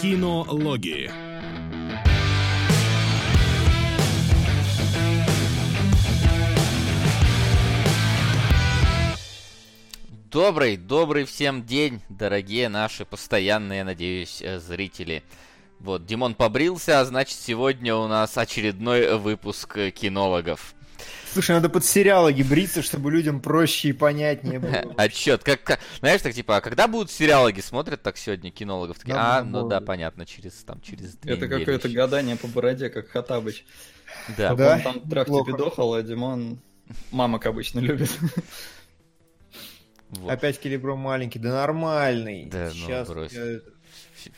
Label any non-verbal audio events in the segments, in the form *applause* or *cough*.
Кинологии. Добрый, добрый всем день, дорогие наши постоянные, надеюсь, э, зрители. Вот, Димон побрился, а значит, сегодня у нас очередной выпуск э, кинологов. Слушай, надо под сериалоги бриться, чтобы людям проще и понятнее было. *laughs* Отчет. Как, как, знаешь, так типа, а когда будут сериалоги смотрят так сегодня кинологов? Такие, а, ну да, понятно, через там через две Это какое-то гадание по бороде, как Хатабыч. Да. Да? Он там трахти пидохал, а Димон мамок обычно любит. *laughs* Вот. Опять Келебро маленький, да нормальный. Да, ну, Сейчас брось. я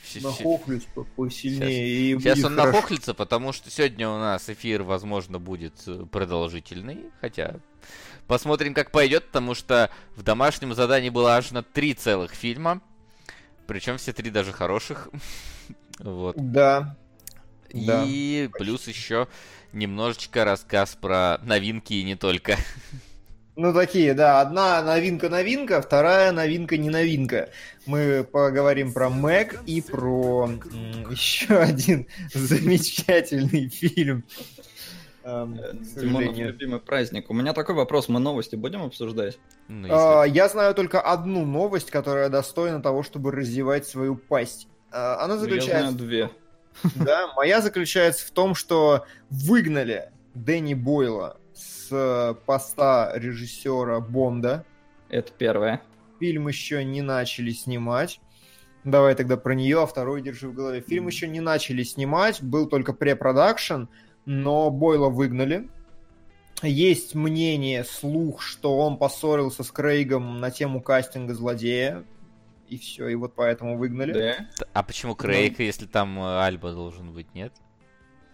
фи- нахохлюсь по- посильнее и Сейчас он хорошо. нахохлится, потому что сегодня у нас эфир, возможно, будет э, продолжительный. Хотя посмотрим, как пойдет, потому что в домашнем задании было аж на три целых фильма. Причем все три даже хороших. *laughs* Вот. Да. Да, И плюс еще немножечко рассказ про новинки и не только. *laughs* Ну, такие, да. Одна новинка-новинка, вторая новинка-не-новинка. Мы поговорим про Мэг и про м, *laughs* еще один замечательный фильм. Эм, сожалению. любимый праздник. У меня такой вопрос, мы новости будем обсуждать? Ну, если- А, Я знаю только одну новость, которая достойна того, чтобы раздевать свою пасть. А, Она Ну, Я заключается... знаю две. Да, моя заключается в том, что выгнали Дэнни Бойла с э, поста режиссера Бонда. Это первое. Фильм еще не начали снимать. Давай тогда про нее, а второй держи в голове. Фильм еще не начали снимать, был только препродакшн, но Бойла выгнали. Есть мнение, слух, что он поссорился с Крейгом на тему кастинга злодея. И все, и вот поэтому выгнали. Да. А почему Крейг, если там э, Альба должен быть, нет?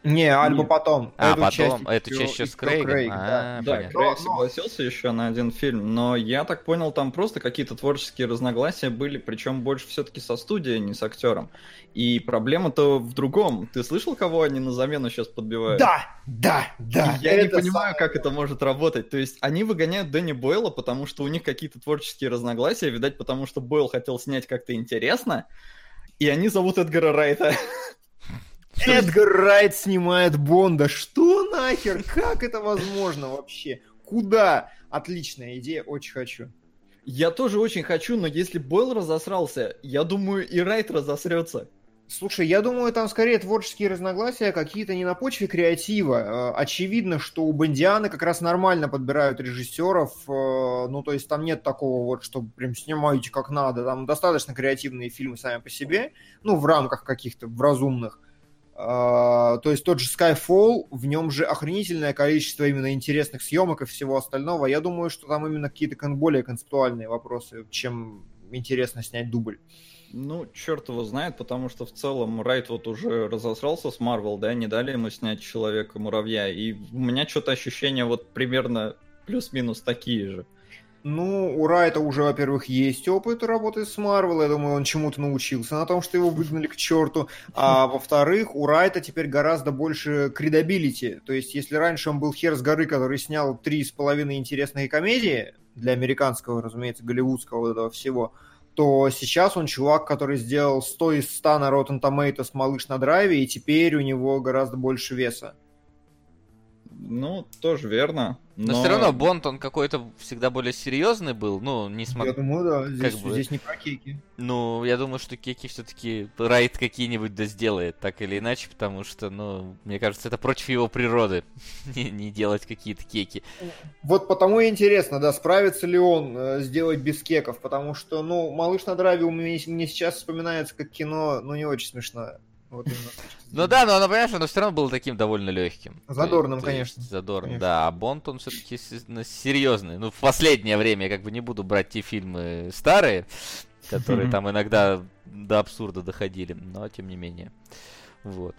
Не, Альба Нет. потом. А, Эту потом, часть эту часть еще с Крейгом? Крейг, А, да. Да. Крейг Но- но- согласился еще на один фильм, но я так понял, там просто какие-то творческие разногласия были, причем больше все-таки со студией, не с актером. И проблема-то в другом. Ты слышал, кого они на замену сейчас подбивают? Да, да, да. И я не это понимаю, самое- как это может работать. То есть они выгоняют Дэнни Бойла, потому что у них какие-то творческие разногласия, видать, потому что Бойл хотел снять как-то интересно, и они зовут Эдгара Райта. *laughs* Эдгар Райт снимает Бонда. Что нахер? Как это возможно вообще? Куда? Отличная идея, очень хочу. Я тоже очень хочу, но если Бойл разосрался, я думаю, и Райт разосрется. Слушай, я думаю, там скорее творческие разногласия какие-то не на почве креатива. Э, Очевидно, что у Бондианы как раз нормально подбирают режиссеров. э, Ну, то есть там нет такого вот, что прям снимаете как надо. Там достаточно креативные фильмы сами по себе. Ну, в рамках каких-то, в разумных. А, То есть тот же Skyfall, в нем же охренительное количество именно интересных съемок и всего остального. Я думаю, что там именно какие-то более концептуальные вопросы, чем интересно снять дубль. Ну, черт его знает, потому что в целом Райт вот уже разосрался с Марвел, да, не дали ему снять Человека-муравья, и у меня что-то ощущения вот примерно плюс-минус такие же. Ну, у Райта уже, во-первых, есть опыт работы с Марвел. Я думаю, он чему-то научился на том, что его выгнали к черту. А *laughs* во-вторых, у Райта теперь гораздо больше credibility. То есть, если раньше он был хер с горы, который снял три с половиной интересные комедии, для американского, разумеется, голливудского вот этого всего, то сейчас он чувак, который сделал 100 из 100 на Rotten Tomatoes «Малыш на драйве», и теперь у него гораздо больше веса. Ну, тоже верно. Но, все равно Бонд, он какой-то всегда более серьезный был. Ну, не Я смотря... думаю, да, здесь, бы- здесь не про кейки. Ну, я думаю, что Кеки все-таки Райт какие-нибудь да сделает, так или иначе, потому что, ну, мне кажется, это против его природы *laughs* не, не делать какие-то кеки. Вот потому и интересно, да, справится ли он э, сделать без кеков, потому что, ну, «Малыш на драйве» у меня мне сейчас вспоминается как кино, ну, не очень смешное. Вот Ну да, но оно, понимаешь, оно все равно было таким довольно легким. Задорным, есть- конечно. Задорным, Конечно. да. А Бонд, он все-таки серьезный. Ну, в последнее время я как бы не буду брать те фильмы старые, которые там иногда до абсурда доходили, но тем не менее. Вот.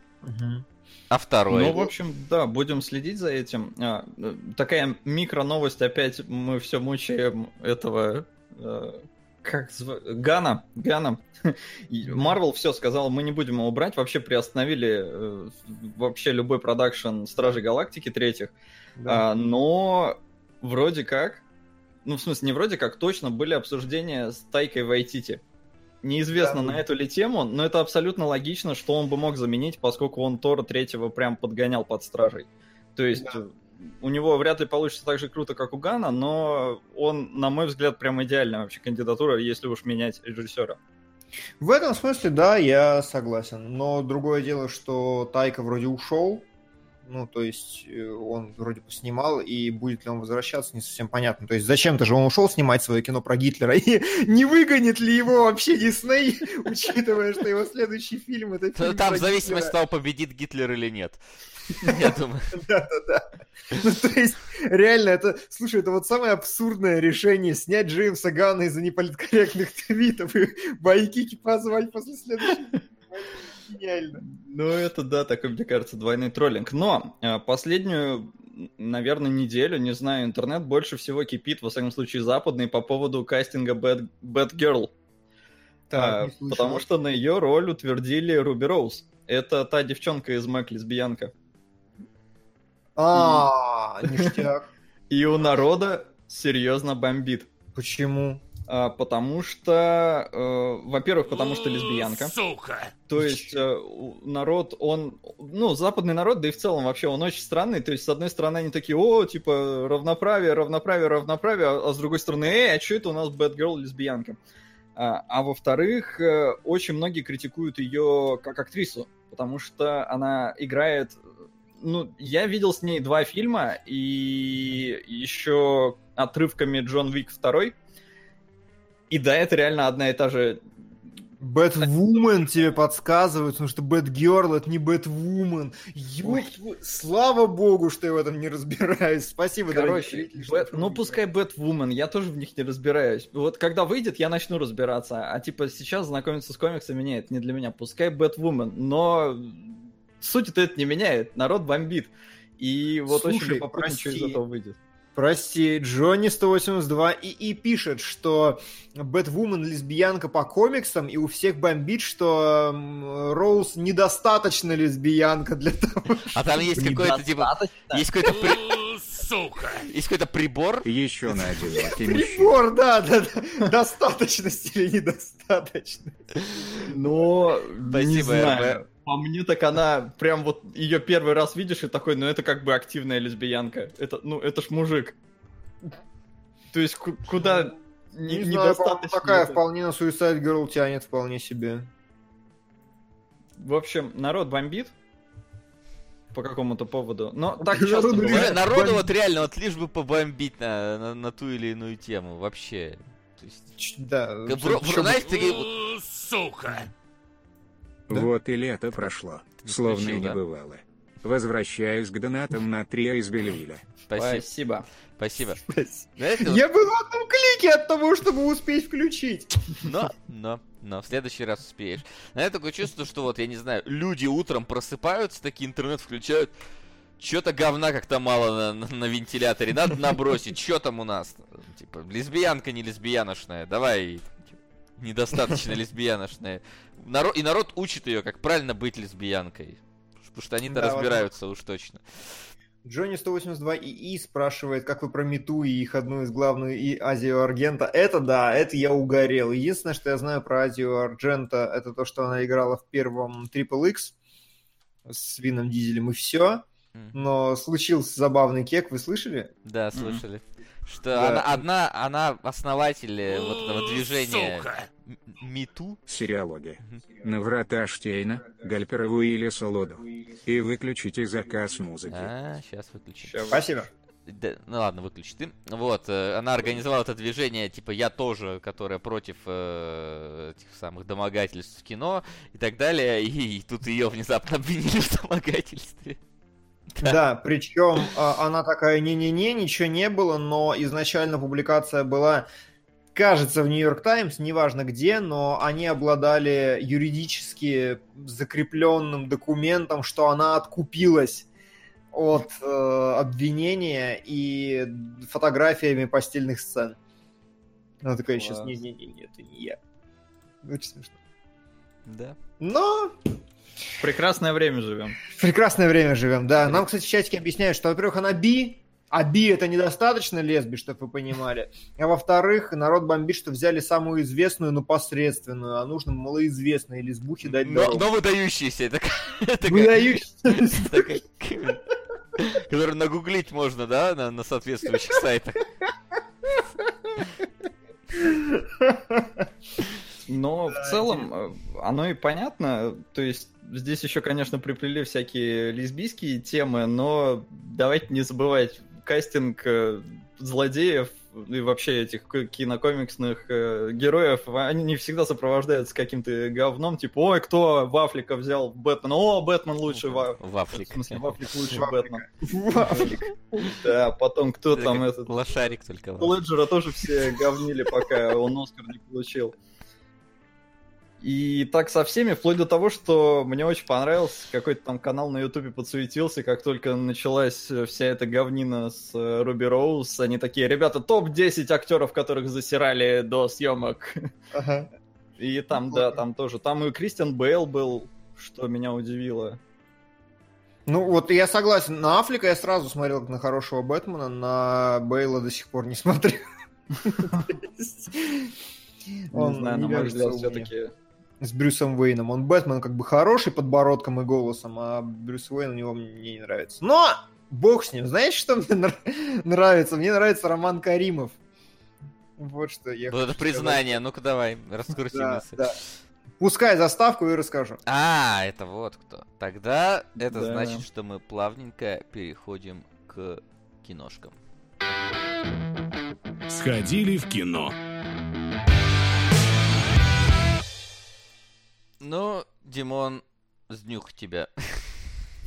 А второй? Ну, в общем, да, будем следить за этим. А, э, такая микро новость опять мы все мучаем этого э, как зва- Гана, Гана. *laughs* Марвел все сказал, мы не будем его брать, вообще приостановили э, вообще любой продакшн Стражей Галактики третьих, Да. А, но вроде как, ну в смысле не вроде как, точно были обсуждения с Тайкой Вайтити. Неизвестно, да. на эту ли тему, но это абсолютно логично, что он бы мог заменить, поскольку он Тора третьего прям подгонял под стражей. То есть да. У него вряд ли получится так же круто, как у Гана, но он, на мой взгляд, прям идеальная вообще кандидатура, если уж менять режиссера. В этом смысле, да, я согласен. Но другое дело, что Тайка вроде ушел, ну, то есть э, он вроде бы снимал, и будет ли он возвращаться, не совсем понятно. То есть зачем-то же он ушел снимать свое кино про Гитлера, и *laughs* не выгонит ли его вообще Дисней, *laughs* учитывая, что его следующий фильм это фильм Там в зависимости от того, победит Гитлер или нет. *laughs* Я думаю. Да-да-да. *laughs* Ну, то есть, реально, это, слушай, это вот самое абсурдное решение снять Джеймса Ганна из-за неполиткорректных твитов и Байкики позвать после следующего Гениально. Ну, это да, такой, мне кажется, двойной троллинг. Но э, последнюю, наверное, неделю, не знаю, интернет больше всего кипит, во всяком случае, западный, по поводу кастинга Bad, Bad Girl. Так, а, потому что на ее роль утвердили Руби Роуз. Это та девчонка из Мэг лесбиянка. А, ништяк. *laughs* И у народа серьезно бомбит. Почему? А, потому что, э, во-первых, потому что лесбиянка. Сука! То есть э, народ, он, ну, западный народ, да и в целом вообще он очень странный. То есть, с одной стороны, они такие, о, типа, равноправие, равноправие, равноправие, а, а с другой стороны, эй, а что это у нас Bad Girl лесбиянка? А, а во-вторых, э, очень многие критикуют ее как актрису, потому что она играет... Ну, я видел с ней два фильма, и еще отрывками Джон Вик второй, и да, это реально одна и та же... Бэтвумен тебе подсказывают, потому что Бэтгерл это не Бэтвумен. Слава богу, что я в этом не разбираюсь. Спасибо, Короче, Бэт... ну пускай Бэтвумен, я тоже в них не разбираюсь. Вот когда выйдет, я начну разбираться. А типа сейчас знакомиться с комиксами нет, не для меня. Пускай Бэтвумен, но суть это не меняет. Народ бомбит. И вот Слушай, очень любопытно, что из этого выйдет. Прости, Джонни 182 и, и пишет, что Бэтвумен лесбиянка по комиксам, и у всех бомбит, что Роуз недостаточно лесбиянка для того, *laughs* А там есть какой-то, типа, есть какой-то... При... Сука! Есть какой-то прибор? Еще на один *laughs* Прибор, да, да, да. Достаточность или недостаточность. Но, не знаю. По мне так она прям вот ее первый раз видишь и такой, ну это как бы активная лесбиянка. Это, ну это ж мужик. То есть куда не, не знаю, недостаточно. Такая это... вполне на Suicide Girl тянет вполне себе. В общем, народ бомбит по какому-то поводу. Но *laughs* так часто бывает. Народу вот реально вот лишь бы побомбить на, на, на ту или иную тему. Вообще. То есть... Да. Бро, бро, знаешь, такие... Сука! Да? Вот и лето прошло, словно и не да? бывало. Возвращаюсь к донатам на Трия из Бельвиля. Спасибо. Спасибо. Спасибо. Я был в одном клике от того, чтобы успеть включить. Но, но, но в следующий раз успеешь. На это такое чувство, что вот, я не знаю, люди утром просыпаются, такие интернет включают, что-то говна как-то мало на, на, на вентиляторе, надо набросить, что там у нас? Типа, лесбиянка не лесбияношная, давай, недостаточно лесбияношная. Народ, и народ учит ее, как правильно быть лесбиянкой. Потому что они-то да, разбираются вот. уж точно. Джонни 182 ИИ спрашивает, как вы про Мету и их одну из главных и Азию Аргента. Это да, это я угорел. Единственное, что я знаю про Азию Аргента, это то, что она играла в первом Triple X с Вином Дизелем и все. Но случился забавный кек, вы слышали? Да, слышали. Mm-hmm. Что да. она, одна, она основатель э, вот этого движения МИТУ. Сериалоги. На врата Штейна, Гальпера или Солоду. И выключите заказ музыки. А, сейчас выключим. Спасибо. Да, ну ладно, выключи ты. Вот, э, она организовала это движение, типа, я тоже, которая против э, этих самых домогательств в кино и так далее. И, и тут ее внезапно обвинили в домогательстве. Да, причем а, она такая, не-не-не, ничего не было, но изначально публикация была, кажется, в Нью-Йорк Таймс, неважно где, но они обладали юридически закрепленным документом, что она откупилась от э, обвинения и фотографиями постельных сцен. Она такая сейчас, не-не-не, это не я. Очень смешно. Да. Но Прекрасное время живем. Прекрасное время живем, да. Нам, кстати, в чатике объясняют, что, во-первых, она би, А би это недостаточно лесби, чтобы вы понимали. А во-вторых, народ бомбит, что взяли самую известную, но посредственную, а нужно малоизвестной лесбухе дать Но, но выдающиеся. Это, *laughs* это, выдающиеся. Который нагуглить можно, да, на, на соответствующих сайтах. Но в целом э, оно и понятно. То есть здесь еще, конечно, приплели всякие лесбийские темы, но давайте не забывать кастинг э, злодеев и вообще этих кинокомиксных э, героев, они не всегда сопровождаются каким-то говном, типа, ой, кто Вафлика взял Бэтмена? О, Бэтмен лучше Ва... Вафлик. В смысле, Вафлик лучше Бэтмен. Вафлик. Да, потом кто там этот... Лошарик только. Леджера тоже все говнили, пока он Оскар не получил. И так со всеми, вплоть до того, что мне очень понравился, какой-то там канал на Ютубе подсуетился, как только началась вся эта говнина с э, Руби Роуз, они такие, ребята, топ-10 актеров, которых засирали до съемок. Ага. И там, да, там тоже. Там и Кристиан Бейл был, что меня удивило. Ну вот я согласен, на Афлика я сразу смотрел как на хорошего Бэтмена, на Бейла до сих пор не *laughs* смотрел. *laughs* Он, на мой взгляд, все-таки с Брюсом Уэйном. Он Бэтмен как бы хороший подбородком и голосом, а Брюс Уэйн у него мне не нравится. Но бог с ним. Знаете, что мне *laughs* нравится? Мне нравится Роман Каримов. Вот что я Вот это признание. Ну-ка давай, раскрути да, да. Пускай заставку и расскажу. А, это вот кто. Тогда это да. значит, что мы плавненько переходим к киношкам. Сходили в кино. Ну, Димон, сднюх тебя.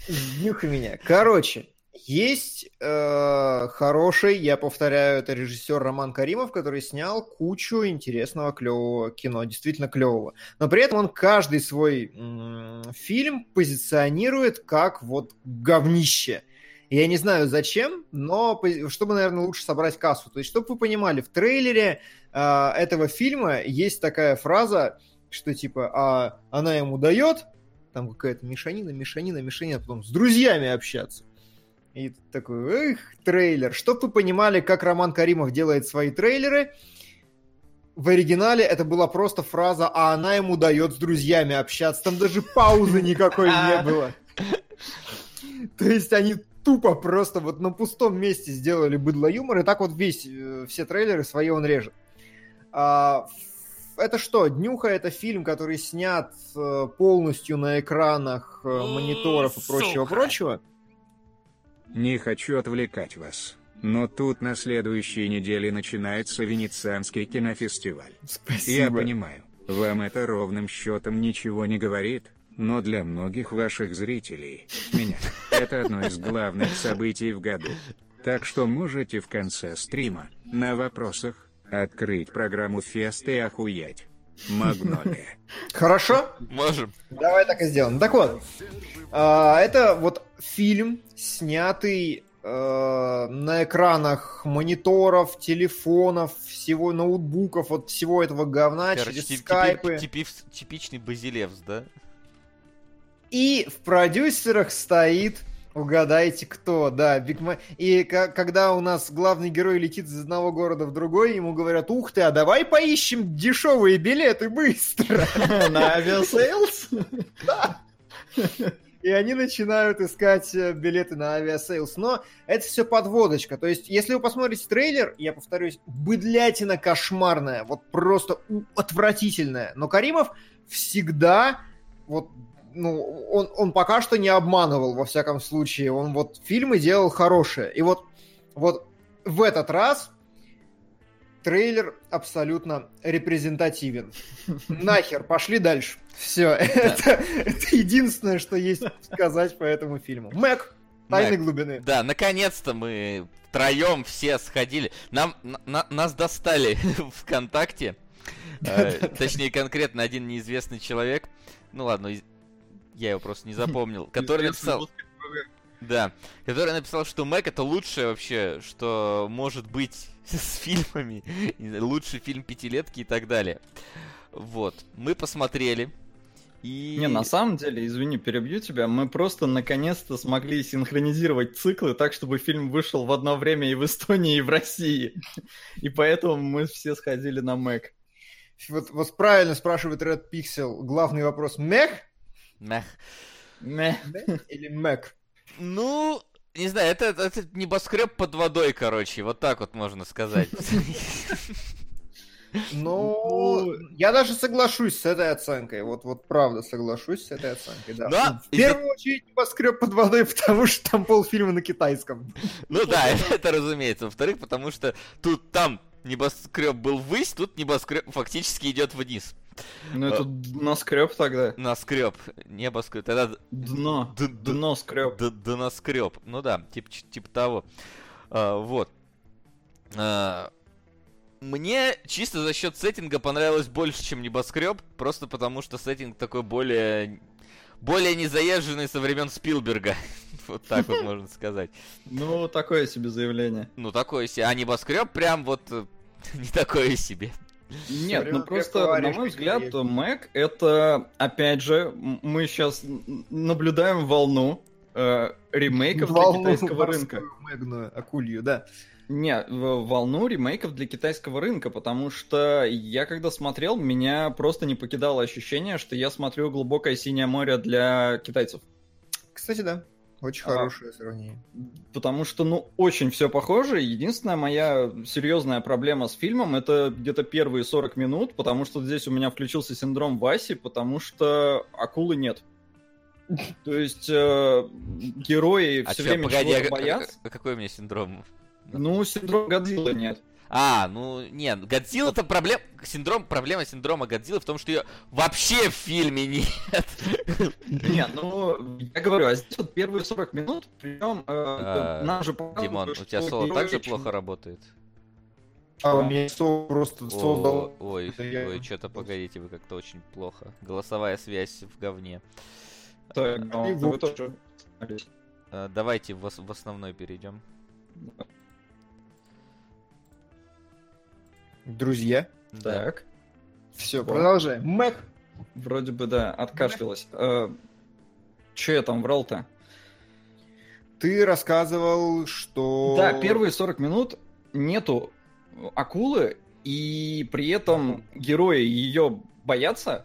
Сднюх меня. Короче, есть э, хороший, я повторяю, это режиссер Роман Каримов, который снял кучу интересного, клевого кино, действительно клевого. Но при этом он каждый свой м- фильм позиционирует как вот говнище. Я не знаю зачем, но чтобы, наверное, лучше собрать кассу. То есть, чтобы вы понимали, в трейлере э, этого фильма есть такая фраза что типа, а она ему дает, там какая-то мешанина, мешанина, мешанина, а потом с друзьями общаться. И такой, эх, трейлер. Чтоб вы понимали, как Роман Каримов делает свои трейлеры, в оригинале это была просто фраза, а она ему дает с друзьями общаться. Там даже паузы никакой не было. То есть они тупо просто вот на пустом месте сделали быдло юмор, и так вот весь, э, все трейлеры свои он режет. А, это что? Днюха это фильм, который снят э, полностью на экранах э, мониторов и прочего-прочего? Не хочу отвлекать вас. Но тут на следующей неделе начинается Венецианский кинофестиваль. Спасибо. Я понимаю, вам это ровным счетом ничего не говорит, но для многих ваших зрителей, меня, это одно из главных событий в году. Так что можете в конце стрима, на вопросах, Открыть программу Фест и охуеть. Магнолия. *laughs* Хорошо? Можем. Давай так и сделаем. Так вот, а, это вот фильм, снятый э, на экранах мониторов, телефонов, всего ноутбуков, вот всего этого говна Короче, через тип, скайпы. Тип, тип, типичный Базилевс, да? И в продюсерах стоит Угадайте, кто, да, Биг Ма... И когда у нас главный герой летит из одного города в другой, ему говорят, ух ты, а давай поищем дешевые билеты быстро. *laughs* На Aviasales? *laughs* Да. И они начинают искать э, билеты на Aviasales. Но это все подводочка. То есть, если вы посмотрите трейлер, я повторюсь, быдлятина кошмарная. Вот просто отвратительная. Но Каримов всегда вот ну, он, он пока что не обманывал, во всяком случае. Он вот фильмы делал хорошие. И вот, вот в этот раз трейлер абсолютно репрезентативен. *laughs* Нахер, пошли дальше. Все, это, это единственное, что есть сказать по этому фильму. Мэг, Тайны Мэг, глубины. Да, наконец-то мы втроем все сходили. Нам, на, нас достали *laughs* ВКонтакте. Э, точнее, конкретно один неизвестный человек. Ну ладно, я его просто не *laughs* запомнил, который написал... Да, который написал, что Мэг это лучшее вообще, что может быть *laughs* с фильмами, лучший фильм пятилетки и так далее. Вот, мы посмотрели, И... Не, на самом деле, извини, перебью тебя, мы просто наконец-то смогли синхронизировать циклы так, чтобы фильм вышел в одно время и в Эстонии, и в России. *laughs* И поэтому мы все сходили на Мэг. Вот, вот правильно спрашивает Red Pixel. Главный вопрос. Мех? Мех или Мэг? Ну, не знаю, это, это небоскреб под водой, короче, вот так вот можно сказать. Ну, я даже соглашусь с этой оценкой. Вот, вот правда соглашусь с этой оценкой, да. Да, В первую очередь небоскреб под водой, *laughs* потому что там полфильма на китайском. Ну да, это, *laughs* это разумеется. Во-вторых, потому что тут там небоскреб был ввысь, тут небоскреб фактически идет вниз. Ну это дно скреб тогда. Наскреб, небоскреб. Тогда Дно. Дно скреб. д- д- наскреб. Ну да, типа, типа того. А, вот. А, мне чисто за счет сеттинга понравилось больше, чем небоскреб, просто потому что сеттинг такой более более незаезженный со времен Спилберга. *laughs* Вот так вот можно *laughs* сказать. Ну, такое себе заявление. Ну, такое себе. А небоскреб прям вот э, *laughs* не такое себе. Нет, ну просто, на мой взгляд, есть. Мэг это, опять же, мы сейчас наблюдаем волну э, ремейков для Волну китайского рынка. Мэгную, акулью, да. Не, волну ремейков для китайского рынка, потому что я когда смотрел, меня просто не покидало ощущение, что я смотрю глубокое синее море для китайцев. Кстати, да. Очень А. хорошее сравнение. Потому что, ну, очень все похоже. Единственная моя серьезная проблема с фильмом это где-то первые 40 минут, потому что здесь у меня включился синдром Васи, потому что акулы нет. *laughs* То есть э, герои А все чё, время погоди, а, как- боятся. а какой у меня синдром? Ну, синдром Годзиллы нет. А, ну, нет, Годзилла это проблема, синдром, проблема синдрома Годзиллы в том, что ее вообще в фильме нет. *laughs* Не, ну, я говорю, а здесь вот первые 40 минут, причем А, нам же показывают, Димон, у тебя соло так же плохо работает? А у меня сол просто О, создал. Ой, ой, что-то погодите, вы как-то очень плохо. Голосовая связь в говне. Так, ну, И вы вот. тоже. Э, Давайте в основной перейдем. Друзья. Да. Так. Все, Вот. продолжаем. Мэг. Вроде бы, да, откашлялась. Э, Че я там врал-то? Ты рассказывал, что... Да, первые 40 минут нету акулы, и при этом герои ее боятся.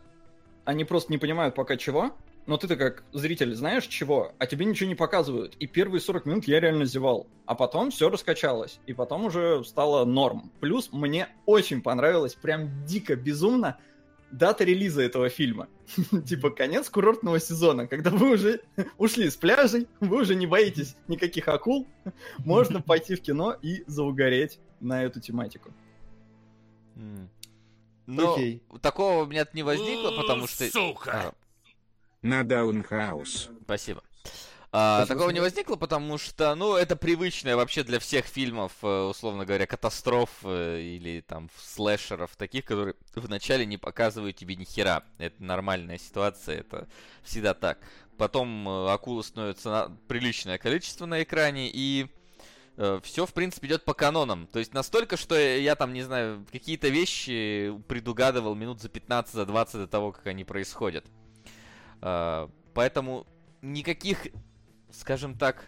Они просто не понимают пока чего. Но ты-то как зритель знаешь чего, а тебе ничего не показывают. И первые 40 минут я реально зевал. А потом все раскачалось. И потом уже стало норм. Плюс мне очень понравилось, прям дико, безумно, дата релиза этого фильма. *laughs* Типа конец курортного сезона, когда вы уже *laughs* ушли с пляжей, вы уже не боитесь никаких акул, *laughs* можно пойти в кино и заугореть на эту тематику. Но Окей. такого у меня не возникло, потому что... А, На Даунхаус. Спасибо. А, такого не возникло, потому что, ну, это привычное вообще для всех фильмов, э, условно говоря, катастроф э, или там слэшеров, таких, которые вначале не показывают тебе ни хера. Это нормальная ситуация, это всегда так. Потом э, акулы становится на- приличное количество на экране, и все, в принципе, идет по канонам. То есть настолько, что я там, не знаю, какие-то вещи предугадывал минут за 15, за 20 до того, как они происходят. А, Поэтому никаких, скажем так,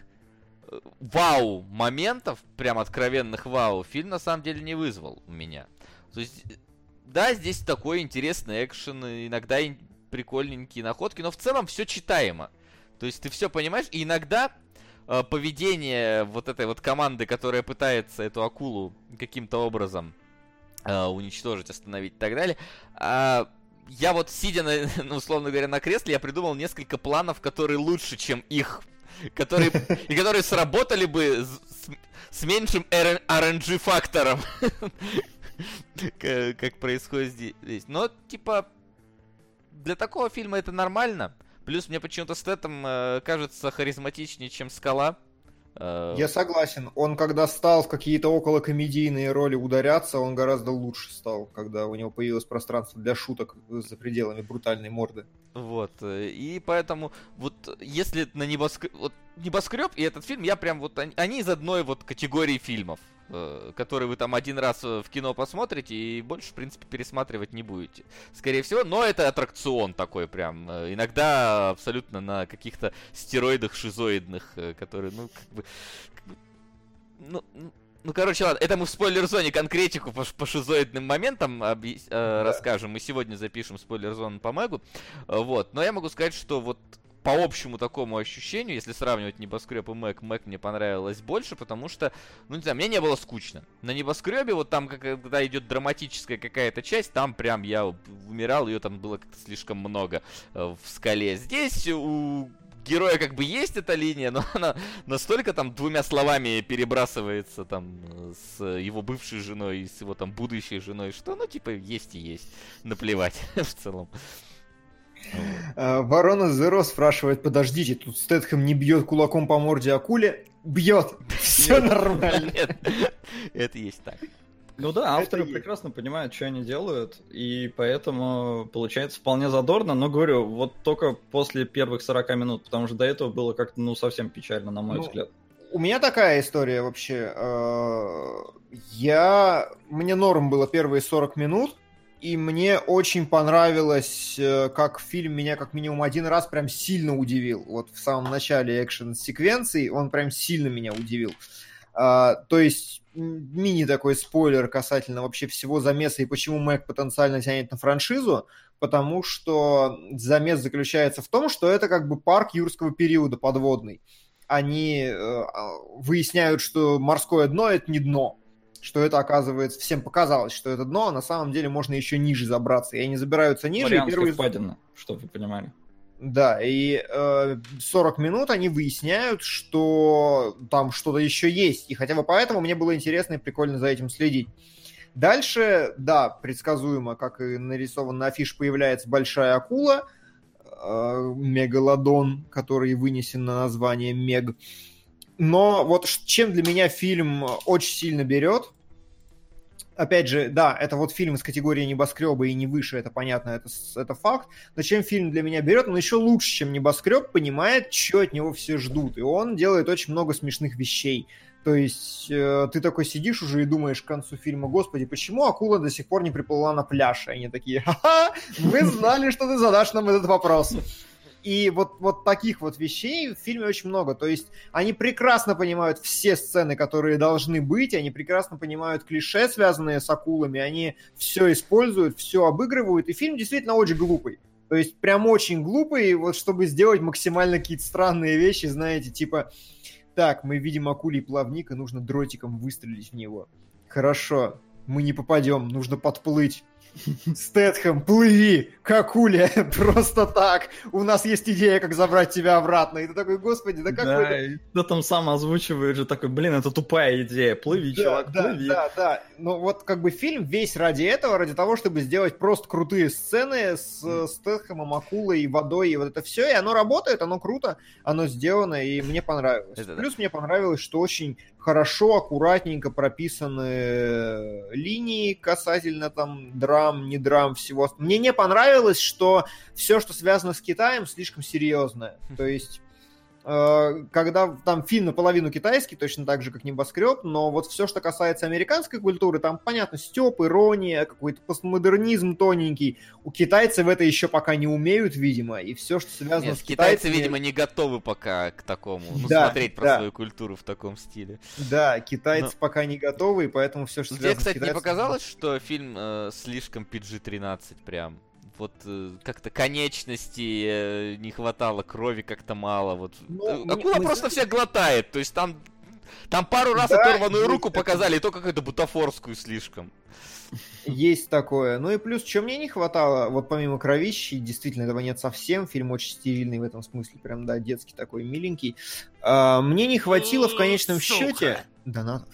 э, вау моментов, прям откровенных вау, фильм на самом деле не вызвал у меня. То есть, э, да, здесь такой интересный экшен, иногда прикольненькие находки, но в целом все читаемо. То есть ты все понимаешь, и иногда э, поведение вот этой вот команды, которая пытается эту акулу каким-то образом э, уничтожить, остановить и так далее, а, я вот сидя, на, *laughs* ну, условно говоря, на кресле, я придумал несколько планов, которые лучше, чем их. Которые, *laughs* и которые сработали бы с, с меньшим RNG-фактором. *laughs* К- Как происходит здесь. Но, типа, для такого фильма это нормально. Плюс мне почему-то Стэттем э, кажется харизматичнее, чем Скала. Э, Я согласен. Он, когда стал в какие-то околокомедийные роли ударяться, он гораздо лучше стал, когда у него появилось пространство для шуток за пределами брутальной морды. Вот, э, и поэтому вот если на небоскреб, вот небоскреб и этот фильм, я прям вот, они из одной вот категории фильмов. Э, который вы там один раз в кино посмотрите и больше, в принципе, пересматривать не будете. Скорее всего, но это аттракцион такой прям. Иногда абсолютно на каких-то стероидах шизоидных, которые, ну, как бы... Как бы ну, ну, короче, ладно, это мы в спойлер-зоне конкретику по, по шизоидным моментам объяс... э, да. расскажем. Мы сегодня запишем спойлер-зону по Мэгу. Вот, но я могу сказать, что вот по общему такому ощущению, если сравнивать небоскреб и Мэг, Мэг мне понравилось больше, потому что, ну не знаю, мне не было скучно. На небоскребе, вот там, когда идет драматическая какая-то часть, там прям я умирал, ее там было как-то слишком много э, в скале. Здесь у героя как бы есть эта линия, *laughs* но она настолько там двумя словами перебрасывается там с его бывшей женой и с его там будущей женой, что ну типа есть и есть. Наплевать *laughs* в целом. А, Ворона Зеро спрашивает, подождите, тут Стэтхэм не бьет кулаком по морде акуле? Бьет! *laughs* Все нормально. Это есть так. Ну да, авторы это прекрасно есть. понимают, что они делают, и поэтому получается вполне задорно, но говорю, вот только после первых 40 минут, потому что до этого было как-то, ну, совсем печально, на мой ну, взгляд. У меня такая история вообще. Э, я... Мне норм было первые 40 минут, и мне очень понравилось, э, как фильм меня как минимум один раз прям сильно удивил. Вот в самом начале экшен-секвенции он прям сильно меня удивил. А, то есть мини такой спойлер касательно вообще всего замеса и почему Мэг потенциально тянет на франшизу, потому что замес заключается в том, что это как бы парк юрского периода подводный. Они э, а, выясняют, что морское дно это не дно, что это оказывается всем показалось, что это дно, а на самом деле можно еще ниже забраться. И они забираются ниже. Марианская и первый... впадина, чтобы вы понимали. Да, и э, 40 минут они выясняют, что там что-то еще есть. И хотя бы поэтому мне было интересно и прикольно за этим следить. Дальше, да, предсказуемо, как и нарисован на афиш, появляется большая акула, э, мегалодон, который вынесен на название Мег. Но вот чем для меня фильм очень сильно берет, опять же, да, это вот фильм из категории небоскреба и не выше, это понятно, это, это факт. Но чем фильм для меня берет, он еще лучше, чем небоскреб, понимает, что от него все ждут. И он делает очень много смешных вещей. То есть э, ты такой сидишь уже и думаешь к концу фильма, господи, почему акула до сих пор не приплыла на пляж? И они такие, ха-ха, мы знали, что ты задашь нам этот вопрос. И вот, вот таких вот вещей в фильме очень много. То есть они прекрасно понимают все сцены, которые должны быть, они прекрасно понимают клише, связанные с акулами, они все используют, все обыгрывают, и фильм действительно очень глупый. То есть прям очень глупый, вот чтобы сделать максимально какие-то странные вещи, знаете, типа, так, мы видим акулий плавник, и нужно дротиком выстрелить в него. Хорошо, мы не попадем, нужно подплыть. Стэтхэм, плыви, как Уля, *laughs* просто так. У нас есть идея, как забрать тебя обратно. И ты такой, господи, да как да, вы... Да, там сам озвучивает же такой, блин, это тупая идея, плыви, да, чувак, да, плыви. Да, да, но вот как бы фильм весь ради этого, ради того, чтобы сделать просто крутые сцены с mm. Стэтхэмом, акулой, водой, и вот это все, и оно работает, оно круто, оно сделано, и мне понравилось. Это Плюс да. мне понравилось, что очень хорошо, аккуратненько прописаны линии касательно там драм, не драм, всего. Мне не понравилось, что все, что связано с Китаем, слишком серьезное. То есть когда там фильм наполовину китайский, точно так же, как небоскреб, но вот все, что касается американской культуры, там, понятно, степ, ирония, какой-то постмодернизм тоненький. У китайцев это еще пока не умеют, видимо, и все, что связано Нет, с китайцами... китайцы, видимо, не готовы пока к такому, ну, да, смотреть про да. свою культуру в таком стиле. Да, китайцы но... пока не готовы, и поэтому все, что Тебе, связано кстати, с китайцами... не показалось, что фильм э, слишком PG-13 прям? Вот э, как-то конечности э, не хватало, крови как-то мало. Вот. Ну, Акула мы, просто мы... всех глотает, то есть там, там пару раз да, оторванную руку показали, и то какую-то бутафорскую слишком. Есть такое. Ну и плюс, что мне не хватало, вот помимо кровищи, действительно, этого нет совсем, фильм очень стерильный в этом смысле, прям, да, детский такой, миленький. А, мне не хватило в конечном Сука. счете донатов.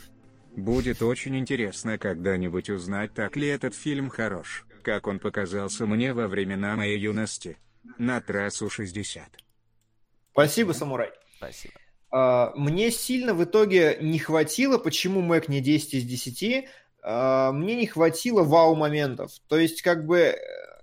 Будет очень интересно когда-нибудь узнать, так ли этот фильм хорош как он показался мне во времена моей юности. На трассу 60. Спасибо, самурай. Спасибо. А, мне сильно в итоге не хватило, почему Мэг не 10 из 10, а, мне не хватило вау-моментов. То есть, как бы, э,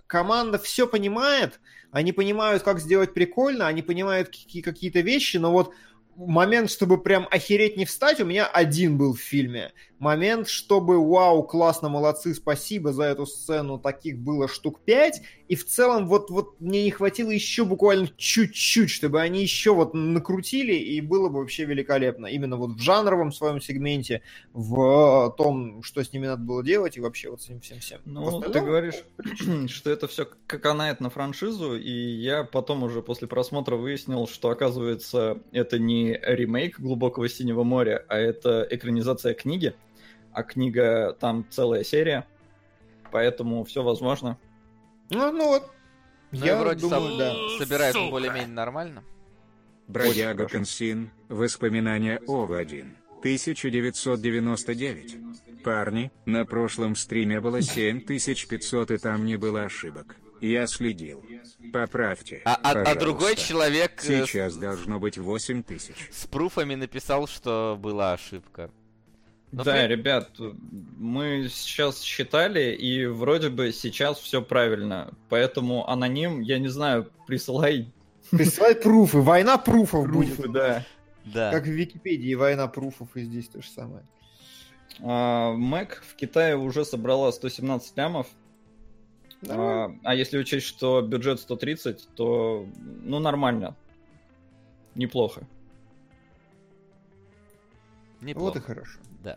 команда все понимает, они понимают, как сделать прикольно, они понимают какие- какие-то вещи, но вот момент, чтобы прям охереть не встать, у меня один был в фильме. Момент, чтобы вау, классно, молодцы, спасибо за эту сцену, таких было штук пять. И в целом вот, вот мне не хватило еще буквально чуть-чуть, чтобы они еще вот накрутили, и было бы вообще великолепно. Именно вот в жанровом своем сегменте, в том, что с ними надо было делать, и вообще вот с ним всем-всем. Ну, ты говоришь, *clears throat* что это все канает на франшизу, и я потом уже после просмотра выяснил, что, оказывается, это не ремейк «Глубокого синего моря», а это экранизация книги а книга там целая серия, поэтому все возможно. Ну, ну вот. Ну, я вроде думаю, сам, да. собирается более-менее нормально. Бродяга Консин. Воспоминания Ова-1. 1999. Парни, на прошлом стриме было 7500 и там не было ошибок. Я следил. Поправьте. А, а, а другой человек... Э, Сейчас должно быть 8000. С пруфами написал, что была ошибка. Но да, при... ребят, мы сейчас считали, и вроде бы сейчас все правильно. Поэтому аноним, я не знаю, присылай... Присылай пруфы, война пруфов пруфы, будет. да. да. Как в Википедии война пруфов, и здесь то же самое. А, Mac в Китае уже собрала 117 лямов. Да. А, а если учесть, что бюджет 130, то ну нормально. Неплохо. Неплохо. Вот и хорошо. Да.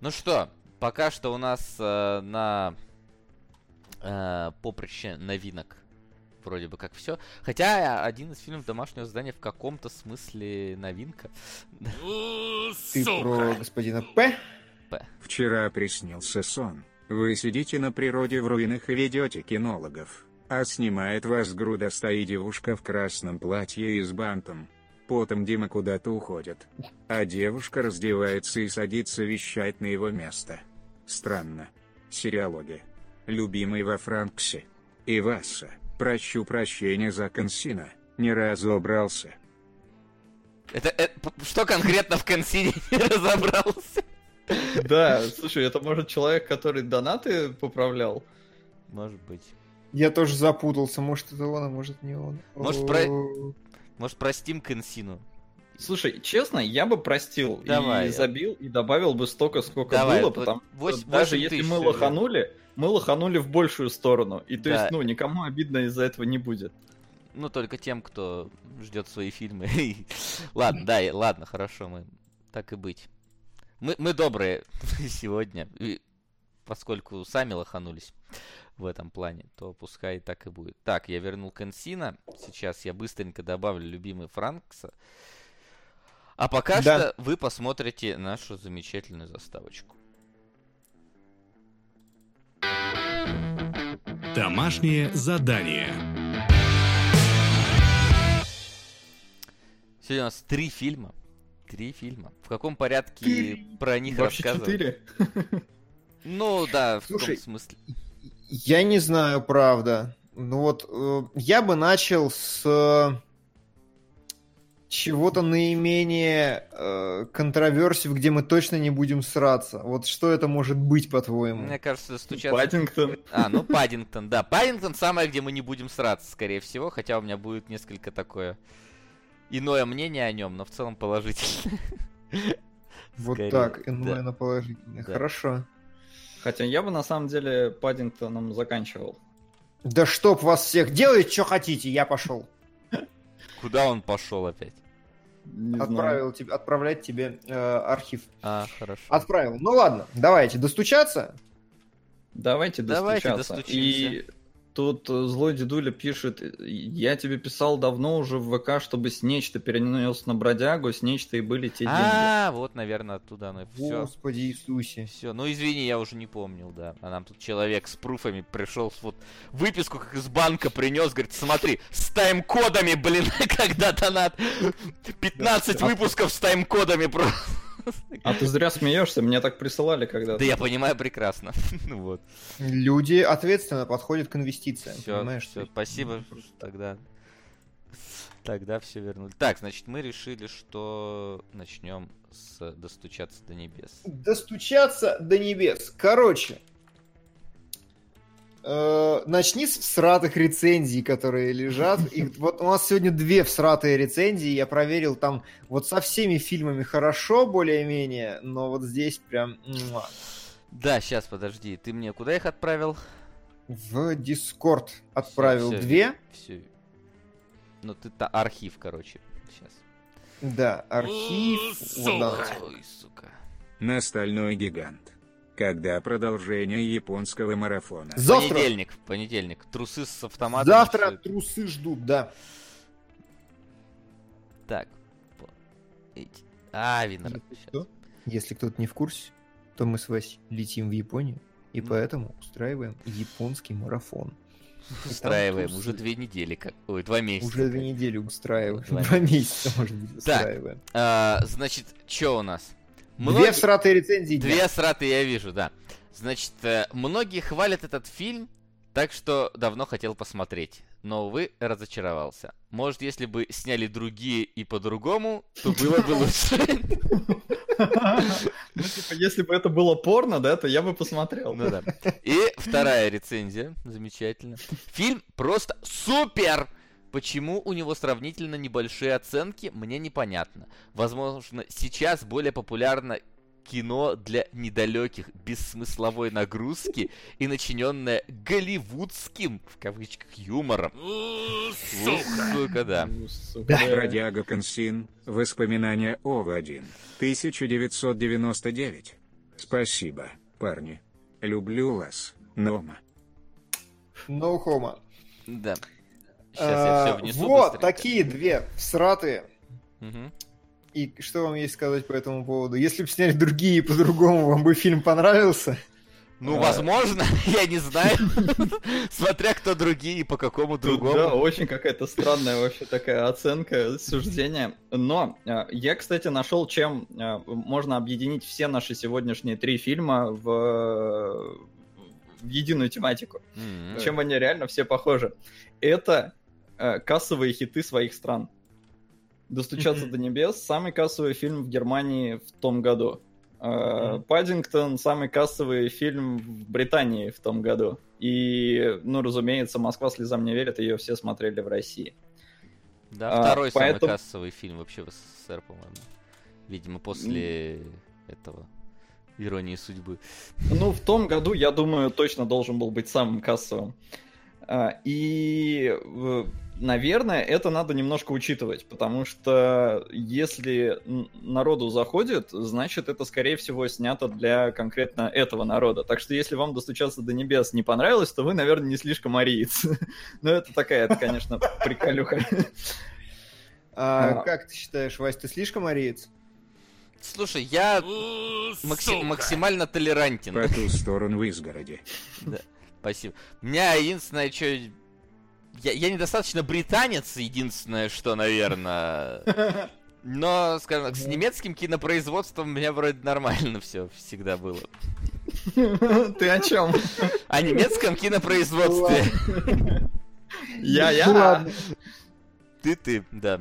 Ну что, пока что у нас э, на э, поприще новинок вроде бы как все. Хотя один из фильмов домашнего задания в каком-то смысле новинка. Ты про господина П? П. Вчера приснился сон. Вы сидите на природе в руинах и ведете кинологов. А снимает вас грудоста девушка в красном платье и с бантом. Потом Дима куда-то уходит. А девушка раздевается и садится вещать на его место. Странно. Сериалоги. Любимый во Франксе. И Васа. Прощу прощения за Консина. Ни разу убрался. Это, это что конкретно в Консине *laughs* не разобрался? Да, слушай, это может человек, который донаты поправлял? Может быть. Я тоже запутался, может это он, а может не он. Может, про... Может, простим Консину? Слушай, честно, я бы простил Давай. и забил, и добавил бы столько, сколько Давай, было, потому 8, что даже если мы лоханули, мы лоханули в большую сторону. И то да. есть, ну, никому обидно из-за этого не будет. Ну, только тем, кто ждет свои фильмы. *laughs* ладно, да, ладно, хорошо, мы так и быть. Мы, мы добрые *laughs* сегодня, поскольку сами лоханулись в этом плане, то пускай так и будет. Так, я вернул Консина. Сейчас я быстренько добавлю любимый Франкса. А пока да. что вы посмотрите нашу замечательную заставочку. Домашнее задание. Сегодня у нас три фильма. Три фильма. В каком порядке про них Вообще рассказывать? четыре. Ну да, в Слушай, том смысле. Я не знаю, правда. Ну вот, э, я бы начал с э, чего-то наименее э, контроверсив, где мы точно не будем сраться. Вот что это может быть, по-твоему? Мне кажется, стучаться... Паддингтон. А, ну Паддингтон, да. Паддингтон самое, где мы не будем сраться, скорее всего, хотя у меня будет несколько такое иное мнение о нем, но в целом положительное. Вот так, иное, но положительное. Хорошо. Хотя я бы на самом деле Паддингтоном заканчивал. Да чтоб вас всех, делайте, что хотите, я пошел. Куда он пошел опять? Не Отправил тебе, отправлять тебе э, архив. А, хорошо. Отправил. Ну ладно, давайте достучаться. Давайте достучаться. Давайте достучимся. И Тут э, злой дедуля пишет, я тебе писал давно уже в ВК, чтобы с нечто перенес на бродягу, с нечто и были те деньги. А, вот, наверное, оттуда оно. Все. Господи Иисусе. Все, ну извини, я уже не помнил, да. А нам тут человек с пруфами пришел, вот выписку как из банка принес, говорит, смотри, с тайм-кодами, блин, *laughs* когда донат. 15 выпусков с тайм-кодами просто. *laughs* А ты зря смеешься, мне так присылали когда-то. Да я понимаю прекрасно. *laughs* ну вот. Люди ответственно подходят к инвестициям, все, понимаешь? Все, спасибо, тогда тогда все вернули. Так, значит, мы решили, что начнем с достучаться до небес. Достучаться до небес. Короче, Э, начни с всратых рецензий, которые лежат. И вот у нас сегодня две всратые рецензии. Я проверил там вот со всеми фильмами хорошо, более-менее, но вот здесь прям... Да, сейчас, подожди. Ты мне куда их отправил? В Дискорд отправил всё. две. Все. Ну, ты то архив, короче. Сейчас. Да, архив. вот да. Ой, сука. На гигант. Когда продолжение японского марафона? Завтра. Понедельник, понедельник. Трусы с автоматом. Завтра трусы ждут, да. Так. А, Винер. Если кто- Если кто-то не в курсе, то мы с Васей летим в Японию, и Ну. поэтому устраиваем японский марафон. Устраиваем. Уже две недели. Как... Ой, два месяца. Уже две недели устраиваем. Два месяца, может быть, Так. устраиваем. А, значит, что у нас? Две Многие- всратые рецензии. дня. Две сраты я вижу, да. Значит, э, многие хвалят этот фильм, так что давно хотел посмотреть. Но, увы, разочаровался. Может, если бы сняли другие и по-другому, то было бы лучше. Ну, типа, если бы это было порно, да, то я бы посмотрел. Ну да. И вторая рецензия. Замечательно. Фильм просто супер! Почему у него сравнительно небольшие оценки, мне непонятно. Возможно, сейчас более популярно кино для недалеких, бессмысловой нагрузки и начиненное голливудским, в кавычках, юмором. Сука, да. Ну, сука. Бродяга Консин. Воспоминания Ова-1. 1999. Спасибо, парни. Люблю вас, Нома. No homo. Да. Сейчас я все А, внесу Вот быстренько. такие две всратые. Мгм. И что вам есть сказать по этому поводу? Если бы сняли другие по-другому, вам бы фильм понравился? Ну, А. возможно, *laughs* я не знаю. *laughs* Смотря кто другие и по какому Тут, Да, другому. очень какая-то странная вообще такая оценка, суждение. Но э, я, кстати, нашел, чем э, можно объединить все наши сегодняшние три фильма в, в единую тематику. М. Чем они реально все похожи. Это кассовые хиты своих стран. «Достучаться до небес» — самый кассовый фильм в Германии в том году. Э. «Паддингтон» — самый кассовый фильм в Британии в том году. И, ну, разумеется, «Москва слезам не верит», ее все смотрели в России. Да, А, второй самый поэтому- кассовый фильм вообще в СССР, по-моему. Видимо, после этого Иронии судьбы. Ну, в том году, я думаю, точно должен был быть самым кассовым. А, И, э, наверное, это надо немножко учитывать, потому что если народу заходит, значит, это, скорее всего, снято для конкретно этого народа. Так что, если вам «Достучаться до небес» не понравилось, то вы, наверное, не слишком ариец. *laughs* Но это такая, это, конечно, приколюха. А, А. как ты считаешь, Вась, ты слишком ариец? Слушай, я макси- максимально толерантен. По ту сторону в изгороди. *laughs* Спасибо. У меня единственное, что... Я, я недостаточно британец, единственное, что, наверное... Но, скажем так, с немецким кинопроизводством у меня вроде нормально все всегда было. Ты о чем? О немецком кинопроизводстве. Ну Я-я. ладно. Ты-ты, да.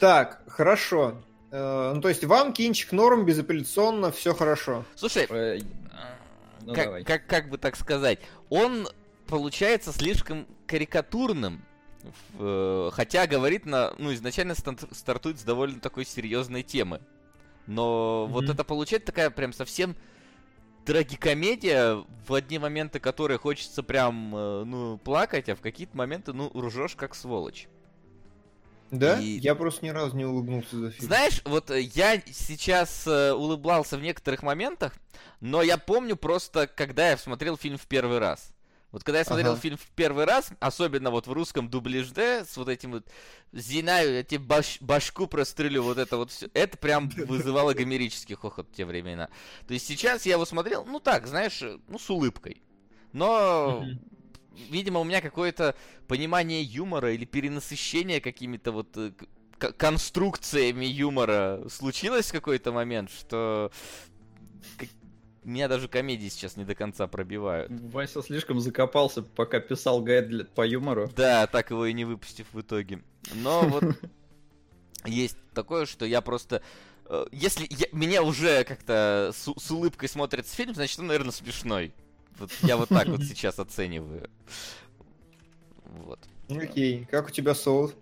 Так, хорошо. Э, Ну, то есть вам кинчик норм, безапелляционно, все хорошо. Слушай, Э, ну, как, давай. как, как бы так сказать, он получается слишком карикатурным, в- э, хотя говорит на, ну, изначально стартует с довольно такой серьезной темы. Но вот Мгм. это получается такая прям совсем трагикомедия, в одни моменты которые хочется прям, э, ну, плакать, а в какие-то моменты, ну, ржешь как сволочь. Да? И- Я просто ни разу не улыбнулся за фильм. Знаешь, вот э, я сейчас э, улыбался в некоторых моментах, но я помню просто, когда я смотрел фильм в первый раз. Вот когда я смотрел Ага. фильм в первый раз, особенно вот в русском дубляже, с вот этим вот «Зинаю, я тебе баш- башку прострелю», вот это вот все, это прям *laughs* вызывало гомерический хохот в те времена. То есть сейчас я его смотрел, ну так, знаешь, ну с улыбкой. Но видимо, у меня какое-то понимание юмора или перенасыщение какими-то вот э, конструкциями юмора случилось в какой-то момент, что меня даже комедии сейчас не до конца пробивают. Вася слишком закопался, пока писал гайд для- по юмору. Да, так его и не выпустив в итоге. Но вот *laughs* есть такое, что я просто... э, Если я- меня уже как-то с, с улыбкой смотрится фильм, значит он, наверное, смешной. Вот я вот так вот *laughs* сейчас оцениваю. Вот. Окей, как у тебя соус?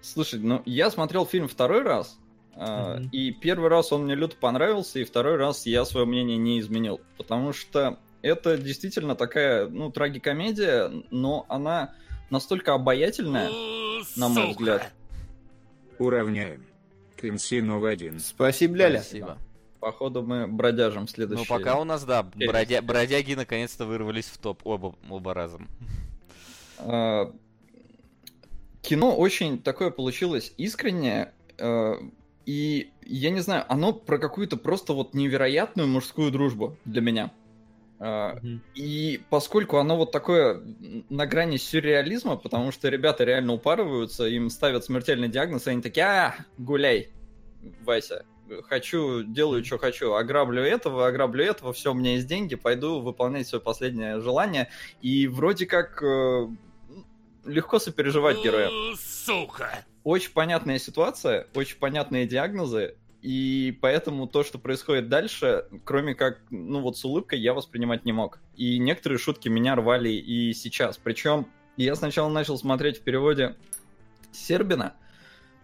Слушай, ну я смотрел фильм второй раз, а, и первый раз он мне люто понравился, и второй раз я свое мнение не изменил, потому что это действительно такая, ну, трагикомедия, но она настолько обаятельная, на мой взгляд. Уравняем. Квинсинов один. Спасибо, Ляля. Спасибо. Походу мы бродяжим Ну, следующий. пока у нас, да, бродя- бродяги наконец-то вырвались в топ оба, оба разом. А, Кино очень такое получилось искреннее, э, и я не знаю, оно про какую-то просто вот невероятную мужскую дружбу для меня. Мгм. И поскольку оно вот такое на грани сюрреализма, потому что ребята реально упарываются, им ставят смертельный диагноз, и они такие, а, гуляй, Вася, хочу, делаю, что хочу, ограблю этого, ограблю этого, все, у меня есть деньги, пойду выполнять свое последнее желание. И вроде как э, легко сопереживать героям. Сука! Очень понятная ситуация, очень понятные диагнозы, и поэтому то, что происходит дальше, кроме как, ну вот с улыбкой, я воспринимать не мог. И некоторые шутки меня рвали и сейчас. Причем я сначала начал смотреть в переводе Сербина,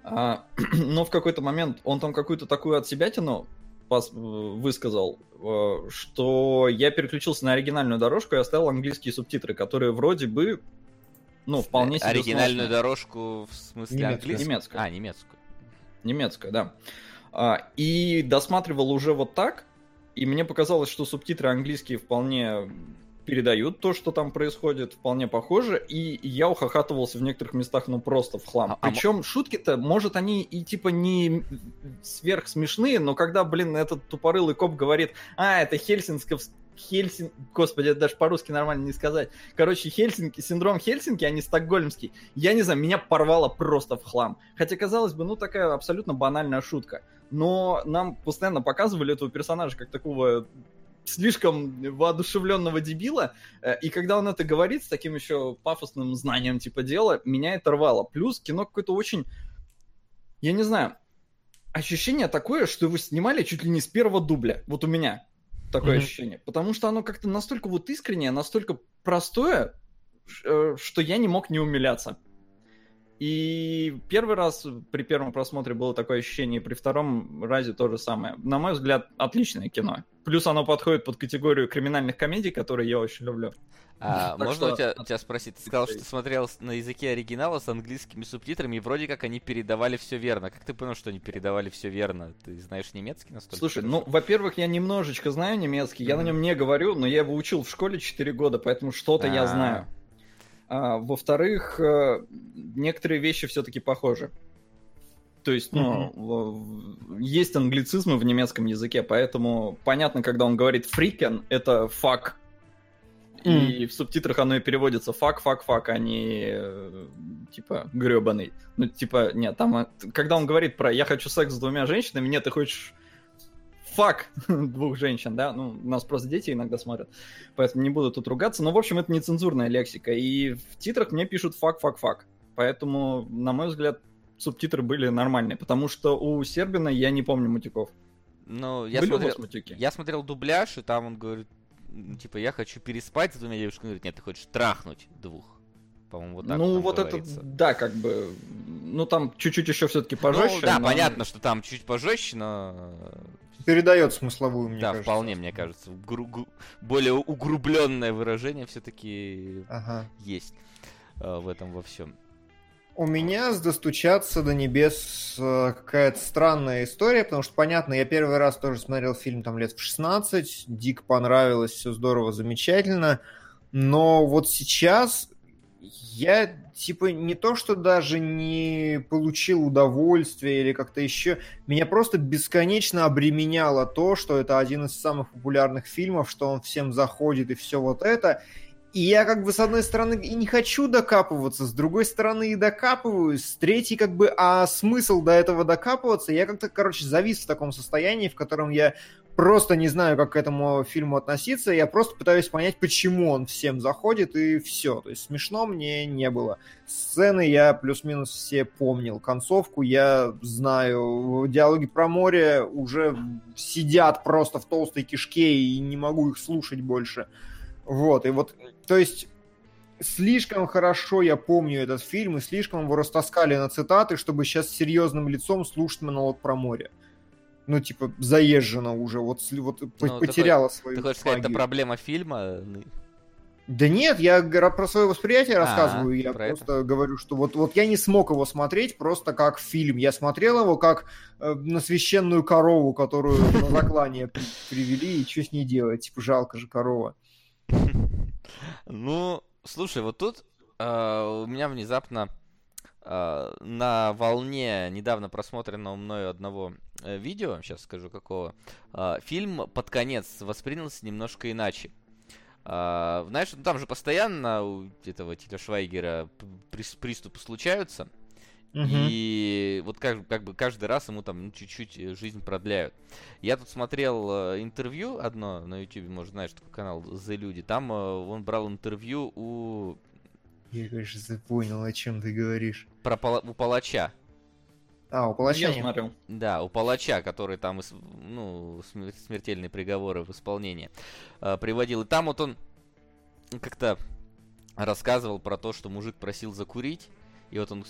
а, *clears throat* но в какой-то момент он там какую-то такую отсебятину пос- высказал, э, что я переключился на оригинальную дорожку и оставил английские субтитры, которые вроде бы, ну, вполне себе Оригинальную сносные. дорожку в смысле Немецкую. английскую? Немецкую. А, немецкую. Немецкая, да. А, и досматривал уже вот так, и мне показалось, что субтитры английские вполне передают то, что там происходит, вполне похоже, и я ухахатывался в некоторых местах, ну, просто в хлам. А- а Причем шутки-то, может, они и типа не сверх смешные, но когда, блин, этот тупорылый коп говорит, а, это Хельсинсков... Хельсин... Господи, это даже по-русски нормально не сказать. Короче, Хельсинки, синдром Хельсинки, а не стокгольмский. Я не знаю, меня порвало просто в хлам. Хотя, казалось бы, ну, такая абсолютно банальная шутка. Но нам постоянно показывали этого персонажа как такого слишком воодушевленного дебила, э, и когда он это говорит с таким еще пафосным знанием типа дела, меня это рвало. Плюс кино какое-то очень, я не знаю, ощущение такое, что его снимали чуть ли не с первого дубля. Вот у меня такое Мгм. ощущение. Потому что оно как-то настолько вот искреннее, настолько простое, э, что я не мог не умиляться. И первый раз при первом просмотре было такое ощущение, и при втором разе то же самое. На мой взгляд, отличное кино. Плюс оно подходит под категорию криминальных комедий, которые я очень люблю. А, можно что- у тебя, у тебя спросить? Ты сказал, что ты смотрел на языке оригинала с английскими субтитрами, и вроде как они передавали все верно. Как ты понял, что они передавали все верно? Ты знаешь немецкий настолько? Слушай, хорошо? ну, во-первых, я немножечко знаю немецкий, я на Мгм. нем не говорю, но я его учил в школе 4 года, поэтому что-то я А. знаю. А, во-вторых, э, некоторые вещи все-таки похожи. То есть, ну, в- есть англицизмы в немецком языке, поэтому понятно, когда он говорит ficken, это fuck. И в субтитрах оно и переводится fuck, fuck, fuck, а не э, типа гребаный. Ну, типа, нет, там, э, когда он говорит про я хочу секс с двумя женщинами, нет, ты хочешь fuck *laughs* двух женщин, да, ну, нас просто дети иногда смотрят, поэтому не буду тут ругаться, но, в общем, это нецензурная лексика, и в титрах мне пишут fuck, fuck, fuck, поэтому, на мой взгляд, субтитры были нормальные, потому что у Сербина я не помню мутиков. Ну, я Были смотрел, я смотрел дубляж, и там он говорит, типа, я хочу переспать с двумя девушками. Он говорит, нет, ты хочешь трахнуть двух. По-моему, вот так ну, вот говорится. это, да, как бы, ну, там чуть-чуть еще все-таки Ну, пожестче. да, но- понятно, что там чуть пожестче, но... Передает смысловую, мне да, кажется. вполне, мне кажется. гру- более углубленное выражение все-таки Ага. есть э, в этом во всем. У меня с «Достучаться до небес» э, какая-то странная история, потому что, понятно, я первый раз тоже смотрел фильм там лет в 16, дико понравилось, все здорово, замечательно, но вот сейчас я, типа, не то, что даже не получил удовольствия или как-то еще, меня просто бесконечно обременяло то, что это один из самых популярных фильмов, что он всем заходит и все вот это, и я как бы с одной стороны и не хочу докапываться, с другой стороны и докапываюсь, с третьей как бы, а смысл до этого докапываться, я как-то, короче, завис в таком состоянии, в котором я просто не знаю, как к этому фильму относиться, я просто пытаюсь понять, почему он всем заходит, и все. То есть смешно мне не было. Сцены я плюс-минус все помнил, концовку я знаю, диалоги про море уже сидят просто в толстой кишке, и не могу их слушать больше. Вот, и вот, то есть, слишком хорошо я помню этот фильм, и слишком его растаскали на цитаты, чтобы сейчас серьезным лицом слушать монолог про море. Ну, типа, заезжено уже, вот, вот Ну, потеряла ты, свою Ты хочешь сказать, это проблема фильма? Да нет, я про свое восприятие А, рассказываю. Я про это. просто говорю, что вот, вот я не смог его смотреть просто как фильм. Я смотрел его как э, на священную корову, которую на заклание при- привели, и что с ней делать? Типа, жалко же корова. Ну, слушай, вот тут э, у меня внезапно э, на волне недавно просмотренного мною одного видео, сейчас скажу какого, э, фильм под конец воспринялся немножко иначе. Э, знаешь, ну, там же постоянно у этого Тиля Швайгера приступы случаются. И вот как, как бы каждый раз ему там ну, чуть-чуть э, жизнь продляют. Я тут смотрел э, интервью одно на YouTube, может знаешь, такой канал The Люди. Там э, он брал интервью у, Я, конечно, понял, о чем ты говоришь. про пала- у палача. А, у Я палача нет. смотрел. Да, у палача, который там ну, смер- смертельные приговоры в исполнение э, приводил. И там вот он как-то рассказывал про то, что мужик просил закурить, и вот он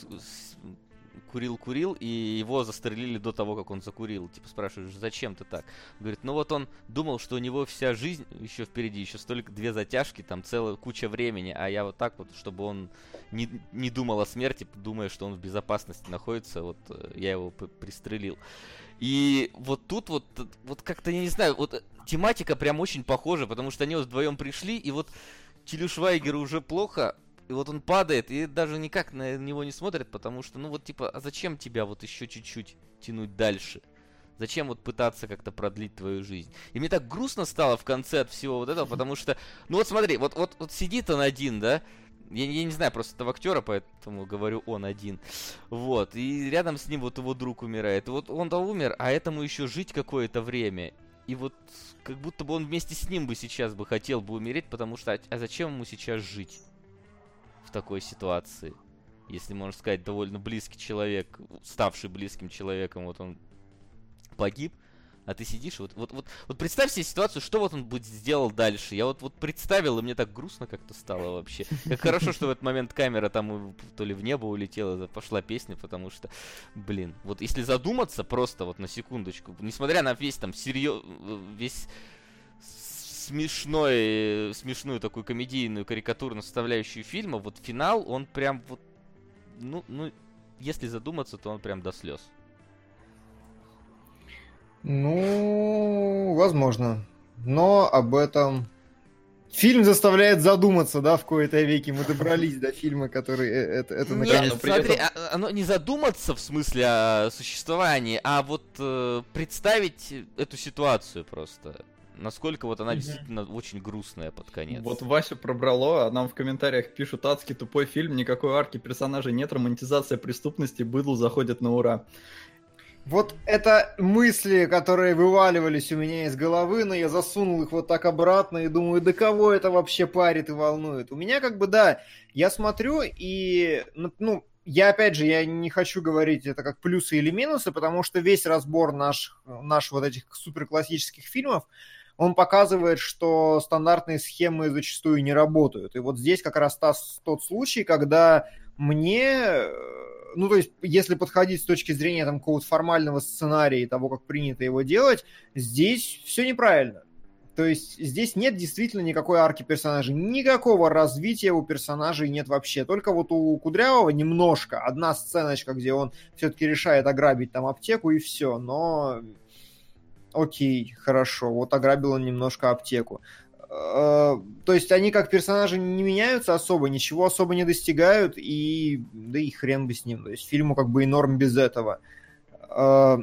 курил-курил, и его застрелили до того, как он закурил. Типа спрашиваешь, зачем ты так? Говорит, ну вот он думал, что у него вся жизнь еще впереди, еще столько две затяжки, там целая куча времени, а я вот так вот, чтобы он не, не думал о смерти, думая, что он в безопасности находится, вот э, я его пристрелил. И вот тут вот, вот как-то, я не знаю, вот э, тематика прям очень похожа, потому что они вот вдвоем пришли, и вот Тилю Швайгеру уже плохо, и вот он падает, и даже никак на него не смотрят, потому что, ну вот типа, а зачем тебя вот еще чуть-чуть тянуть дальше? Зачем вот пытаться как-то продлить твою жизнь? И мне так грустно стало в конце от всего вот этого, *laughs* потому что, ну вот смотри, вот, вот, вот сидит он один, да, я, я не знаю просто этого актера, поэтому говорю он один. Вот, и рядом с ним вот его друг умирает. И вот он-то умер, а этому еще жить какое-то время. И вот как будто бы он вместе с ним бы сейчас бы хотел бы умереть, потому что а, а зачем ему сейчас жить в такой ситуации? Если можно сказать, довольно близкий человек, ставший близким человеком, вот он погиб, а ты сидишь, вот, вот, вот, вот представь себе ситуацию, что вот он будет сделал дальше. Я вот, вот представил, и мне так грустно как-то стало вообще. Как хорошо, что в этот момент камера там то ли в небо улетела, пошла песня, потому что, блин, вот если задуматься просто вот на секундочку, несмотря на весь там серьез, весь смешной, смешную такую комедийную карикатурную составляющую фильма, вот финал, он прям вот, ну, ну, если задуматься, то он прям до слез. Ну, возможно. Но об этом... Фильм заставляет задуматься, да, в кои-то веки. Мы добрались до фильма, который э, это, это Нет, наконец... смотри, этом- а- оно не задуматься в смысле о существовании, а вот э, представить эту ситуацию просто. Насколько вот она Мгм. действительно очень грустная под конец. Вот Васю пробрало, а нам в комментариях пишут адский тупой фильм, никакой арки персонажей нет, романтизация преступности, быдлу заходит на ура. Вот это мысли, которые вываливались у меня из головы, но я засунул их вот так обратно и думаю, да кого это вообще парит и волнует? У меня как бы, да, я смотрю и, ну, ну, я опять же, я не хочу говорить это как плюсы или минусы, потому что весь разбор наш, наш вот этих суперклассических фильмов, он показывает, что стандартные схемы зачастую не работают. И вот здесь как раз та, тот случай, когда мне, э, ну то есть, если подходить с точки зрения там какого-то формального сценария и того, как принято его делать, здесь все неправильно. То есть здесь нет действительно никакой арки персонажей, никакого развития у персонажей нет вообще. Только вот у Кудрявого немножко. Одна сценочка, где он все-таки решает ограбить там аптеку и все. Но окей, хорошо, вот ограбил он немножко аптеку. Э, То есть они как персонажи не меняются особо, ничего особо не достигают, и да и хрен бы с ним. То есть фильму как бы и норм без этого. Э,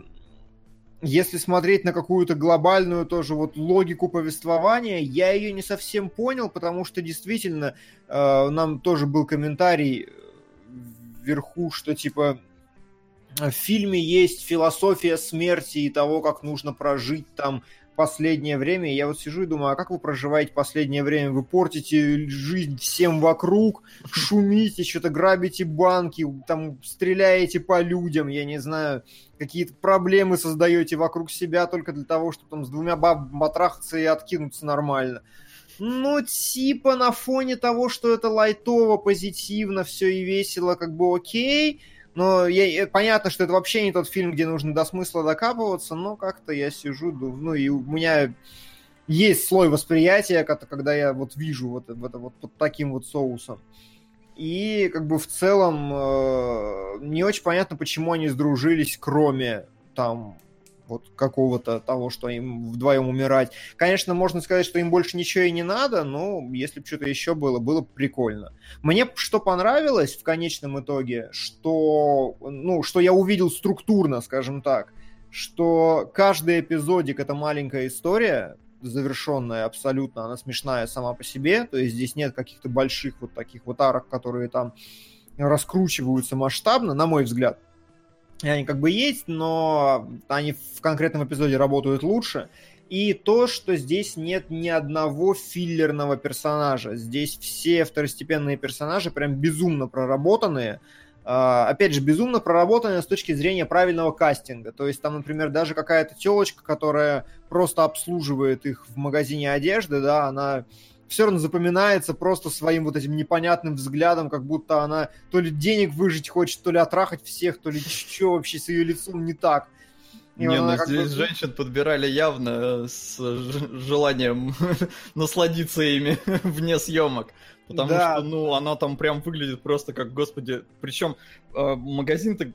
Если смотреть на какую-то глобальную тоже вот логику повествования, я ее не совсем понял, потому что действительно э, нам тоже был комментарий вверху, что типа в фильме есть философия смерти и того, как нужно прожить там последнее время. И я вот сижу и думаю, а как вы проживаете последнее время? Вы портите жизнь всем вокруг, *laughs* шумите, что-то грабите банки, там стреляете по людям, я не знаю, какие-то проблемы создаете вокруг себя только для того, чтобы там с двумя бабами потрахаться и откинуться нормально. ну, типа на фоне того, что это лайтово, позитивно, все и весело, как бы окей. Но я, понятно, что это вообще не тот фильм, где нужно до смысла докапываться, но как-то я сижу, ну и у меня есть слой восприятия, когда я вот вижу вот это вот под таким вот соусом. И как бы в целом э, не очень понятно, почему они сдружились, кроме там вот какого-то того, что им вдвоем умирать. Конечно, можно сказать, что им больше ничего и не надо, но если бы что-то еще было, было бы прикольно. Мне что понравилось в конечном итоге, что, ну, что я увидел структурно, скажем так, что каждый эпизодик это маленькая история, завершенная абсолютно, она смешная сама по себе, то есть здесь нет каких-то больших вот таких вот арок, которые там раскручиваются масштабно, на мой взгляд. Они как бы есть, но они в конкретном эпизоде работают лучше. И то, что здесь нет ни одного филлерного персонажа. Здесь все второстепенные персонажи прям безумно проработанные. Uh, опять же, безумно проработанная с точки зрения правильного кастинга. То есть там, например, даже какая-то телочка, которая просто обслуживает их в магазине одежды, да, она все равно запоминается просто своим вот этим непонятным взглядом, как будто она то ли денег выжить хочет, то ли отрахать всех, то ли что вообще с ее лицом не так. И не, ну здесь бы... женщин подбирали явно с желанием *laughs* насладиться ими *laughs* вне съемок. Потому да. что, ну, она там прям выглядит просто как, господи. Причем э, магазин-то,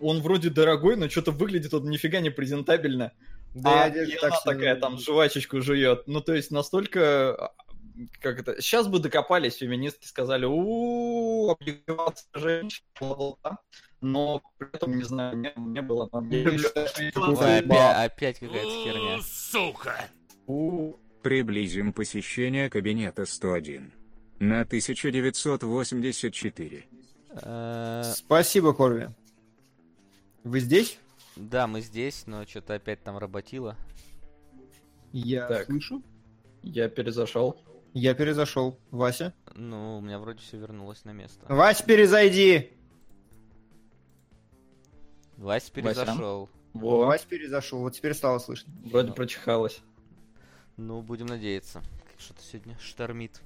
он вроде дорогой, но что-то выглядит он нифига не презентабельно. Да, а и так она такая там жвачечку жует. Ну, то есть настолько а, как это, сейчас бы докопались феминистки, сказали, у облигация женщин, но при этом, не знаю, не, не было там... Опять какая-то херня. Сука! Приблизим посещение кабинета 101 на 1984. Э, Спасибо, Корви. Вы здесь? Да, мы здесь, но что-то опять там работило. Я так. слышу. Я перезашел. Я перезашел. Вася? Ну, у меня вроде все вернулось на место. Вась, перезайди! Вась перезашел. Во. Вась перезашел, вот теперь стало слышно. Вроде ну. прочихалось. Ну, будем надеяться. Что-то сегодня штормит.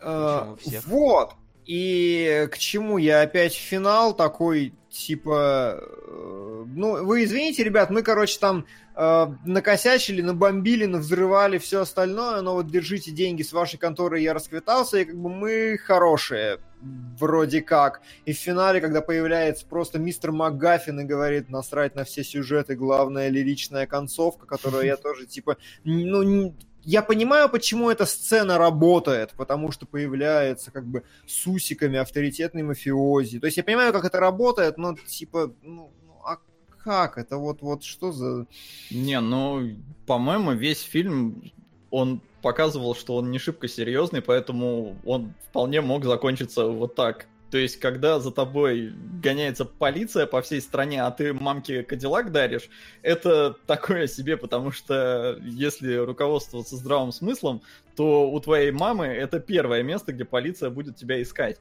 Uh, вот! И к чему я опять финал такой, типа... Э, ну, вы извините, ребят, мы, короче, там э, накосячили, набомбили, навзрывали все остальное, но вот держите деньги с вашей конторы, я расквитался, и как бы мы хорошие, вроде как. И в финале, когда появляется просто мистер МакГаффин и говорит насрать на все сюжеты, главная лиричная концовка, которую я тоже, типа, ну, я понимаю, почему эта сцена работает, потому что появляется как бы с усиками авторитетный мафиози. То есть я понимаю, как это работает, но типа, ну, ну а как? Это вот, вот что за... Не, ну, по-моему, весь фильм, он показывал, что он не шибко серьезный, поэтому он вполне мог закончиться вот так. То есть, когда за тобой гоняется полиция по всей стране, а ты мамке Кадиллак даришь, это такое себе, потому что если руководствоваться здравым смыслом, то у твоей мамы это первое место, где полиция будет тебя искать.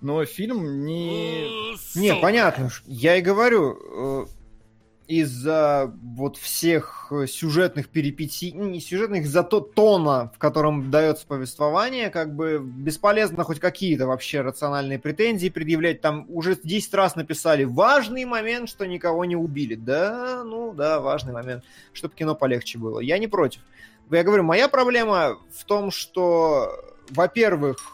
Но фильм не... Не, понятно. Я и говорю, э, из-за вот всех э, сюжетных перипетий, ну, не сюжетных, из-за то тона, в котором дается повествование, как бы бесполезно хоть какие-то вообще рациональные претензии предъявлять. Там уже 10 раз написали важный момент, что никого не убили. Да, ну да, важный момент, чтобы кино полегче было. Я не против. Я говорю, моя проблема в том, что, во-первых,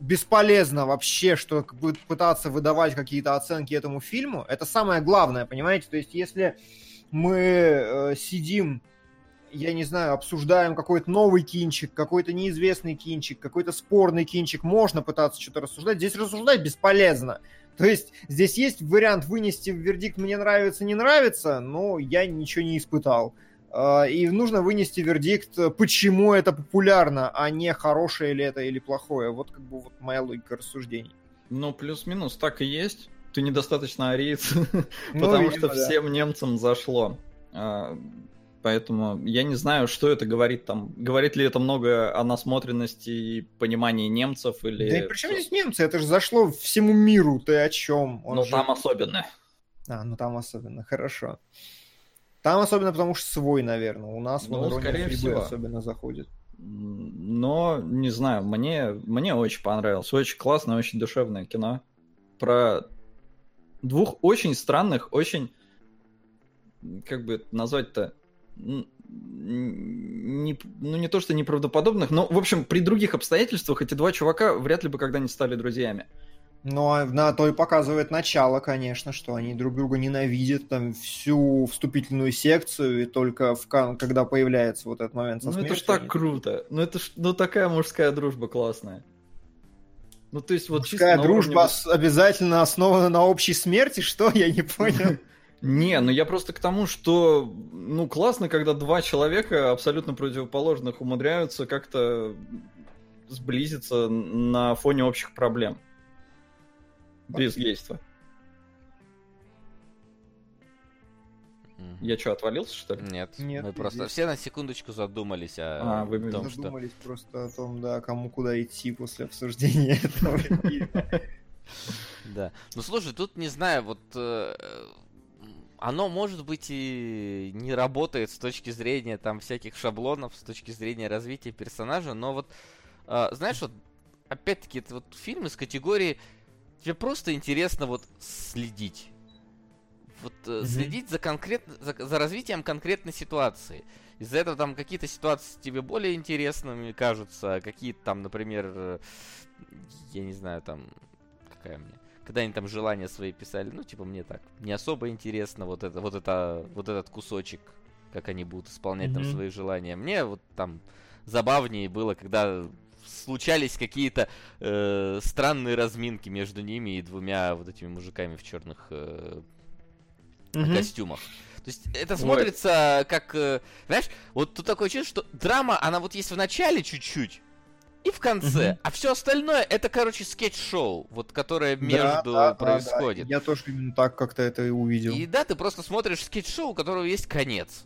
бесполезно вообще, что пытаться выдавать какие-то оценки этому фильму. Это самое главное, понимаете? То есть, если мы э, сидим, я не знаю, обсуждаем какой-то новый кинчик, какой-то неизвестный кинчик, какой-то спорный кинчик, можно пытаться что-то рассуждать. Здесь рассуждать бесполезно. То есть здесь есть вариант вынести вердикт «мне нравится, не нравится», но я ничего не испытал. А, и нужно вынести вердикт, почему это популярно, а не хорошее ли это или плохое. Вот как бы вот моя логика рассуждений. Ну, плюс-минус так и есть. Ты недостаточно ариец, *laughs* ну, потому что всем немцам зашло. А, поэтому я не знаю, что это говорит там. Говорит ли это много о насмотренности и понимании немцев или... Да и при чем здесь немцы? Это же зашло всему миру. Ты о чем? ну, же... там особенно. А, ну там особенно. Хорошо. Там особенно потому что свой, наверное. У нас ну, скорее всего. особенно заходит. Но, не знаю, мне, мне очень понравилось. Очень классное, очень душевное кино. Про двух очень странных, очень... Как бы это назвать-то? Не, ну, не то, что неправдоподобных, но, в общем, при других обстоятельствах эти два чувака вряд ли бы когда-нибудь стали друзьями. Ну, а на то и показывает начало, конечно, что они друг друга ненавидят, там, всю вступительную секцию, и только в, когда появляется вот этот момент со Ну, это ж так они... круто. Ну, это ж, ну, такая мужская дружба классная. Ну, то есть, вот Мужская дружба уровне... обязательно основана на общей смерти? Что? *laughs* Я не понял. Не, ну я просто к тому, что ну классно, когда два человека абсолютно противоположных умудряются как-то сблизиться на фоне общих проблем. Без гейства. Я что, отвалился, что ли? Нет. Нет мы просто здесь. все на секундочку задумались о, а, вы том, задумались что... просто о том, да, кому куда идти после обсуждения *laughs* этого Да. Ну слушай, тут не знаю, вот э, оно может быть и не работает с точки зрения там всяких шаблонов, с точки зрения развития персонажа, но вот э, знаешь, вот опять-таки это вот фильм из категории тебе просто интересно вот следить. Вот mm-hmm. следить за конкретно за, за развитием конкретной ситуации. Из-за этого там какие-то ситуации тебе более интересными кажутся, какие-то там, например, э, я не знаю, там какая мне когда они там желания свои писали, ну, типа, мне так, не особо интересно вот это, вот это, вот этот кусочек, как они будут исполнять mm-hmm. там свои желания. Мне вот там забавнее было, когда случались какие-то э, странные разминки между ними и двумя вот этими мужиками в черных э, mm-hmm. костюмах. То есть это смотрится Ой. как, э, знаешь, вот тут такое чувство, что драма, она вот есть в начале чуть-чуть, и в конце. Угу. А все остальное это, короче, скетч-шоу, вот которое между да, да, происходит. Да, да. Я тоже именно так как-то это и увидел. И да, ты просто смотришь скетч-шоу, у которого есть конец.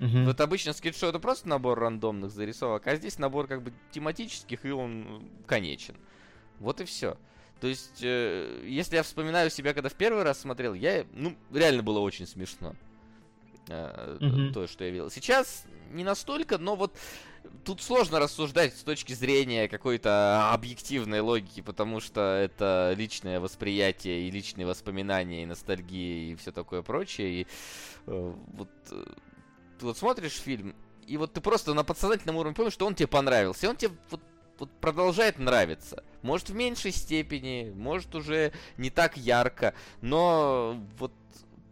Угу. Вот обычно скетч-шоу это просто набор рандомных зарисовок, а здесь набор как бы тематических, и он конечен. Вот и все. То есть, э, если я вспоминаю себя, когда в первый раз смотрел, я, ну, реально было очень смешно. Э, угу. То, что я видел. Сейчас не настолько, но вот тут сложно рассуждать с точки зрения какой-то объективной логики, потому что это личное восприятие и личные воспоминания, и ностальгия, и все такое прочее. И э, вот э, ты вот смотришь фильм, и вот ты просто на подсознательном уровне помнишь, что он тебе понравился, и он тебе вот, вот продолжает нравиться. Может в меньшей степени, может уже не так ярко, но вот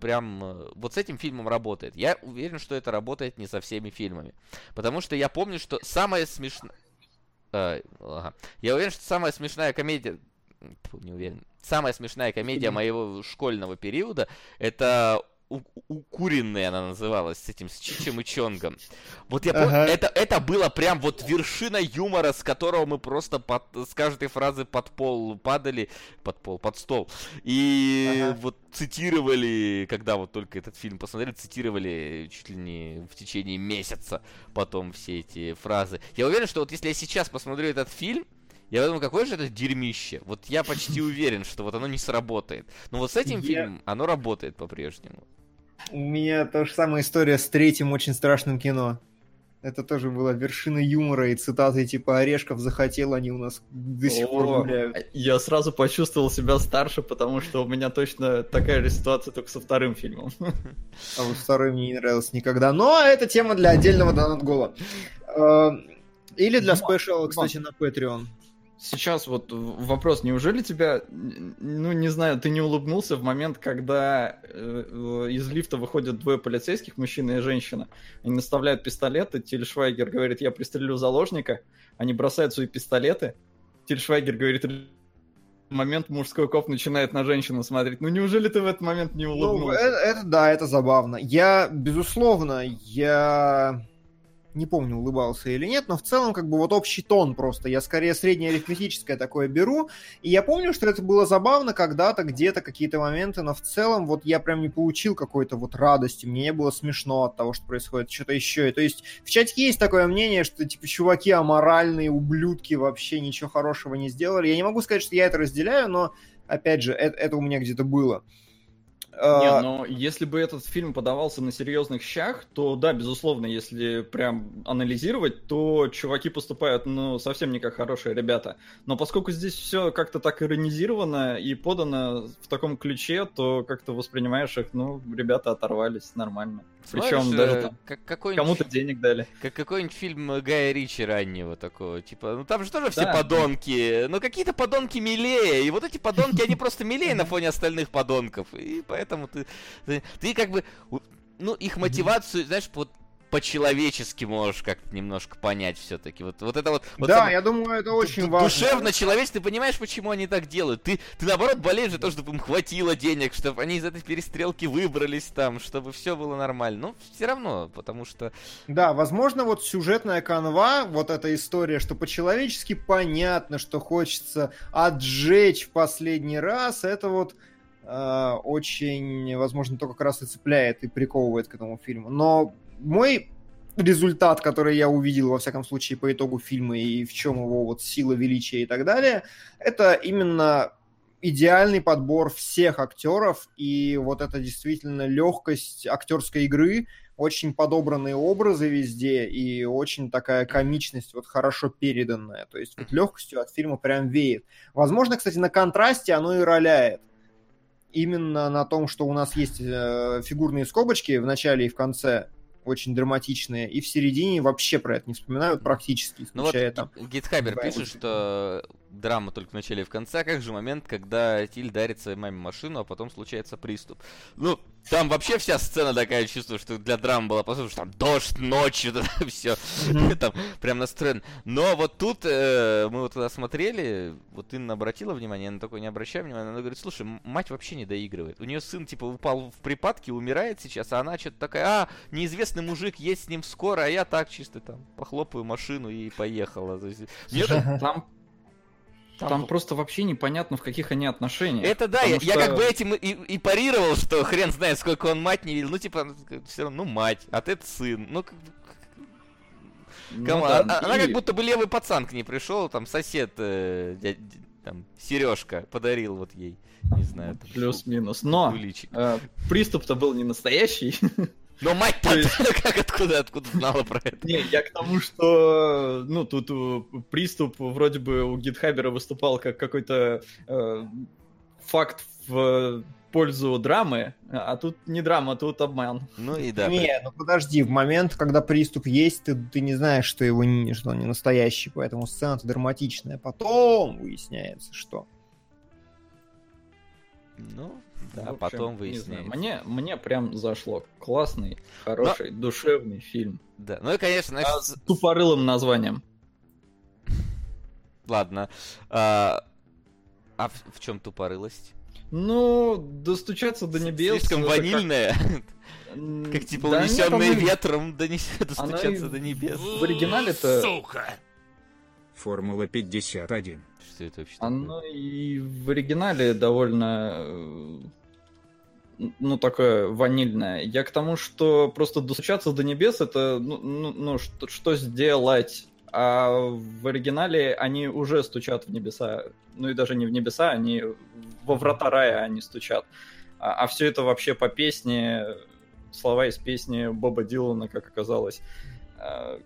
прям э, вот с этим фильмом работает. Я уверен, что это работает не со всеми фильмами. Потому что я помню, что самая смешная... Э, ага. Я уверен, что самая смешная комедия... Фу, не уверен. Самая смешная комедия моего школьного периода это укуренная она называлась, с этим, с Чичем и Чонгом. Вот я ага. помню, это, это было прям вот вершина юмора, с которого мы просто под, с каждой фразы под пол падали, под пол, под стол. И ага. вот цитировали, когда вот только этот фильм посмотрели, цитировали чуть ли не в течение месяца потом все эти фразы. Я уверен, что вот если я сейчас посмотрю этот фильм, я думаю, какое же это дерьмище. Вот я почти *laughs* уверен, что вот оно не сработает. Но вот с этим я... фильмом оно работает по-прежнему. У меня та же самая история с третьим очень страшным кино. Это тоже была вершина юмора, и цитаты типа «Орешков захотел», они у нас до сих пор гуляют. Я сразу почувствовал себя старше, потому что у меня точно такая же ситуация, только со вторым фильмом. А вот второй мне не нравился никогда. Но это тема для отдельного донат-гола. Э, или для спешала, кстати, на Patreon сейчас вот вопрос, неужели тебя, ну не знаю, ты не улыбнулся в момент, когда э, из лифта выходят двое полицейских, мужчина и женщина, они наставляют пистолеты, Тильшвайгер говорит, я пристрелю заложника, они бросают свои пистолеты, Тильшвайгер говорит, момент мужской коп начинает на женщину смотреть. Ну неужели ты в этот момент не ну, улыбнулся? Ну, это, это да, это забавно. Я, безусловно, я не помню, улыбался или нет, но в целом как бы вот общий тон просто. Я скорее среднее арифметическое такое беру. И я помню, что это было забавно когда-то, где-то какие-то моменты, но в целом вот я прям не получил какой-то вот радости. Мне не было смешно от того, что происходит что-то еще. И, то есть в чатике есть такое мнение, что типа чуваки аморальные, ублюдки вообще ничего хорошего не сделали. Я не могу сказать, что я это разделяю, но опять же, это, это у меня где-то было. Не, А, но если бы этот фильм подавался на серьезных щах, то да, безусловно, если прям анализировать, то чуваки поступают, ну, совсем не как хорошие ребята. Но поскольку здесь все как-то так иронизировано и подано в таком ключе, то как-то воспринимаешь их, ну, ребята оторвались нормально. Причем даже э, там как, какой-нибудь, кому-то денег дали. как какой-нибудь фильм Гая Ричи раннего такого, типа, ну там же тоже все Да. подонки, но какие-то подонки милее, и вот эти подонки, они просто милее на фоне остальных подонков, и поэтому ты, ты, ты как бы, ну, их мотивацию, знаешь, вот по-человечески можешь как-то немножко понять все-таки. Вот, вот это вот... вот да, сам- я думаю, это очень важно. Душевно, человечески, ты понимаешь, почему они так делают. Ты, ты наоборот болеешь за то, чтобы им хватило денег, чтобы они из этой перестрелки выбрались там, чтобы все было нормально. Ну, все равно, потому что... Да, возможно, вот сюжетная канва, вот эта история, что по-человечески понятно, что хочется отжечь в последний раз, это вот э, очень, возможно, то как раз и цепляет и приковывает к этому фильму. Но мой результат, который я увидел, во всяком случае, по итогу фильма и в чем его вот сила, величие и так далее, это именно идеальный подбор всех актеров и вот это действительно легкость актерской игры, очень подобранные образы везде и очень такая комичность вот хорошо переданная. То есть вот легкостью от фильма прям веет. Возможно, кстати, на контрасте оно и роляет. Именно на том, что у нас есть э, фигурные скобочки в начале и в конце, очень драматичные, и в середине вообще про это не вспоминают практически, Ну вот там. Ги- Гитхабер пишет, что драма только в начале и в конце, а как же момент, когда Тиль дарит своей маме машину, а потом случается приступ. Ну, там вообще вся сцена такая, чувствую, что для драм была, потому что там дождь, ночь, вот это *laughs* все, там прям настроен. Но вот тут э, мы вот когда смотрели, вот Инна обратила внимание, она такой не обращая внимания, она говорит, слушай, мать вообще не доигрывает. У нее сын, типа, упал в припадке, умирает сейчас, а она что-то такая, а, неизвестный мужик есть с ним скоро, а я так чисто там похлопаю машину и поехала. Так- Там, там просто вообще непонятно, в каких они отношениях. Это да, я, Потому я что- как бы этим и, и парировал, что хрен знает, сколько он мать не видел. Ну, типа, все равно, ну, мать, а ты сын. Ну, как бы, Ну да, а- Она и- как будто бы левый пацан к ней пришел, там сосед, э, дядь- там, Сережка подарил вот ей, не знаю, Плюс-минус. Но э, приступ-то был не настоящий. *laughs* Но мать-то, то есть- *laughs* как откуда, откуда знала про это? Не, я к тому, что, ну, тут э, приступ вроде бы у Гитхабера выступал как какой-то э, факт в пользу драмы, а тут не драма, тут обман. Ну и да. не, ну подожди, в момент, когда приступ есть, ты, ты не знаешь, что его не, что он не настоящий, поэтому сцена-то драматичная. Потом выясняется, что. Ну, да, общем, потом выясняется. знаю, Мне, мне прям зашло. Классный, хороший, душевный фильм. Да, ну и, конечно, знаешь, А с- тупорылым названием. *laughs* ладно. А, а в, чем тупорылость? Ну, достучаться до небес. Слишком как- ванильная. *laughs* Как типа да нет, унесенные и- ветром донес- достучаться до небес. В оригинале-то Формула 51. Это вообще? Оно и в оригинале довольно, э, ну, такое ванильное. Я к тому, что просто достучаться до небес, это, ну, ну, ну, что, что сделать? А в оригинале они уже стучат в небеса. Ну и даже не в небеса, они во врата рая они стучат. А, все это вообще по песне, слова из песни Боба Дилана, как оказалось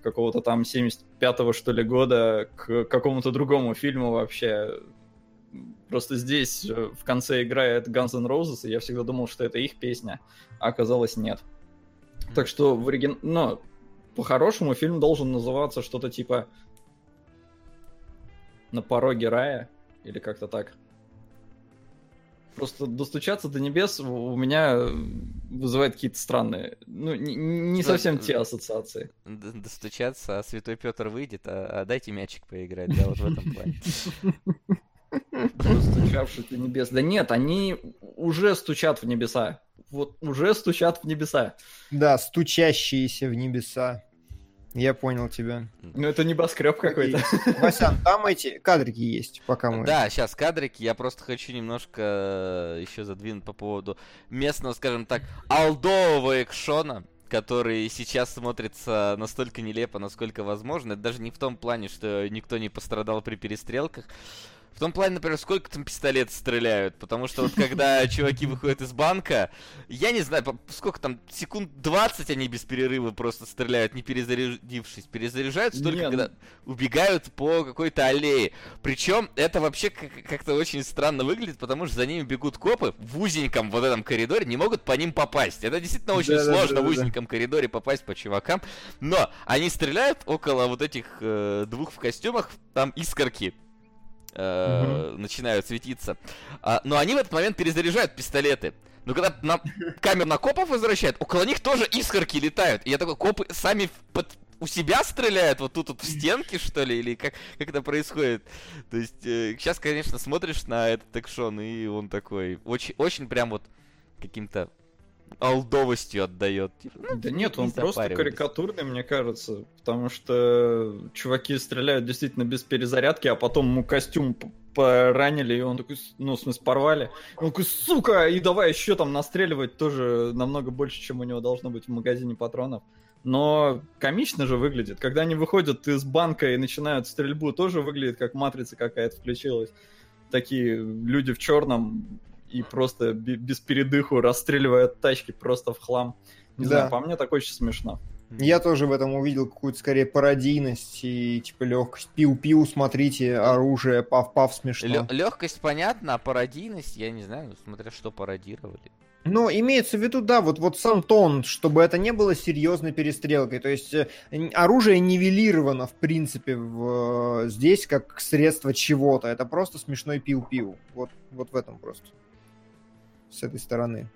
какого-то там 75-го, что ли, года к какому-то другому фильму вообще. Просто здесь э, в конце играет Guns N' Roses, и я всегда думал, что это их песня, а оказалось нет. Так что в оригин... Но по-хорошему фильм должен называться что-то типа «На пороге рая» или как-то так. Просто достучаться до небес у меня вызывает какие-то странные, ну, не, не совсем те ассоциации. Достучаться, а Святой Петр выйдет, а, а дайте мячик поиграть, да, вот в этом плане. Достучавшись до небес. Да нет, они уже стучат в небеса. Вот уже стучат в небеса. Да, стучащиеся в небеса. Я понял тебя. Ну это небоскреб какой-то. *laughs* Васян, там эти кадрики есть, пока мы... Да, сейчас кадрики. Я просто хочу немножко еще задвинуть по поводу местного, скажем так, алдового экшона, который сейчас смотрится настолько нелепо, насколько возможно. Это даже не в том плане, что никто не пострадал при перестрелках. Том плане, например, сколько там пистолет стреляют, потому что вот когда *laughs* чуваки выходят из банка, я не знаю, сколько там, секунд 20 они без перерыва просто стреляют, не перезарядившись. Перезаряжаются только Нет. когда убегают по какой-то аллее. Причем это вообще как- как-то очень странно выглядит, потому что за ними бегут копы в узеньком вот этом коридоре, не могут по ним попасть. Это действительно очень Да-да-да-да-да. сложно в узеньком коридоре попасть по чувакам. Но они стреляют около вот этих э, двух в костюмах, там искорки э, начинают светиться. А, но они в этот момент перезаряжают пистолеты. Но когда на камеру на копов возвращают, около них тоже искорки летают. И я такой, копы сами под- у себя стреляют, вот тут вот в стенки, что ли, или как, как это происходит? То есть, сейчас, конечно, смотришь на этот экшон, и он такой, очень, очень прям вот каким-то олдовостью отдает. Типа, ну, Да нет, он просто карикатурный, мне кажется. Потому что чуваки стреляют действительно без перезарядки, а потом ему костюм поранили, и он такой, ну, в смысле, порвали. Он такой, сука, и давай еще там настреливать тоже намного больше, чем у него должно быть в магазине патронов. Но комично же выглядит. Когда они выходят из банка и начинают стрельбу, тоже выглядит как матрица какая-то включилась. Такие люди в черном и просто бе- без передыху расстреливают тачки просто в хлам. Не Да. знаю, по мне так очень смешно. Я тоже в этом увидел какую-то скорее пародийность и типа легкость. Пиу-пиу, смотрите, оружие, пав-пав, смешно. Легкость понятна, а пародийность, я не знаю, ну, смотря что пародировали. Но имеется в виду, да, вот, вот сам тон, чтобы это не было серьезной перестрелкой. То есть э, оружие нивелировано, в принципе, в, э, здесь как средство чего-то. Это просто смешной пиу-пиу. Вот, вот в этом просто. С этой стороны.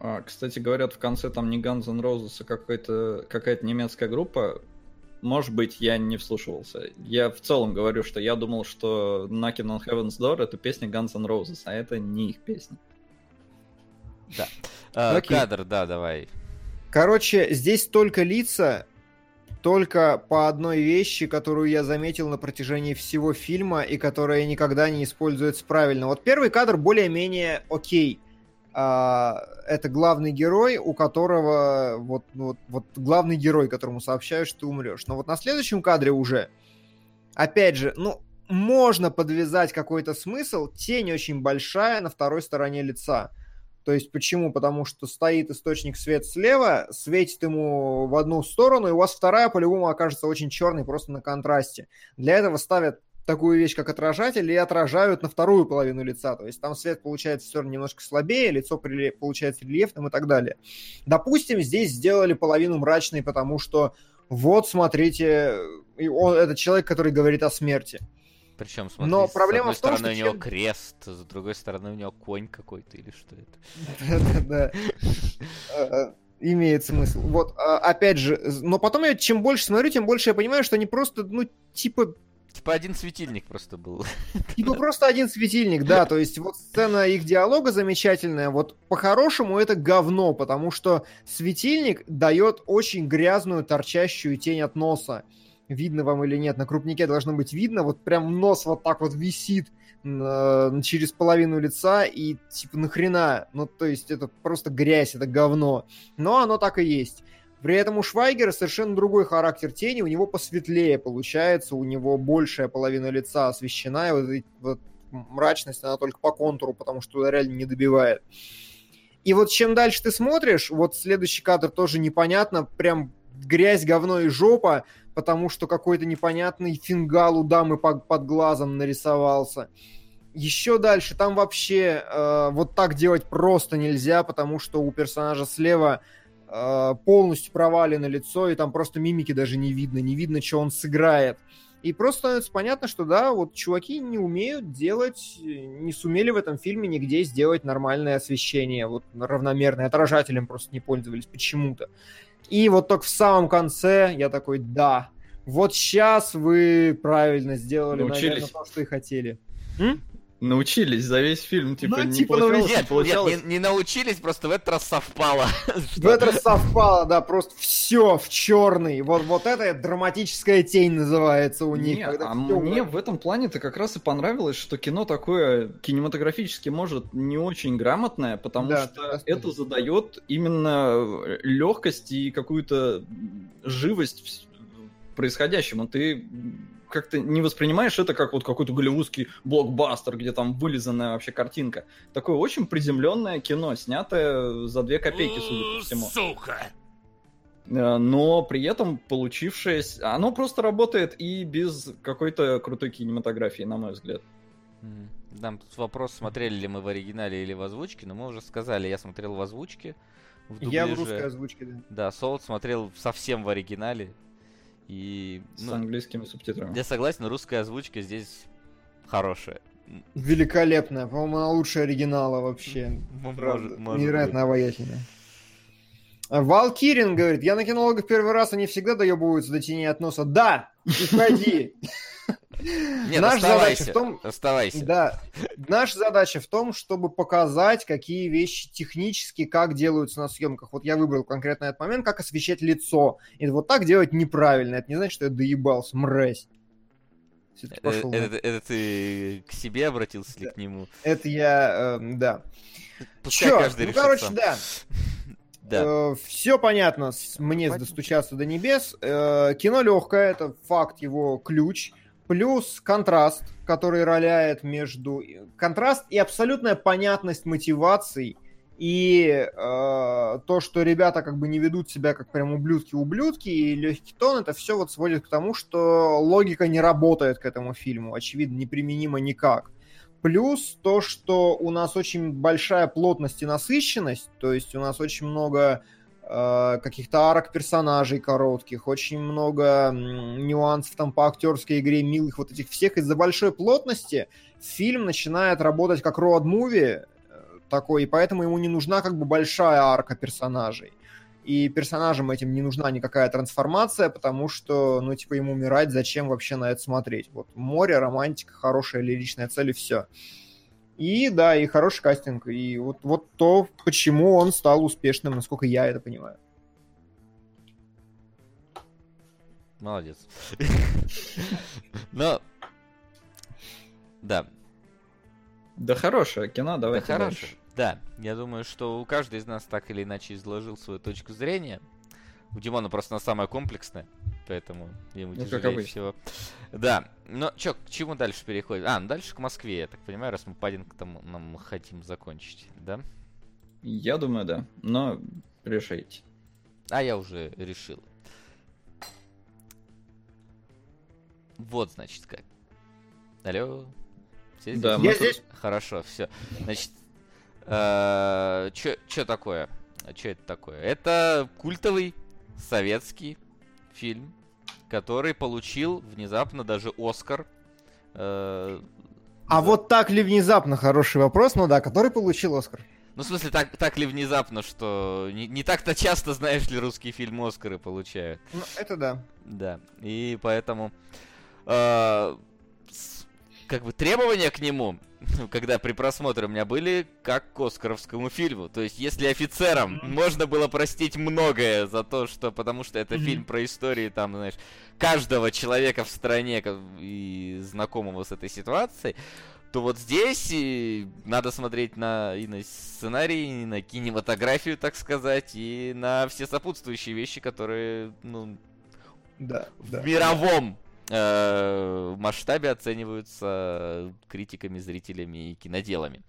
А, кстати, говорят, в конце там не Guns N' Roses, а какая-то какая-то немецкая группа. Может быть, я не вслушивался. Я в целом говорю, что я думал, что Knocking on Heaven's Door это песня Guns N' Roses, а это не их песня. А, Окей. кадр, да, давай. Короче, здесь только лица, только по одной вещи, которую я заметил на протяжении всего фильма и которая никогда не используется правильно. Вот первый кадр более-менее окей. А, это главный герой, у которого вот, ну вот, вот главный герой, которому сообщают, что ты умрешь. Но вот на следующем кадре уже, опять же, ну, можно подвязать какой-то смысл. Тень очень большая на второй стороне лица. То есть почему? Потому что стоит источник свет слева, светит ему в одну сторону, и у вас вторая по-любому окажется очень черной просто на контрасте. Для этого ставят такую вещь, как отражатель, и отражают на вторую половину лица. То есть там свет получается все равно немножко слабее, лицо приле- получается рельефным и так далее. Допустим, здесь сделали половину мрачной, потому что вот, смотрите, он, это человек, который говорит о смерти. Причем, смотри, Но с проблема одной в том, стороны что у него чем- крест, с другой стороны у него конь какой-то или что это. Да-да-да. Э, Имеет смысл. Вот, а, опять же, но потом я чем больше смотрю, тем больше я понимаю, что они просто, ну, типа, Типа один светильник просто был. *laughs* типа просто один светильник, да, то есть вот сцена их диалога замечательная, вот по-хорошему это говно, потому что светильник дает очень грязную торчащую тень от носа. Видно вам или нет, на крупнике должно быть видно, вот прям нос вот так вот висит э, через половину лица и типа нахрена, ну то есть это просто грязь, это говно, но оно так и есть. При этом у Швайгера совершенно другой характер тени, у него посветлее получается, у него большая половина лица освещена, и вот, эти- вот мрачность, она только по контуру, потому что реально не добивает. И вот чем дальше ты смотришь, вот следующий кадр тоже непонятно, прям грязь, говно и жопа, потому что какой-то непонятный фингал у дамы по- под глазом нарисовался. Еще дальше, там вообще э, вот так делать просто нельзя, потому что у персонажа слева э, полностью провалено лицо, и там просто мимики даже не видно, не видно, что он сыграет. И просто становится понятно, что да, вот чуваки не умеют делать, не сумели в этом фильме нигде сделать нормальное освещение, вот равномерное, отражателем просто не пользовались почему-то. И вот только в самом конце я такой, да, вот сейчас вы правильно сделали, наверное, Научились. то, что и хотели. Научились за весь фильм, типа, Ну, не типа, получалось, научились. не Нет, получалось. нет, не, не научились, просто в этот раз совпало. *laughs* В этот раз совпало, да, просто все в черный. Вот, вот это драматическая тень называется у них. Не, когда а мне в- этом плане-то как раз и понравилось, что кино такое кинематографически может не очень грамотное, потому Да, что это задает именно легкость и какую-то живость происходящему. Ты как-то не воспринимаешь это как вот какой-то голливудский блокбастер, где там вылизанная вообще картинка. Такое очень приземленное кино, снятое за две копейки, судя по всему. Сука! Э, но при этом получившееся... Оно просто работает и без какой-то крутой кинематографии, на мой взгляд. Там тут вопрос, смотрели ли мы в оригинале или в озвучке, но мы уже сказали, я смотрел в озвучке. В Я в русской озвучке, да. Да, Солод смотрел совсем в оригинале. И, С ну, английскими субтитрами. я согласен, русская озвучка здесь хорошая. Великолепная. По-моему, она лучше оригинала вообще. Может- может Невероятно обаятельная. Вал Кирин говорит, я на кинологах первый раз, они всегда доебываются до тени от носа. Да, уходи. Нет, Наша задача в том- оставайся. Да, наша задача в том, чтобы показать, какие вещи технически, как делаются на съемках. Вот я выбрал конкретно этот момент, как освещать лицо. И вот так делать неправильно. Это не значит, что я доебался, мразь. Э, пошёл Это, нахуй. это ты к себе обратился или Да. к нему? Это я, э, да. Пускай Чё? каждый Ну, короче, сам. да. *laughs* Да. все понятно, с- мне Понятно. достучаться до небес. Э, кино легкое, это факт его ключ. Плюс контраст, который роляет между... Контраст и абсолютная понятность мотиваций. И э, то, что ребята как бы не ведут себя как прям ублюдки-ублюдки, и легкий тон, это все вот сводит к тому, что логика не работает к этому фильму. Очевидно, неприменима никак. Плюс то, что у нас очень большая плотность и насыщенность, то есть у нас очень много каких-то арок персонажей коротких, очень много нюансов там по актерской игре, милых вот этих всех. Из-за большой плотности фильм начинает работать как роад-муви э, такой, и поэтому ему не нужна как бы большая арка персонажей. И персонажам этим не нужна никакая трансформация, потому что, ну, типа, ему умирать, зачем вообще на это смотреть? Вот море, романтика, хорошая лиричная цель и все. И да, и хороший кастинг. И вот, вот то, почему он стал успешным, насколько я это понимаю. Молодец. Но... Да, Да хорошее кино, да давайте хорошо. дальше. Да, я думаю, что у каждого из нас так или иначе изложил свою точку зрения. У Димона просто она самая комплексная, поэтому ему Ну, тяжелее всего. Да, но чё, к чему дальше переходим? А, ну дальше к Москве, я так понимаю, раз мы Паддингтон нам хотим закончить, да? Я думаю, да. Но решайте. А я уже решил. Вот, значит, как. Алло? Все Да, Я здесь. Хорошо, все. Значит, что такое? Что это такое? Это культовый советский фильм, который получил внезапно даже Оскар. Э, А за- вот так ли внезапно, хороший вопрос, ну да, который получил Оскар. Ну, в смысле, так, так ли внезапно, что не, не так-то часто, знаешь ли, русские фильмы Оскары получают. Ну, это да. Да, и поэтому э, как бы требования к нему, *laughs* когда при просмотре у меня были как к Оскаровскому фильму. То есть, если офицерам можно было простить многое за то, что потому что это фильм про истории, там, знаешь, каждого человека в стране ка- и знакомого с этой ситуацией, то вот здесь и надо смотреть на, и на сценарий, и на кинематографию, так сказать, и на все сопутствующие вещи, которые, ну, Да, в мировом э, масштабе оцениваются критиками, зрителями и киноделами.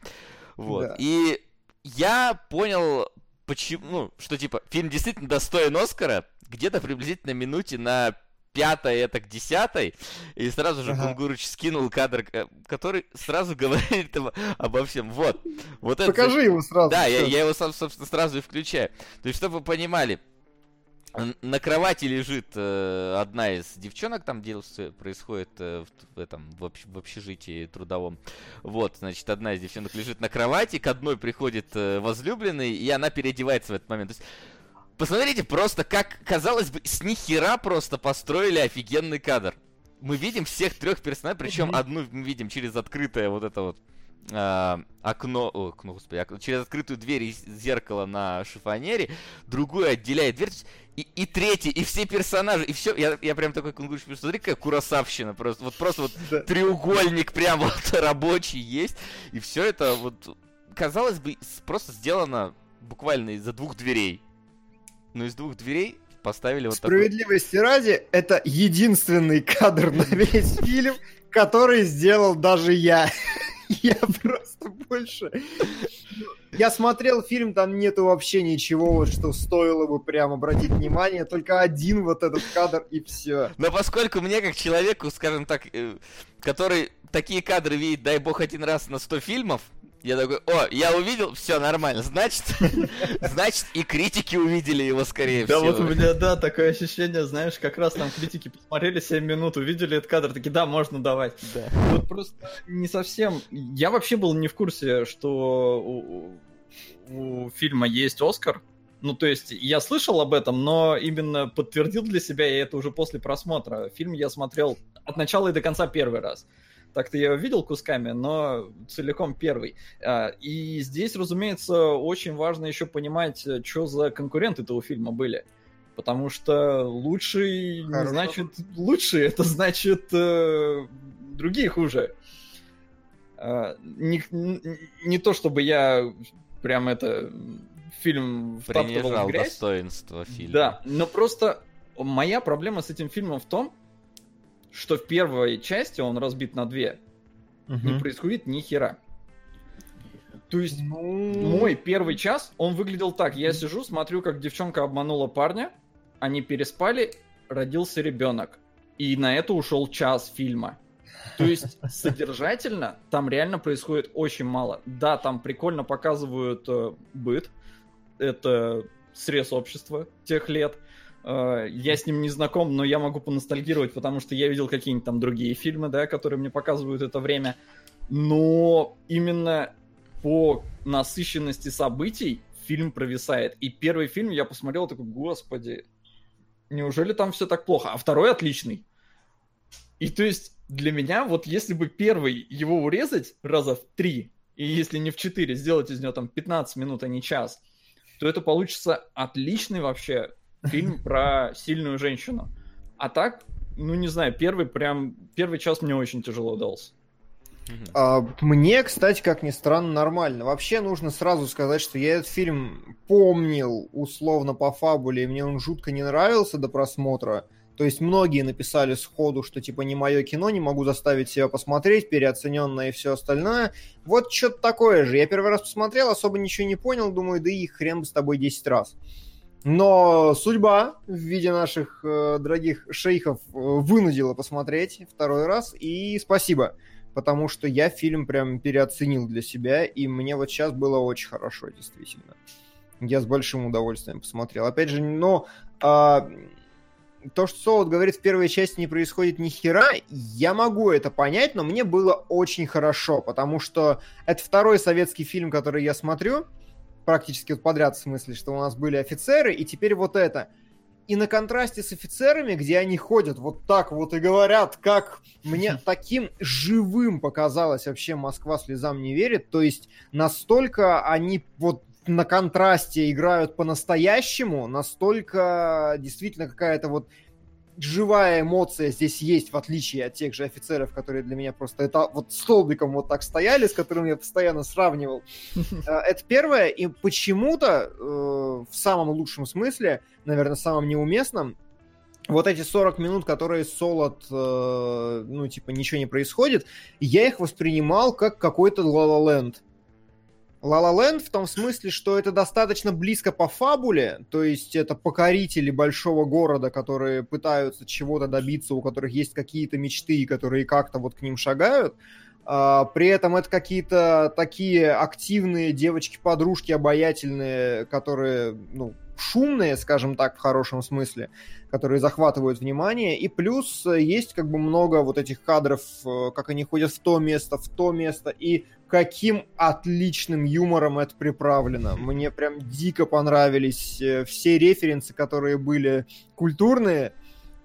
Вот. Да. И я понял, почему, ну, что типа фильм действительно достоин Оскара, где-то приблизительно минуте на пятой, это к десятой, и сразу же Ага. Кунгурыч скинул кадр, э, который сразу *laughs* говорит об- обо всем. Вот, вот это Покажи его сразу. да, я, я его, сам, собственно, сразу и включаю. То есть, чтобы вы понимали, на кровати лежит э, одна из девчонок, там действие происходит э, в, в этом в, общ- в общежитии трудовом. Вот, значит, одна из девчонок лежит на кровати, к одной приходит э, возлюбленный, и она переодевается в этот момент. То есть, посмотрите просто, как, казалось бы, с нихера просто построили офигенный кадр. Мы видим всех трех персонажей, причем одну мы видим через открытое вот это вот а, окно, о, окно, господи, ок- через открытую дверь из зеркала на шифонере, другую отделяет дверь, то есть и, и третий, и все персонажи, и все, я, я прям такой кунгурич, смотри, какая курасавщина, просто, вот просто вот Да. треугольник прям *laughs* вот рабочий есть, и все это вот, казалось бы, просто сделано буквально из-за двух дверей. Но из двух дверей поставили вот такой... Справедливости ради, это единственный кадр на весь *laughs* фильм, который сделал даже я. *laughs* Я просто больше... Я смотрел фильм, там нету вообще ничего, что стоило бы прям обратить внимание, только один вот этот кадр и все. Но поскольку мне, как человеку, скажем так, э, который такие кадры видит, дай бог, один раз на 100 фильмов, я такой, о, я увидел, все нормально, значит, *laughs* значит и критики увидели его скорее Да всего. вот у меня, да, такое ощущение, знаешь, как раз там критики посмотрели 7 минут, увидели этот кадр, такие, да, можно давать. Да. Вот просто не совсем... Я вообще был не в курсе, что у, у фильма есть Оскар. Ну, то есть, я слышал об этом, но именно подтвердил для себя я это уже после просмотра. Фильм я смотрел от начала и до конца первый раз. Так-то я его видел кусками, но целиком первый. А, И здесь, разумеется, очень важно еще понимать, что за конкуренты этого фильма были. Потому что лучший не Хорошо. значит лучший, это значит э, другие хуже. А, Не, не- не то чтобы я прям это фильм втаптывал в грязь. достоинство фильма. Да, но просто моя проблема с этим фильмом в том, что в первой части он разбит на две. Не происходит ни хера. То есть Ну, мой первый час, он выглядел так. Я сижу, смотрю, как девчонка обманула парня, они переспали, родился ребенок. И на это ушел час фильма. То есть *laughs* содержательно там реально происходит очень мало. Да, там прикольно показывают э, быт. Это срез общества тех лет. Э, я с ним не знаком, но я могу поностальгировать, потому что я видел какие-нибудь там другие фильмы, да, которые мне показывают это время. Но именно по насыщенности событий фильм провисает. И первый фильм я посмотрел такой, господи, неужели там все так плохо? А второй отличный. И то есть для меня, вот если бы первый его урезать раза в три, и если не в четыре, сделать из него там 15 минут, а не час, то это получится отличный вообще фильм про сильную женщину. А так, ну не знаю, первый прям, первый час мне очень тяжело дался. А, Мне, кстати, как ни странно, нормально. Вообще нужно сразу сказать, что я этот фильм помнил условно по фабуле, и мне он жутко не нравился до просмотра. То есть многие написали сходу, что типа не мое кино, не могу заставить себя посмотреть, переоцененное и все остальное. Вот что-то такое же. Я первый раз посмотрел, особо ничего не понял, думаю, да и хрен бы с тобой 10 раз. Но судьба в виде наших э, дорогих шейхов э, вынудила посмотреть второй раз, и спасибо потому что я фильм прям переоценил для себя, и мне вот сейчас было очень хорошо, действительно. Я с большим удовольствием посмотрел. Опять же, но а, то, что Солод говорит, в первой части не происходит ни хера, я могу это понять, но мне было очень хорошо, потому что это второй советский фильм, который я смотрю, практически вот подряд в смысле, что у нас были офицеры, и теперь вот это. И на контрасте с офицерами, где они ходят вот так вот и говорят, как мне таким живым показалось вообще Москва слезам не верит, то есть настолько они вот на контрасте играют по-настоящему, настолько действительно какая-то вот живая эмоция здесь есть, в отличие от тех же офицеров, которые для меня просто это вот столбиком вот так стояли, с которыми я постоянно сравнивал. *laughs* Э, Это первое, и почему-то э, в самом лучшем смысле, наверное, самом неуместном, вот эти 40 минут, которые солод, э, ну, типа, ничего не происходит, я их воспринимал как какой-то La La Land. La La Land в том смысле, что это достаточно близко по фабуле, то есть это покорители большого города, которые пытаются чего-то добиться, у которых есть какие-то мечты, которые как-то вот к ним шагают. А, при этом это какие-то такие активные девочки-подружки, обаятельные, которые, ну, шумные, скажем так, в хорошем смысле, которые захватывают внимание. И плюс есть как бы много вот этих кадров, э, как они ходят в то место, в то место, и каким отличным юмором это приправлено. Мне прям дико понравились э, все референсы, которые были культурные.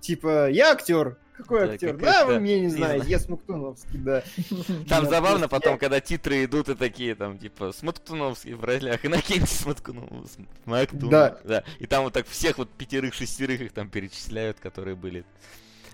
Типа, я актер. Какой Да, актер? Да, вы мне не знаете. знаю. Я Смоктуновский, да. *laughs* Там Да, забавно потом, я- когда титры идут и такие, там, типа, Смоктуновский в ролях, Иннокентий Смоктуновский, Смоктунов, Да. да. И там вот так всех вот пятерых-шестерых их там перечисляют, которые были.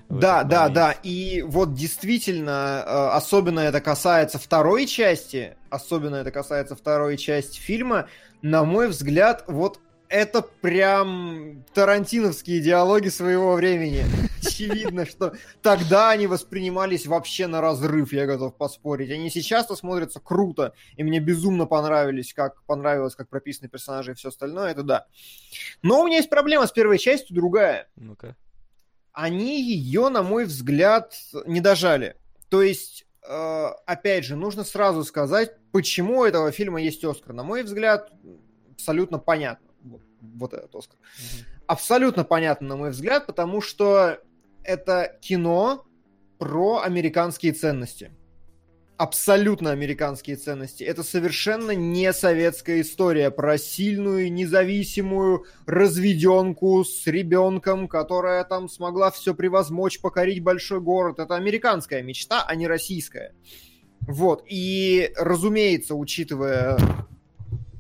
Да, да, да. И вот действительно, э, особенно это касается второй части, особенно это касается второй части фильма, на мой взгляд, вот это прям тарантиновские диалоги своего времени. *laughs* Очевидно, что тогда они воспринимались вообще на разрыв, я готов поспорить. Они сейчас-то смотрятся круто, и мне безумно понравились, как понравилось, как прописаны персонажи и все остальное, это да. Но у меня есть проблема с первой частью, другая. Ну-ка. Они ее, на мой взгляд, не дожали. То есть, э, опять же, нужно сразу сказать, почему у этого фильма есть Оскар. На мой взгляд, абсолютно понятно вот, вот этот Оскар. Mm-hmm. Абсолютно понятно, на мой взгляд, потому что это кино про американские ценности. Абсолютно американские ценности. Это совершенно не советская история про сильную, независимую разведенку с ребенком, которая там смогла все превозмочь, покорить большой город. Это американская мечта, а не российская. Вот. И, разумеется, учитывая,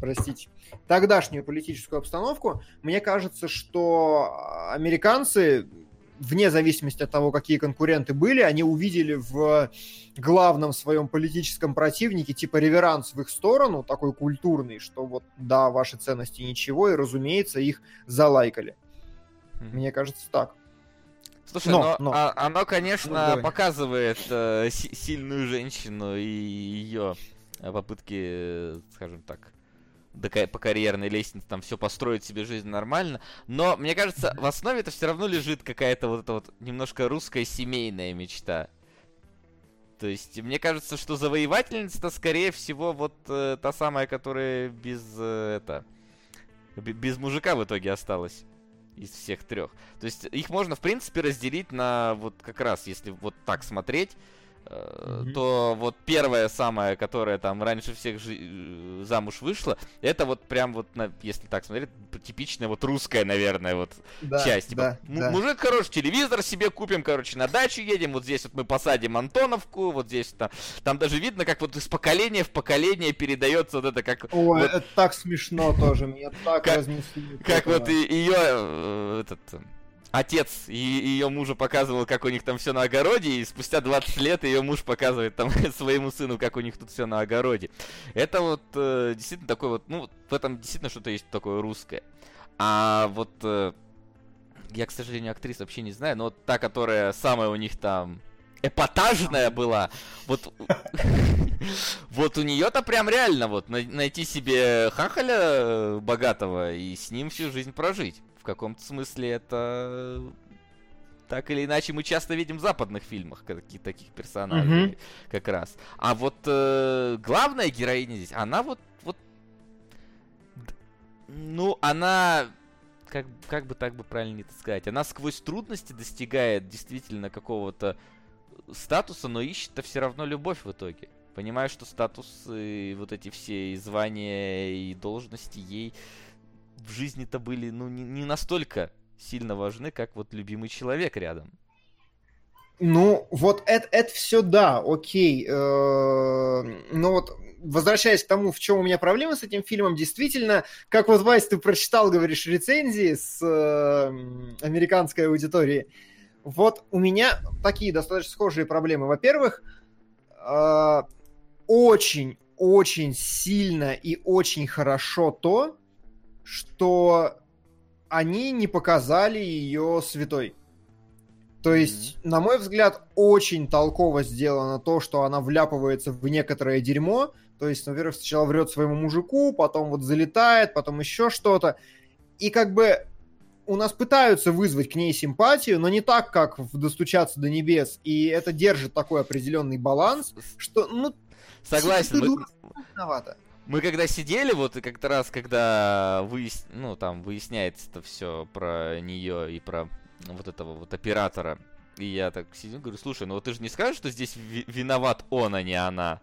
простите, тогдашнюю политическую обстановку, мне кажется, что американцы, вне зависимости от того, какие конкуренты были, они увидели в главном своем политическом противнике типа реверанс в их сторону, такой культурный, что вот да, ваши ценности ничего, и, разумеется, их залайкали. Мне кажется, так. Слушай, но, но, но. А, оно, конечно, ну, показывает э, сильную женщину и ее попытки, скажем так, по карьерной лестнице там все построить себе жизнь нормально. Но мне кажется, в основе это все равно лежит какая-то вот эта вот немножко русская семейная мечта. То есть, мне кажется, что завоевательница-то, скорее всего, вот э, та самая, которая без э, это без мужика в итоге осталась из всех трех. То есть их можно, в принципе, разделить на вот как раз, если вот так смотреть, mm-hmm. то вот первая самая, которая там раньше всех жи- э, замуж вышла, это вот прям вот, если так смотреть, типичная вот русская, наверное, вот да, часть. Типа, да, да. Мужик хороший, телевизор себе купим, короче, на дачу едем, вот здесь вот мы посадим Антоновку, вот здесь там, там даже видно, как вот из поколения в поколение передается вот это как... Ой, вот, это так смешно тоже, мне так как, разнесли. Как вот ее э, этот отец и ее мужа показывал, как у них там все на огороде, и спустя 20 лет ее муж показывает там *laughs* своему сыну, как у них тут все на огороде. Это вот э, действительно такой вот, ну, в этом действительно что-то есть такое русское. А вот э, я, к сожалению, актрис вообще не знаю, но вот та, которая самая у них там эпатажная была, вот *laughs* вот у нее-то прям реально вот найти себе хахаля э, богатого и с ним всю жизнь прожить в каком-то смысле это так или иначе мы часто видим в западных фильмах каких таких персонажей mm-hmm. как раз. А вот э, главная героиня здесь, она вот вот ну она как как бы так бы правильно это сказать, она сквозь трудности достигает действительно какого-то статуса, но ищет-то все равно любовь в итоге. Понимаю, что статус и вот эти все и звания и должности ей в жизни-то были, ну, не, не настолько сильно важны, как вот любимый человек рядом. Ну, вот это, это все да, окей. Э, но вот возвращаясь к тому, в чем у меня проблема с этим фильмом, действительно, как вот, Вайс, ты прочитал, говоришь, рецензии с э, американской аудитории, вот у меня такие достаточно схожие проблемы. Во-первых, э, очень-очень сильно и очень хорошо то, что они не показали ее святой. То есть, mm-hmm. на мой взгляд, очень толково сделано то, что она вляпывается в некоторое дерьмо. То есть, во-первых, сначала врет своему мужику, потом вот залетает, потом еще что-то. И как бы у нас пытаются вызвать к ней симпатию, но не так, как в «Достучаться до небес». И это держит такой определенный баланс, что, ну... Согласен. Мы... Мы когда сидели, вот и как-то раз, когда выяс... ну, там выясняется это все про нее и про вот этого вот оператора, и я так сидел, говорю, слушай, ну вот ты же не скажешь, что здесь виноват он, а не она?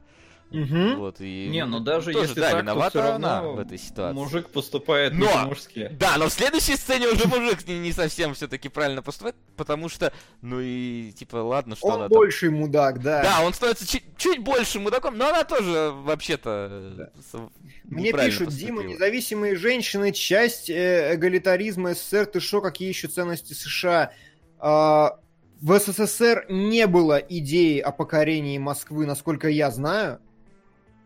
Угу. Вот, и, не, ну даже тоже, если да, так, виновата то все она в этой ситуации. Мужик поступает но, по-мужски. Да, но в следующей сцене уже мужик не, не совсем все-таки правильно поступает, потому что, ну и типа, ладно, что он она больше там... мудак, да. Да, он становится чуть, чуть больше мудаком, но она тоже вообще-то да. Мне пишут, поступила. Дима, независимые женщины, часть э, эгалитаризма СССР, ты шо, какие еще ценности США? А, в СССР не было идеи о покорении Москвы, насколько я знаю.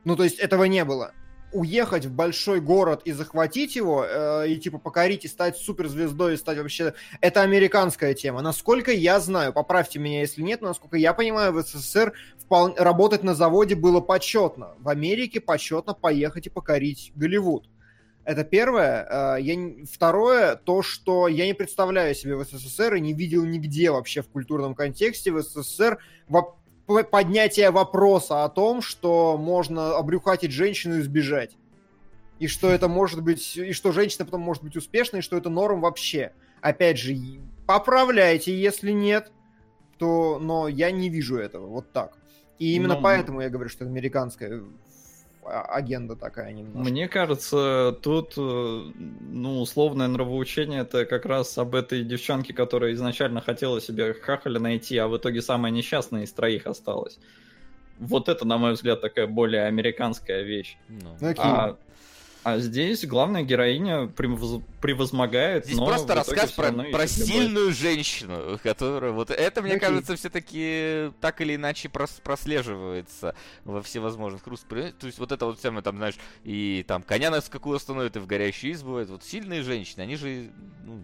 Ну, то есть этого не было. уехать в большой город и захватить его, э, и типа покорить и стать суперзвездой, и стать вообще... Это американская тема. Насколько я знаю, поправьте меня, если нет, но насколько я понимаю, в СССР вполне... работать на заводе было почетно. В Америке почетно поехать и покорить Голливуд. Это первое. Э, я... Второе, то, что я не представляю себе в СССР и не видел нигде вообще в культурном контексте в СССР поднятие вопроса о том, что можно обрюхатить женщину и сбежать. И что это может быть, и что женщина потом может быть успешной, и что это норм вообще. Опять же, поправляйте, если нет, то, но я не вижу этого, вот так. И именно ну, поэтому я говорю, что это американская агенда такая немножко. Мне кажется, тут, э, ну, условное нравоучение это как раз об этой девчонке, которая изначально хотела себе хахаля найти, а в итоге самая несчастная из троих осталась. Вот это, на мой взгляд, такая более американская вещь. Ну. Okay. А а здесь главная героиня превоз... превозмогает. Здесь но просто рассказ про, про сильную женщину, которая вот это, мне okay. кажется, все-таки так или иначе прос... прослеживается во всевозможных русских. То есть вот это вот самое там, знаешь, и там коня на скаку остановит, и в горящую избу. Вот сильные женщины, они же ну,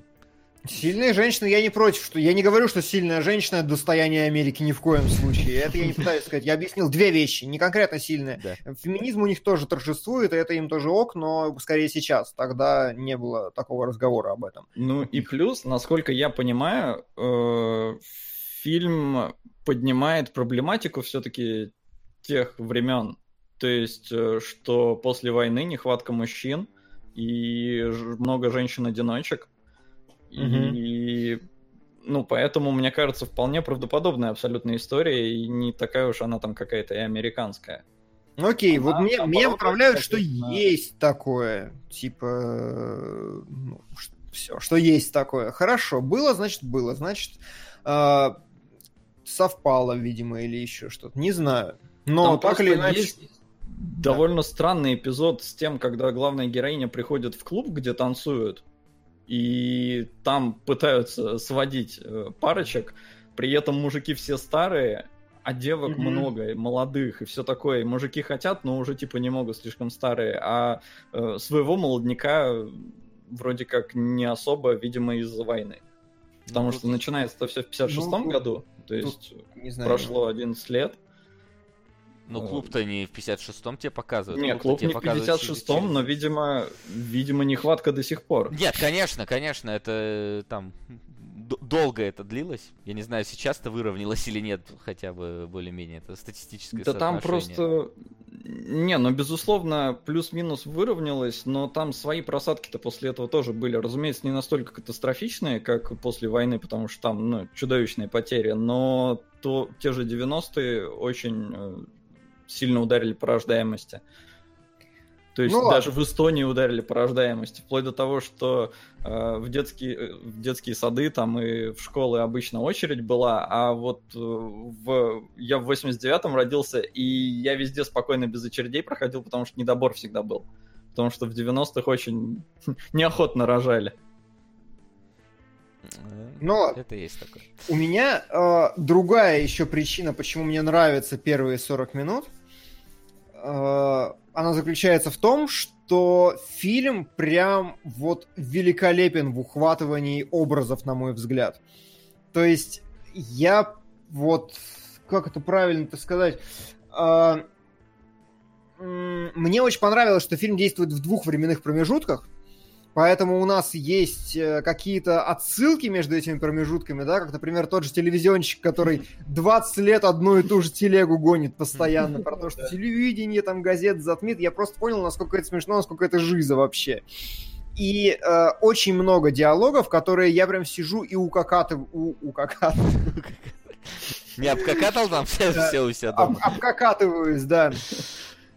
Сильные женщины, я не против, что я не говорю, что сильная женщина это достояние Америки ни в коем случае. Это я не пытаюсь сказать. Я объяснил две вещи, не конкретно сильные. Да. Феминизм у них тоже торжествует, и это им тоже ок, но скорее сейчас. Тогда не было такого разговора об этом. Ну и плюс, насколько я понимаю, э, фильм поднимает проблематику все-таки тех времен. То есть, э, что после войны нехватка мужчин и много женщин-одиночек и, ну, поэтому, мне кажется, вполне правдоподобная абсолютная история, и не такая уж она там какая-то и американская. Окей, она, вот мне, мне отправляют, что есть такое. Типа, ну, все, что есть такое. Хорошо, было, значит, было. Значит, э, совпало, видимо, или еще что-то. Не знаю. Но там так или иначе... Есть довольно да. странный эпизод с тем, когда главная героиня приходит в клуб, где танцуют, и там пытаются сводить э, парочек, при этом мужики все старые, а девок mm-hmm. много, молодых и все такое. И мужики хотят, но уже типа не могут, слишком старые. А э, своего молодняка вроде как не особо, видимо, из-за войны. Потому ну, что тут... начинается это все в 56-м ну, году, то есть не знаю, прошло 11 лет. Ну, клуб-то не в 56-м тебе показывают. Нет, клуб, клуб не в 56-м, но, видимо, видимо, нехватка до сих пор. Нет, конечно, конечно, это э, там долго это длилось. Я не знаю, сейчас-то выровнялось или нет, хотя бы более-менее. Это статистическое Да там просто... Не, ну, безусловно, плюс-минус выровнялось, но там свои просадки-то после этого тоже были. Разумеется, не настолько катастрофичные, как после войны, потому что там, ну, чудовищные потери, но то, те же 90-е очень э, сильно ударили по рождаемости. То есть ну, даже ладно. в Эстонии ударили по рождаемости, вплоть до того, что э, в, детские, э, в детские сады там и в школы обычно очередь была, а вот э, в, я в 89-м родился, и я везде спокойно без очередей проходил, потому что недобор всегда был. Потому что в 90-х очень *laughs* неохотно рожали. Но это есть такое. У меня э, другая еще причина, почему мне нравятся первые 40 минут – Э, она заключается в том, что фильм прям вот великолепен в ухватывании образов, на мой взгляд. То есть я вот, как это правильно-то сказать, э, мне очень понравилось, что фильм действует в двух временных промежутках. Поэтому у нас есть э, какие-то отсылки между этими промежутками, да, как, например, тот же телевизионщик, который 20 лет одну и ту же телегу гонит постоянно про то, что телевидение, там, газет затмит. Я просто понял, насколько это смешно, насколько это жиза вообще. И э, очень много диалогов, которые я прям сижу и укакатываю. У, укакатываю. Не обкакатал там все, все у себя дома? Об, обкакатываюсь, да.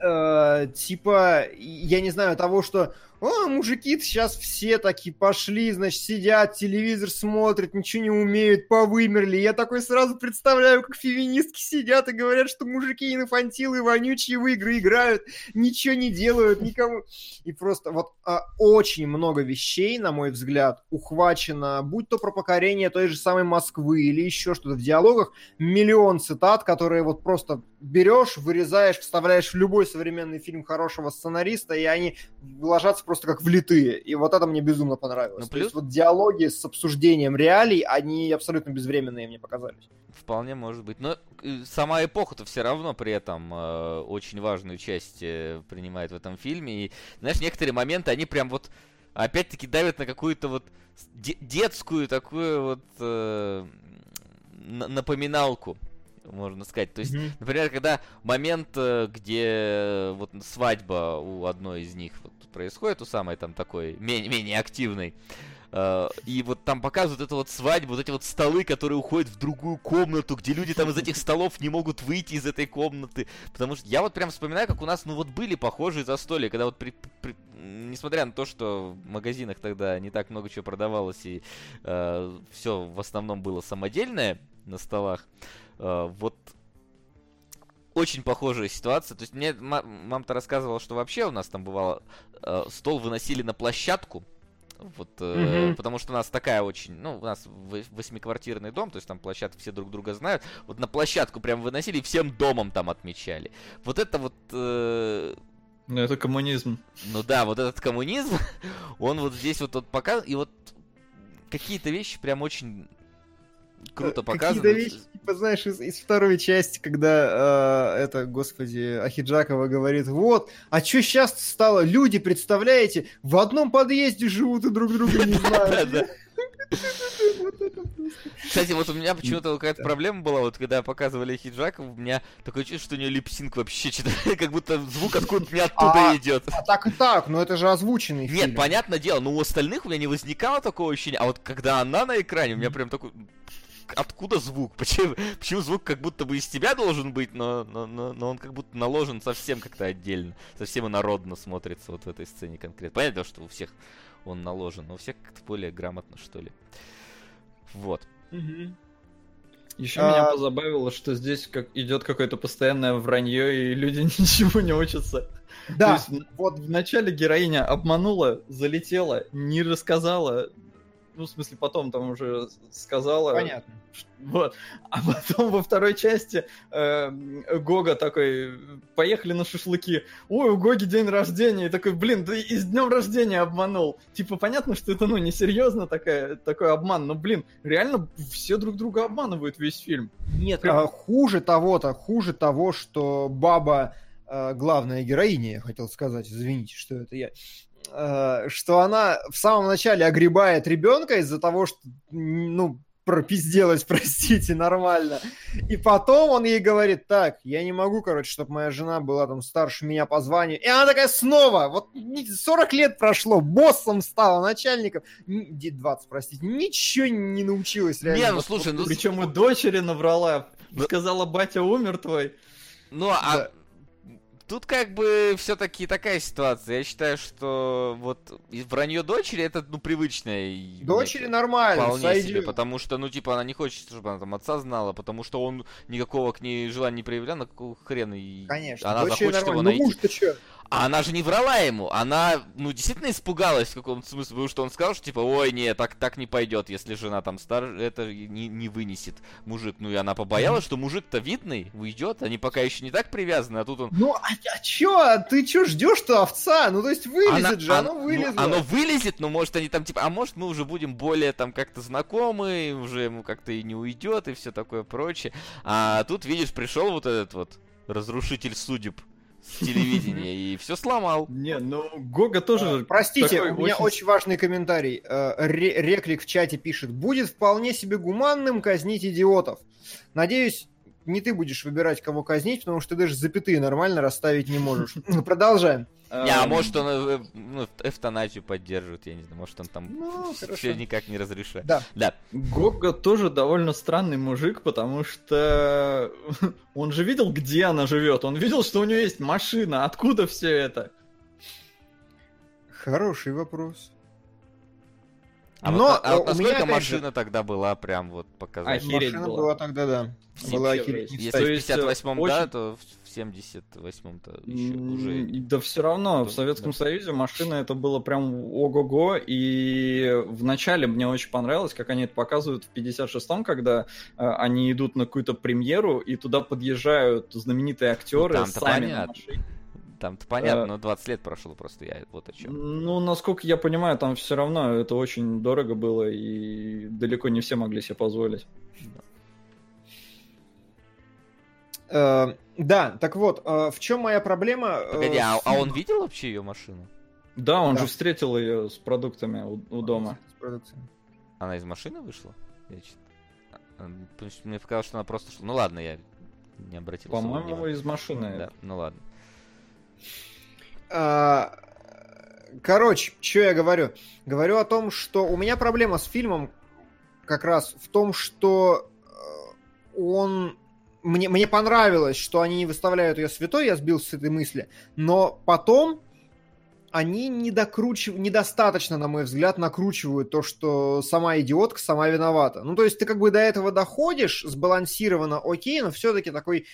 Э, типа, я не знаю, того, что о, мужики сейчас все такие пошли, значит, сидят, телевизор смотрят, ничего не умеют, повымерли. Я такой сразу представляю, как феминистки сидят и говорят, что мужики инфантилы, вонючие в игры играют, ничего не делают, никому. И просто вот а, очень много вещей, на мой взгляд, ухвачено, будь то про покорение той же самой Москвы или еще что-то в диалогах, миллион цитат, которые вот просто берешь, вырезаешь, вставляешь в любой современный фильм хорошего сценариста, и они ложатся просто как влитые. И вот это мне безумно понравилось. Ну, То плюс- есть вот диалоги с обсуждением реалий, они абсолютно безвременные мне показались. Вполне может быть. Но э, сама эпоха-то все равно при этом э, очень важную часть э, принимает в этом фильме. И, знаешь, некоторые моменты, они прям вот опять-таки давят на какую-то вот де- детскую такую вот э, напоминалку, можно сказать. То есть, например, когда момент, э, где э, вот свадьба у одной из них вот происходит, у самой там такой менее, менее активной, э, и вот там показывают эту вот свадьбу, вот эти вот столы, которые уходят в другую комнату, где люди там из этих столов не могут выйти из этой комнаты. Потому что я вот прям вспоминаю, как у нас, ну вот были похожие застолья, когда вот при- при- несмотря на то, что в магазинах тогда не так много чего продавалось и все в основном было самодельное на столах, э, вот очень похожая ситуация. То есть мне ма- мама-то рассказывала, что вообще у нас там бывало э, стол выносили на площадку. Вот, э, Мгм. потому что у нас такая очень, ну, у нас восьмиквартирный дом, то есть там площадка, все друг друга знают. Вот на площадку прям выносили и всем домом там отмечали. Вот это вот, э, Ну, это коммунизм. ну да, вот этот коммунизм, *laughs* он вот здесь вот, вот показан, и вот какие-то вещи прям очень круто показаны. Какие-то вещи, типа, знаешь, из, из второй части, когда э, это, господи, Ахиджакова говорит, вот, а что сейчас стало? Люди, представляете, в одном подъезде живут и друг друга не *laughs* знают. *laughs* Кстати, вот у меня почему-то какая-то проблема была, вот когда показывали Хиджак, у меня такое чувство, что у нее липсинг вообще что-то, *laughs* как будто звук откуда-то не оттуда А, идет. А так и так, но это же озвученный Нет, фильм. понятное дело, но у остальных у меня не возникало такого ощущения, а вот когда она на экране, у меня прям такой... Откуда звук? *laughs* Почему, почему звук как будто бы из тебя должен быть, но, но, но, но он как будто наложен совсем как-то отдельно, совсем инородно смотрится вот в этой сцене конкретно. Понятно, что у всех он наложен, но у всех как-то более грамотно, что ли. Вот. Еще А- меня позабавило, что здесь как идет какое-то постоянное вранье, и люди *laughs* ничего не учатся. То Да, есть в- вот вначале героиня обманула, залетела, не рассказала, ну, в смысле, потом там уже сказала. понятно. Ш- Вот. А потом во второй части э, Гога такой, поехали на шашлыки. Ой, у Гоги день рождения. И такой, блин, ты и с днем рождения обманул. Типа, понятно, что это, ну, несерьезно такая, такой обман, но, блин, реально все друг друга обманывают весь фильм. Нет, а, хуже того-то, хуже того, что баба, э, главная героиня, я хотел сказать, извините, что это я, что она в самом начале огребает ребенка из-за того, что, ну, пропизделась, *laughs* простите, нормально. И потом он ей говорит, так, я не могу, короче, чтобы моя жена была там старше меня по званию. И она такая снова, вот ни- 40 лет прошло, боссом стала, начальником, Н- 20, простите, ничего не научилась реально. Не, ну слушай, ну, Причем и дочери наврала. Ну- Сказала, батя умер твой. Ну, а Да. Тут как бы все-таки такая ситуация. Я считаю, что вот вранье дочери это ну привычное. Дочери мне нормально, Вполне сойдет. себе, потому что, ну, типа, она не хочет, чтобы она там отца знала, потому что он никакого к ней желания не проявлял, на какого хрена и Конечно, она захочет его нормально. Ну найти. муж-то чё? А она же не врала ему, она, ну, действительно испугалась в каком-то смысле, потому что он сказал, что, типа, ой, не, так, так не пойдет, если жена там старше, это не, не вынесет мужик. Ну, и она побоялась, что мужик-то видный, уйдет, они пока еще не так привязаны, а тут он... Ну, а, а чё? А Ты чё ждешь-то овца? Ну, то есть вылезет Она- же, он- оно ну, вылезло. оно вылезет, но может они там типа, а может мы уже будем более там как-то знакомы, уже ему как-то и не уйдет и все такое прочее. А тут видишь, пришел вот этот вот разрушитель судеб с телевидения и все сломал. Не, ну Гога тоже... А, Простите, у меня очень- очень важный комментарий. Э, Ре- Реклик в чате пишет. Будет вполне себе гуманным казнить идиотов. Надеюсь, не ты будешь выбирать, кого казнить, потому что ты даже запятые нормально расставить не можешь. *laughs* Продолжаем. Не, а эм, может он э, ну, эвтаназию поддерживает, я не знаю, может он там Ну, все никак не разрешает. Да. Да. Гога тоже довольно странный мужик, потому что *laughs* он же видел, где она живет. Он видел, что у нее есть машина. Откуда все это? Хороший вопрос. А Но, вот, а у меня, насколько же- машина тогда была прям вот показать? Охереть Машина была. была тогда, да. Вообще Была охереть. Если То в есть, э, 58-м, да, очень- то в 78-м-то еще уже... Да все равно, в Да, Советском да. Союзе машина это было прям ого-го, и вначале мне очень понравилось, как они это показывают в 56-м, когда э, они идут на какую-то премьеру, и туда подъезжают знаменитые актеры там-то сами на понятно. машине. Там-то понятно, Э, но 20 лет прошло просто, я вот о чем. Ну, насколько я понимаю, там все равно это очень дорого было, и далеко не все могли себе позволить. Э, Да, так вот, э, в чем моя проблема? э, Погоди, а, а он видел вообще ее машину? Да, он Да. же встретил ее с продуктами у, у дома. С продукцией. Она из машины вышла? Я а, мне показалось, что она просто шла. Ну ладно, я не обратил По-моему, из машины. Да, ну ладно. А, Короче, что я говорю? Говорю о том, что у меня проблема с фильмом как раз в том, что э, он... Мне, мне понравилось, что они не выставляют ее святой, я сбился с этой мысли, но потом они не докручивают, недостаточно, на мой взгляд, накручивают то, что сама идиотка сама виновата. Ну, то есть ты как бы до этого доходишь, сбалансированно, окей, но все-таки такой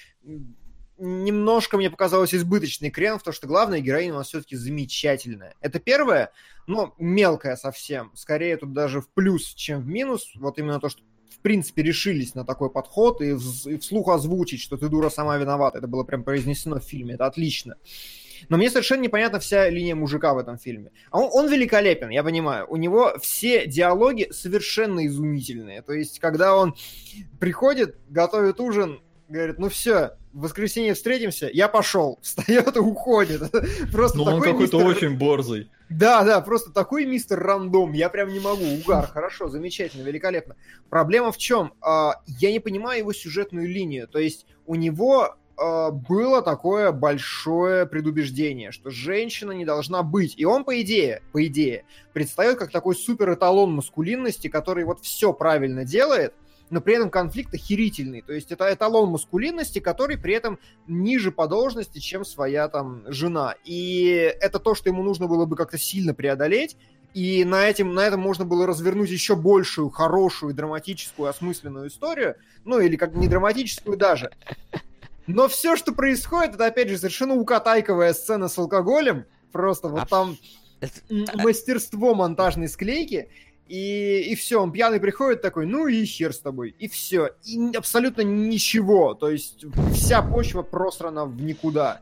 немножко мне показалось избыточный крен то, что главная героиня у нас все-таки замечательная. Это первое, но мелкая совсем. Скорее тут даже в плюс, чем в минус. Вот именно то, что в принципе решились на такой подход и вслух озвучить, что ты дура сама виновата. Это было прям произнесено в фильме. Это отлично. Но мне совершенно непонятна вся линия мужика в этом фильме. А он, он великолепен, я понимаю. У него все диалоги совершенно изумительные. То есть, когда он приходит, готовит ужин, говорит, ну все, в воскресенье встретимся, я пошел. *laughs* Встает и уходит. *laughs* Просто Ну, он какой-то мистер- очень борзый. да, да, просто такой мистер рандом, я прям не могу. Угар, хорошо, замечательно, великолепно. Проблема в чем? А, Я не понимаю его сюжетную линию. То есть у него а, было такое большое предубеждение, что женщина не должна быть. И он, по идее, по идее, предстает как такой супер эталон маскулинности, который вот все правильно делает, но при этом конфликт охерительный. То есть это эталон маскулинности, который при этом ниже по должности, чем своя там жена. И это то, что ему нужно было бы как-то сильно преодолеть. И на, этим, на этом можно было развернуть еще большую, хорошую, драматическую, осмысленную историю. Ну, или как не драматическую даже. Но все, что происходит, это, опять же, совершенно укатайковая сцена с алкоголем. Просто вот А там мастерство монтажной склейки. И, и все, он пьяный приходит такой, ну и хер с тобой. И все. И абсолютно ничего. То есть вся почва просрана в никуда.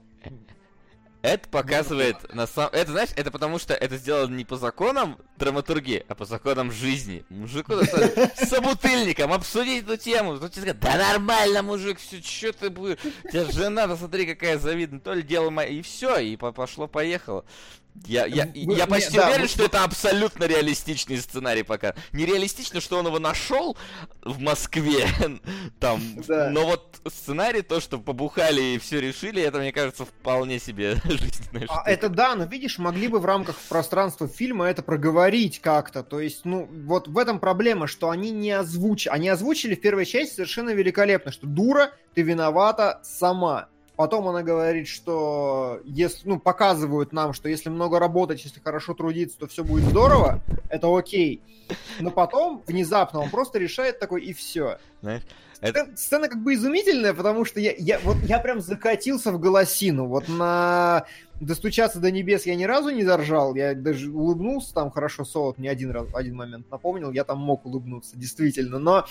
Это показывает на самом... Это, знаешь, это потому что это сделано не по законам драматургии, а по законам жизни. Мужику с собутыльником обсудить эту тему. Тут тебе да нормально, мужик, все, что ты будешь? У тебя жена, да смотри, какая завидная, то ли дело мое. И все, и по- пошло-поехало. Я, я, Вы- я не, почти да, уверен, вы- что это абсолютно реалистичный сценарий пока. Нереалистично, что он его нашел в Москве, *laughs* там, Да. но вот сценарий, то, что побухали и все решили, это, мне кажется, вполне себе *laughs* жизненная А штука. это да, но видишь, могли бы в рамках пространства фильма это проговорить как-то. То есть, ну, вот в этом проблема, что они не озвучили. Они озвучили в первой части совершенно великолепно, что дура, ты виновата сама. Потом она говорит, что если, ну, показывают нам, что если много работать, если хорошо трудиться, то все будет здорово, это окей. Но потом, внезапно, он просто решает такой, и все. Знаешь, это- Сцена, как бы изумительная, потому что я, я, вот, я прям закатился в голосину. Вот на «Достучаться до небес» я ни разу не заржал. Я даже улыбнулся там хорошо. Солод мне один, раз, один момент напомнил. Я там мог улыбнуться, действительно. Но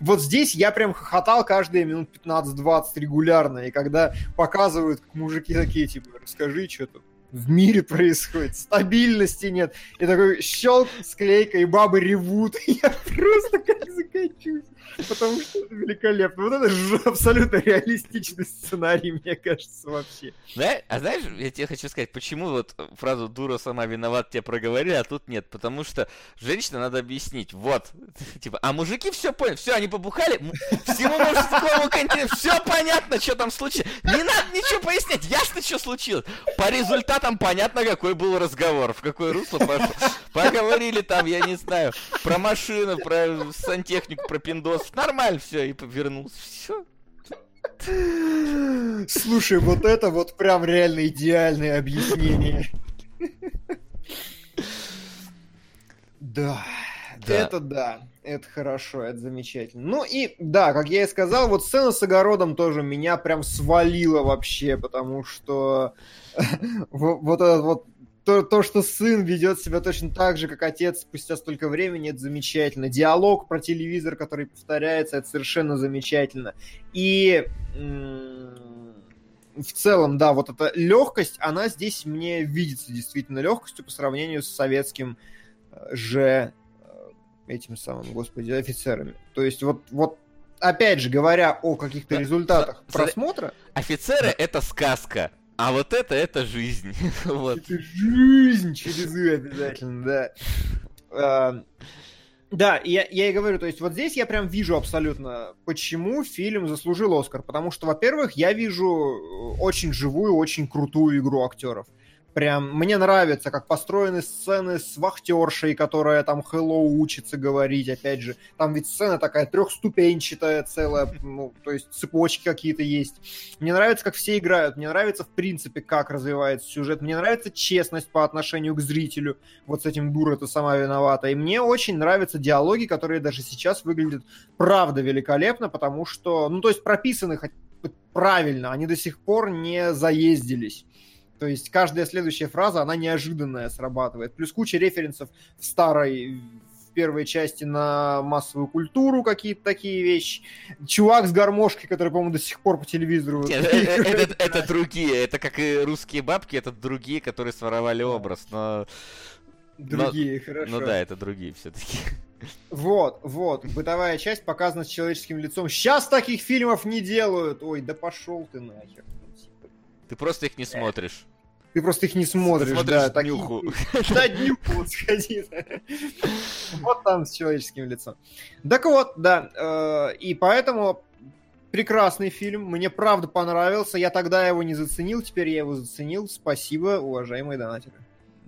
вот здесь я прям хохотал каждые минут 15-20 регулярно. И когда показывают, как мужики такие, типа, расскажи, что тут в мире происходит, стабильности нет. И такой щелк, склейка, и бабы ревут. *laughs* Я просто как закачусь. Потому что это великолепно. Вот это же *laughs* абсолютно реалистичный сценарий, мне кажется, вообще. Зна- А знаешь, я тебе хочу сказать, почему вот фразу «дура сама виноват» тебе проговорили, а тут нет? Потому что женщина надо объяснить. Вот. *laughs* Типа, а мужики все поняли. Все, они побухали. Всему мужскому континенту все понятно, что там случилось. Не надо ничего пояснять. Ясно, что случилось. По результатам понятно, какой был разговор. В какое русло пошел. Поговорили там, я не знаю, про машину, про сантехнику, про пиндос. Нормально все. И вернулся. Все. Слушай, вот это вот прям реально идеальное объяснение. Да. Да. Это да, это хорошо, это замечательно. Ну и да, как я и сказал, вот сцена с огородом тоже меня прям свалила вообще, потому что *laughs* во- вот этот вот то, то, что сын ведет себя точно так же, как отец спустя столько времени, это замечательно. Диалог про телевизор, который повторяется, это совершенно замечательно. И в целом, да, вот эта легкость, она здесь мне видится действительно легкостью по сравнению с советским э, же э, этим самым, господи, офицерами. То есть вот, вот опять же, говоря о каких-то Да, результатах просмотра, Офицеры это сказка, а вот это это жизнь. *laughs* Вот. это жизнь через «и» обязательно, да. А, Да, я, я и говорю, то есть вот здесь я прям вижу абсолютно, почему фильм заслужил Оскар. Потому что, во-первых, я вижу э, очень живую, очень крутую игру актеров. Прям мне нравится, как построены сцены с вахтершей, которая там hello учится говорить, опять же. Там ведь сцена такая трехступенчатая целая, ну, то есть цепочки какие-то есть. Мне нравится, как все играют. Мне нравится, в принципе, как развивается сюжет. Мне нравится честность по отношению к зрителю. Вот с этим дура ты сама виновата. И мне очень нравятся диалоги, которые даже сейчас выглядят правда великолепно, потому что, ну, то есть прописаны хоть правильно, они до сих пор не заездились. То есть каждая следующая фраза, она неожиданная срабатывает. Плюс куча референсов в старой, в первой части на массовую культуру, какие-то такие вещи. Чувак с гармошкой, который, по-моему, до сих пор по телевизору... *laughs* Э, э, Это это другие, это как и русские бабки, это другие, которые своровали образ, но... Другие, хорошо. Ну да, это другие все-таки. Вот, вот, бытовая часть показана с человеческим лицом. Сейчас таких фильмов не делают. Ой, да пошел ты нахер. Ты просто их не смотришь. Ты просто их не смотришь, Смотришь да. такие- днюху. *laughs* На днюху сходи. Вот там с человеческим лицом. Так вот, да, э, и поэтому прекрасный фильм, мне правда понравился. Я тогда его не заценил, теперь я его заценил. Спасибо, уважаемые донатеры.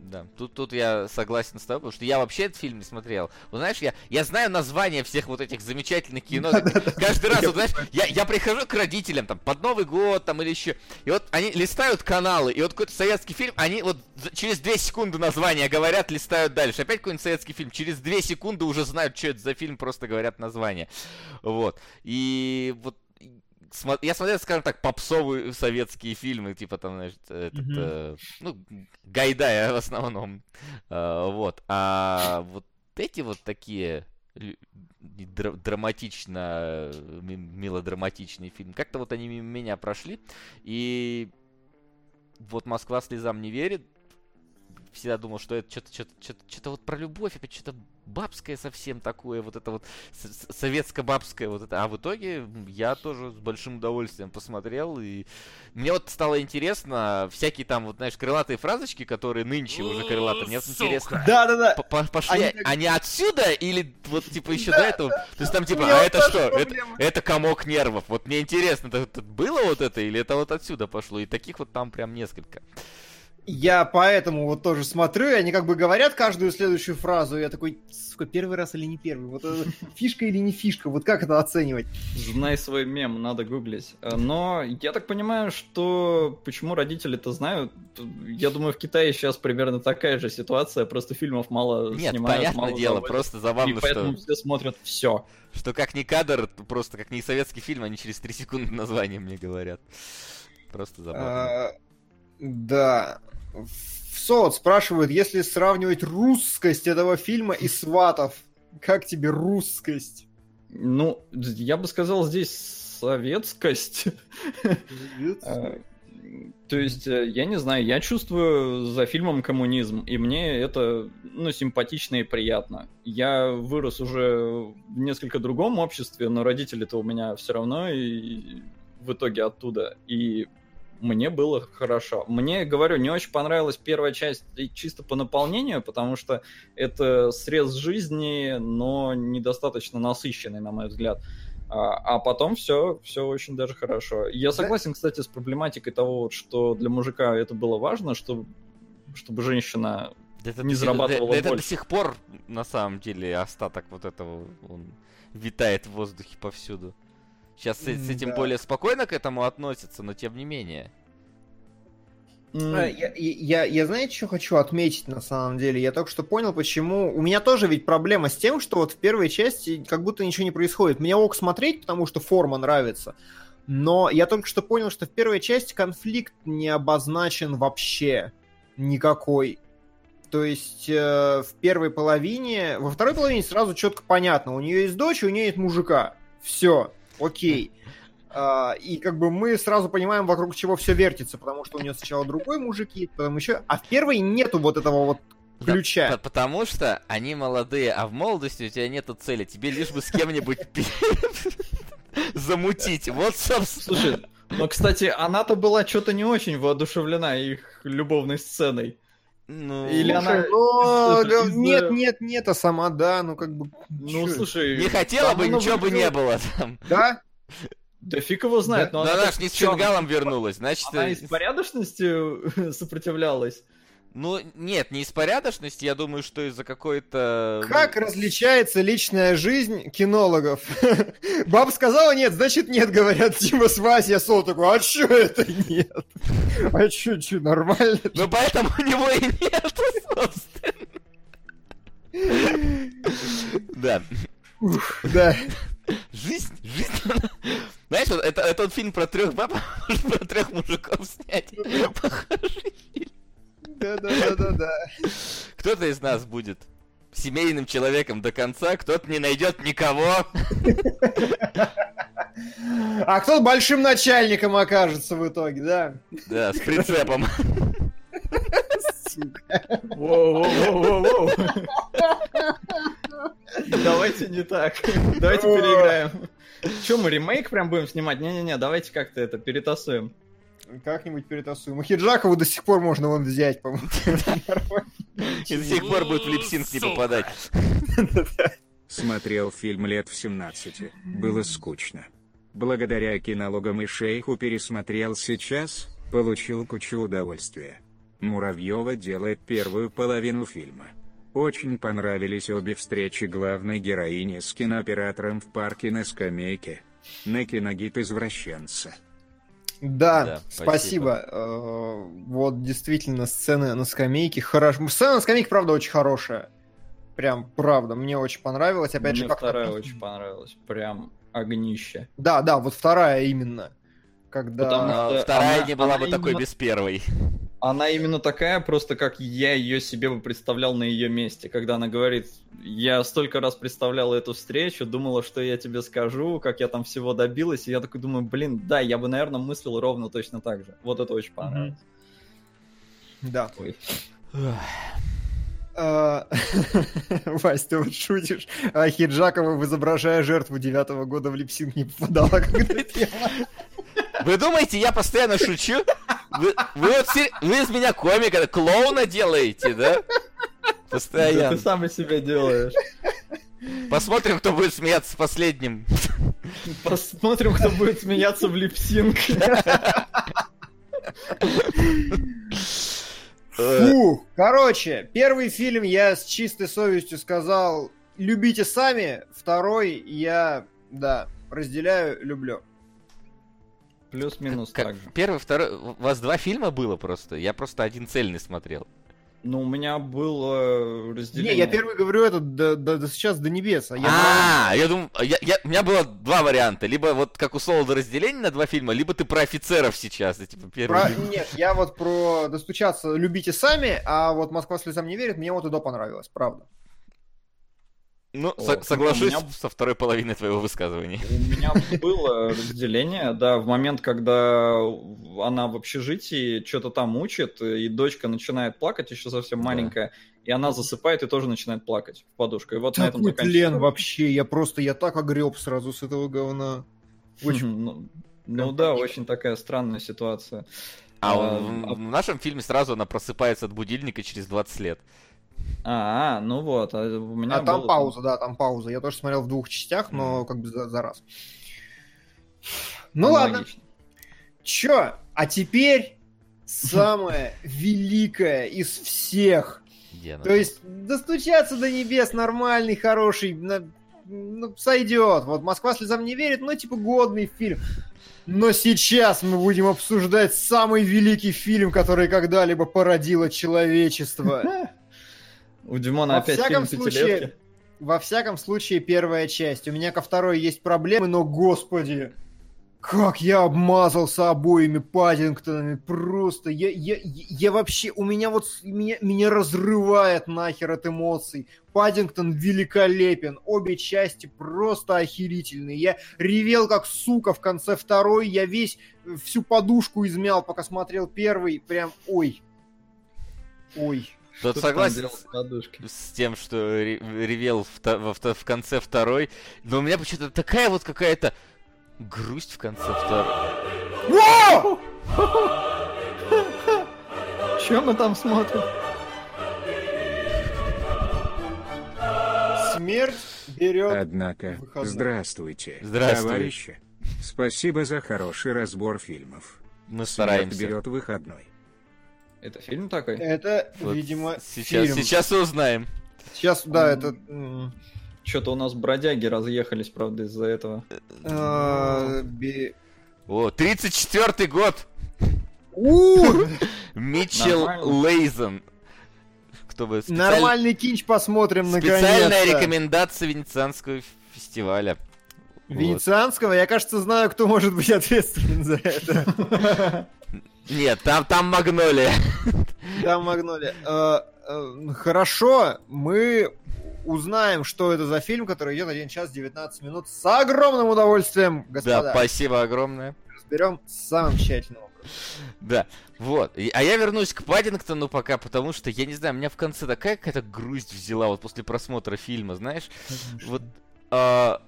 Да, тут, тут я согласен с тобой, потому что я вообще этот фильм не смотрел. Вот знаешь, я, я знаю название всех вот этих замечательных кино. *laughs* Каждый раз, вот знаешь, я, я прихожу к родителям, там, под Новый год, там, или еще, и вот они листают каналы, и вот какой-то советский фильм, они вот через 2 секунды название говорят, листают дальше. Опять какой-нибудь советский фильм, через 2 секунды уже знают, что это за фильм, просто говорят название. Вот. И вот я смотрел, скажем так, попсовые советские фильмы, типа там, значит, этот, Мгм. э, ну, Гайдая в основном. А, вот. А вот эти вот такие драматично, ми- мелодраматичные фильмы, как-то вот они мимо меня прошли. И вот Москва слезам не верит. Всегда думал, что это что-то, что-то, что-то, что-то вот про любовь, опять что-то бабское совсем такое, вот это вот советско-бабское вот это. А в итоге я тоже с большим удовольствием посмотрел, и мне вот стало интересно, всякие там, вот, знаешь, крылатые фразочки, которые нынче уже крылатые, мне вот интересно, Да-да-да. пошли Они они, отсюда или вот типа еще Да, до этого? То есть там типа, а это что? Это, это комок нервов. Вот мне интересно, это, это было вот это или это вот отсюда пошло? И таких вот там прям несколько. Я поэтому вот тоже смотрю, и они как бы говорят каждую следующую фразу, и я такой, сука, первый раз или не первый? Вот это *laughs* фишка или не фишка? Вот как это оценивать? Знай свой мем, надо гуглить. Э, Но я так понимаю, что почему родители это знают, я думаю, в Китае сейчас примерно такая же ситуация, просто фильмов мало Нет, снимают, понятное мало дело, заводят. просто И забавно, поэтому что, все смотрят все. что как не кадр, то просто как не советский фильм, они через 3 секунды название мне говорят. Просто забавно. А, Да. В СОД спрашивают, если сравнивать русскость этого фильма и сватов, как тебе русскость? Ну, я бы сказал, здесь советскость. Э, То есть, э, я не знаю, я чувствую за фильмом коммунизм, и мне это, ну, симпатично и приятно. Я вырос уже в несколько другом обществе, но родители-то у меня все равно и в итоге оттуда. И мне было хорошо. Мне, говорю, не очень понравилась первая часть чисто по наполнению, потому что это срез жизни, но недостаточно насыщенный, на мой взгляд. А, а потом все, все очень даже хорошо. Я согласен, кстати, с проблематикой того, что для мужика это было важно, чтобы, чтобы женщина Да это, не зарабатывала да- да это до больше. сих пор, на самом деле, остаток вот этого, он витает в воздухе повсюду. Сейчас с, с этим Да. более спокойно к этому относятся, но тем не менее. А, Я, я, я, знаете, что хочу отметить на самом деле? Я только что понял, почему... У меня тоже ведь проблема с тем, что вот в первой части как будто ничего не происходит. Мне ок смотреть, потому что форма нравится. Но я только что понял, что в первой части конфликт не обозначен вообще никакой. То есть э, в первой половине... Во второй половине сразу четко понятно. У нее есть дочь, у нее есть мужика. Все, окей. А, и как бы мы сразу понимаем, вокруг чего все вертится, потому что у нее сначала другой мужик есть, потом еще... А в первой нету вот этого вот Да, ключа. по- потому что они молодые, а в молодости у тебя нету цели. Тебе лишь бы с кем-нибудь *laughs* замутить. Вот, собственно. Слушай, но, кстати, она-то была что-то не очень воодушевлена их любовной сценой. Ну, Или она- Слушай, *laughs* ну, Слушай, да, из-за- нет, нет, нет, а сама, да, ну как бы... Ну, чё? слушай... не хотела бы, ничего бы не было там. Да? Да фиг его знает, но Да она она так ж не с чё, фингалом вернулась, значит... Она э, из порядочности *laughs* сопротивлялась. Ну, нет, не из порядочности, я думаю, что из-за какой-то... ну, Как различается личная жизнь кинологов? *laughs* Баб сказала нет, значит нет, говорят Дима с Васей, Сол такой, а чё это нет? А чё, чё, нормально? Ну, поэтому у него и нет, собственно. Да. Да. Жизнь, жизнь. Знаешь, это, это вот фильм про трех баб, *laughs* про трех мужиков снять. Похожий фильм. Да, да, да, да, да. Кто-то из нас будет семейным человеком до конца, кто-то не найдет никого. А кто большим начальником окажется в итоге, да? Да, с прицепом. Сука. Воу-воу-воу-воу-воу. Давайте не так. Давайте переиграем. Че, мы ремейк прям будем снимать? Не-не-не, давайте как-то это перетасуем. Как-нибудь перетасуем. Хиджакову до сих пор можно вон взять, по-моему. *laughs* И до сих пор будет в липсинг не попадать. Смотрел фильм лет в 17. Было скучно. Благодаря кинологам и шейху пересмотрел сейчас, получил кучу удовольствия. Муравьева делает первую половину фильма. Очень понравились обе встречи главной героини с кинооператором в парке на скамейке. На киногид извращенца. Да, Да, спасибо. Э, Вот действительно сцены на скамейке хорошо. Сцена на скамейке, правда, очень хорошая. Прям, правда, мне очень понравилось. Опять же, Мне как вторая очень понравилась. Прям огнище. Да, да, вот вторая именно. Когда... Потому что Вторая она- не была она бы такой именно- без первой. Она именно такая, просто как я ее себе бы представлял на ее месте, когда она говорит, я столько раз представляла эту встречу, думала, что я тебе скажу, как я там всего добилась, и я такой думаю, блин, да, я бы, наверное, мыслил ровно точно так же. Вот это очень понравилось. Да. Ой. А, *laughs* Вась, ты вот шутишь, а Хиджакова, изображая жертву девятого года в липсинг не попадала, когда пела. Вы думаете, я постоянно шучу? Вы, вы вот вы из меня комика, клоуна делаете, да? Да Постоянно. ты сам из себя делаешь. Посмотрим, кто будет смеяться последним. Посмотрим, кто будет смеяться в липсинг. Фу, короче, первый фильм я с чистой совестью сказал, любите сами, второй я, да, разделяю, люблю. Плюс-минус Как- так же. Первый, второй... У вас два фильма было просто? Я просто один цельный смотрел. Ну, у меня было Не, разделение. я первый говорю это до, до- до сейчас до небес, а я... А, я думаю, я- я- у меня было два варианта. Либо вот как у Солода разделение на два фильма, либо ты про офицеров сейчас. и, Типа, первый Про- фильм. Нет, я вот про достучаться любите сами, а вот Москва слезам не верит, мне вот и до понравилось, правда. Ну, ну, соглашусь меня- со второй половиной твоего высказывания. У меня было разделение, да, в момент, когда она в общежитии что-то там учит, и дочка начинает плакать, еще совсем Да. маленькая, и она засыпает и тоже начинает плакать в подушку. И вот на этом заканчивается. тлен вообще, я просто, я так огреб сразу с этого говна. Очень Ну, ну да, очень такая странная ситуация. А А, в, в нашем фильме сразу она просыпается от будильника через 20 лет. А, ну вот, а у меня А там было- пауза, да, там пауза. Я тоже смотрел в двух частях, но как бы за, за раз. Ну ладно. Аналогично. Чё? А теперь самое *laughs* великое из всех. То есть достучаться до небес нормальный, хороший, на- ну, сойдет. Вот Москва слезам не верит, но типа годный фильм. Но сейчас мы будем обсуждать самый великий фильм, который когда-либо породило человечество. *laughs* У Димона Во опять всяком фильм случае, пятилетки. во всяком случае, первая часть. У меня ко второй есть проблемы, но, господи, как я обмазался обоими Паддингтонами, просто, я, я, я вообще, у меня вот, меня, меня разрывает нахер от эмоций. Паддингтон великолепен, обе части просто охерительные. Я ревел как сука в конце второй, я весь, всю подушку измял, пока смотрел первый, прям, ой. Ой. Тот согласен с с тем, что ре- ревел в, вто- в конце второй, но у меня почему-то такая вот какая-то грусть в конце второй. О! Че мы там смотрим? Смерть берет... Однако, Выходной. здравствуйте, Здравствуй. товарищи. Спасибо за хороший разбор фильмов. Мы Смерть стараемся. берет выходной. Это фильм такой? Это, Вот видимо, сейчас, фильм. сейчас узнаем. Сейчас, да, это... Что-то у нас бродяги разъехались, правда, из-за этого. э, би- О, 34-й год! Митчелл. Лейзен. Кто бы... специаль- Нормальный кинч посмотрим Специальная наконец-то. рекомендация Венецианского фестиваля. Вот. Венецианского, я, кажется, знаю, кто может быть ответственен за это. *laughs* Нет, там, там Магнолия. Да, Магнолия. Э, э, Хорошо, мы узнаем, что это за фильм, который идет 1 час 19 минут с огромным удовольствием, Да, господа. спасибо огромное. Разберем самым тщательным образом. Да, вот. А я вернусь к Паддингтону пока, потому что, я не знаю, меня в конце такая какая-то грусть взяла вот после просмотра фильма, знаешь? Вот а,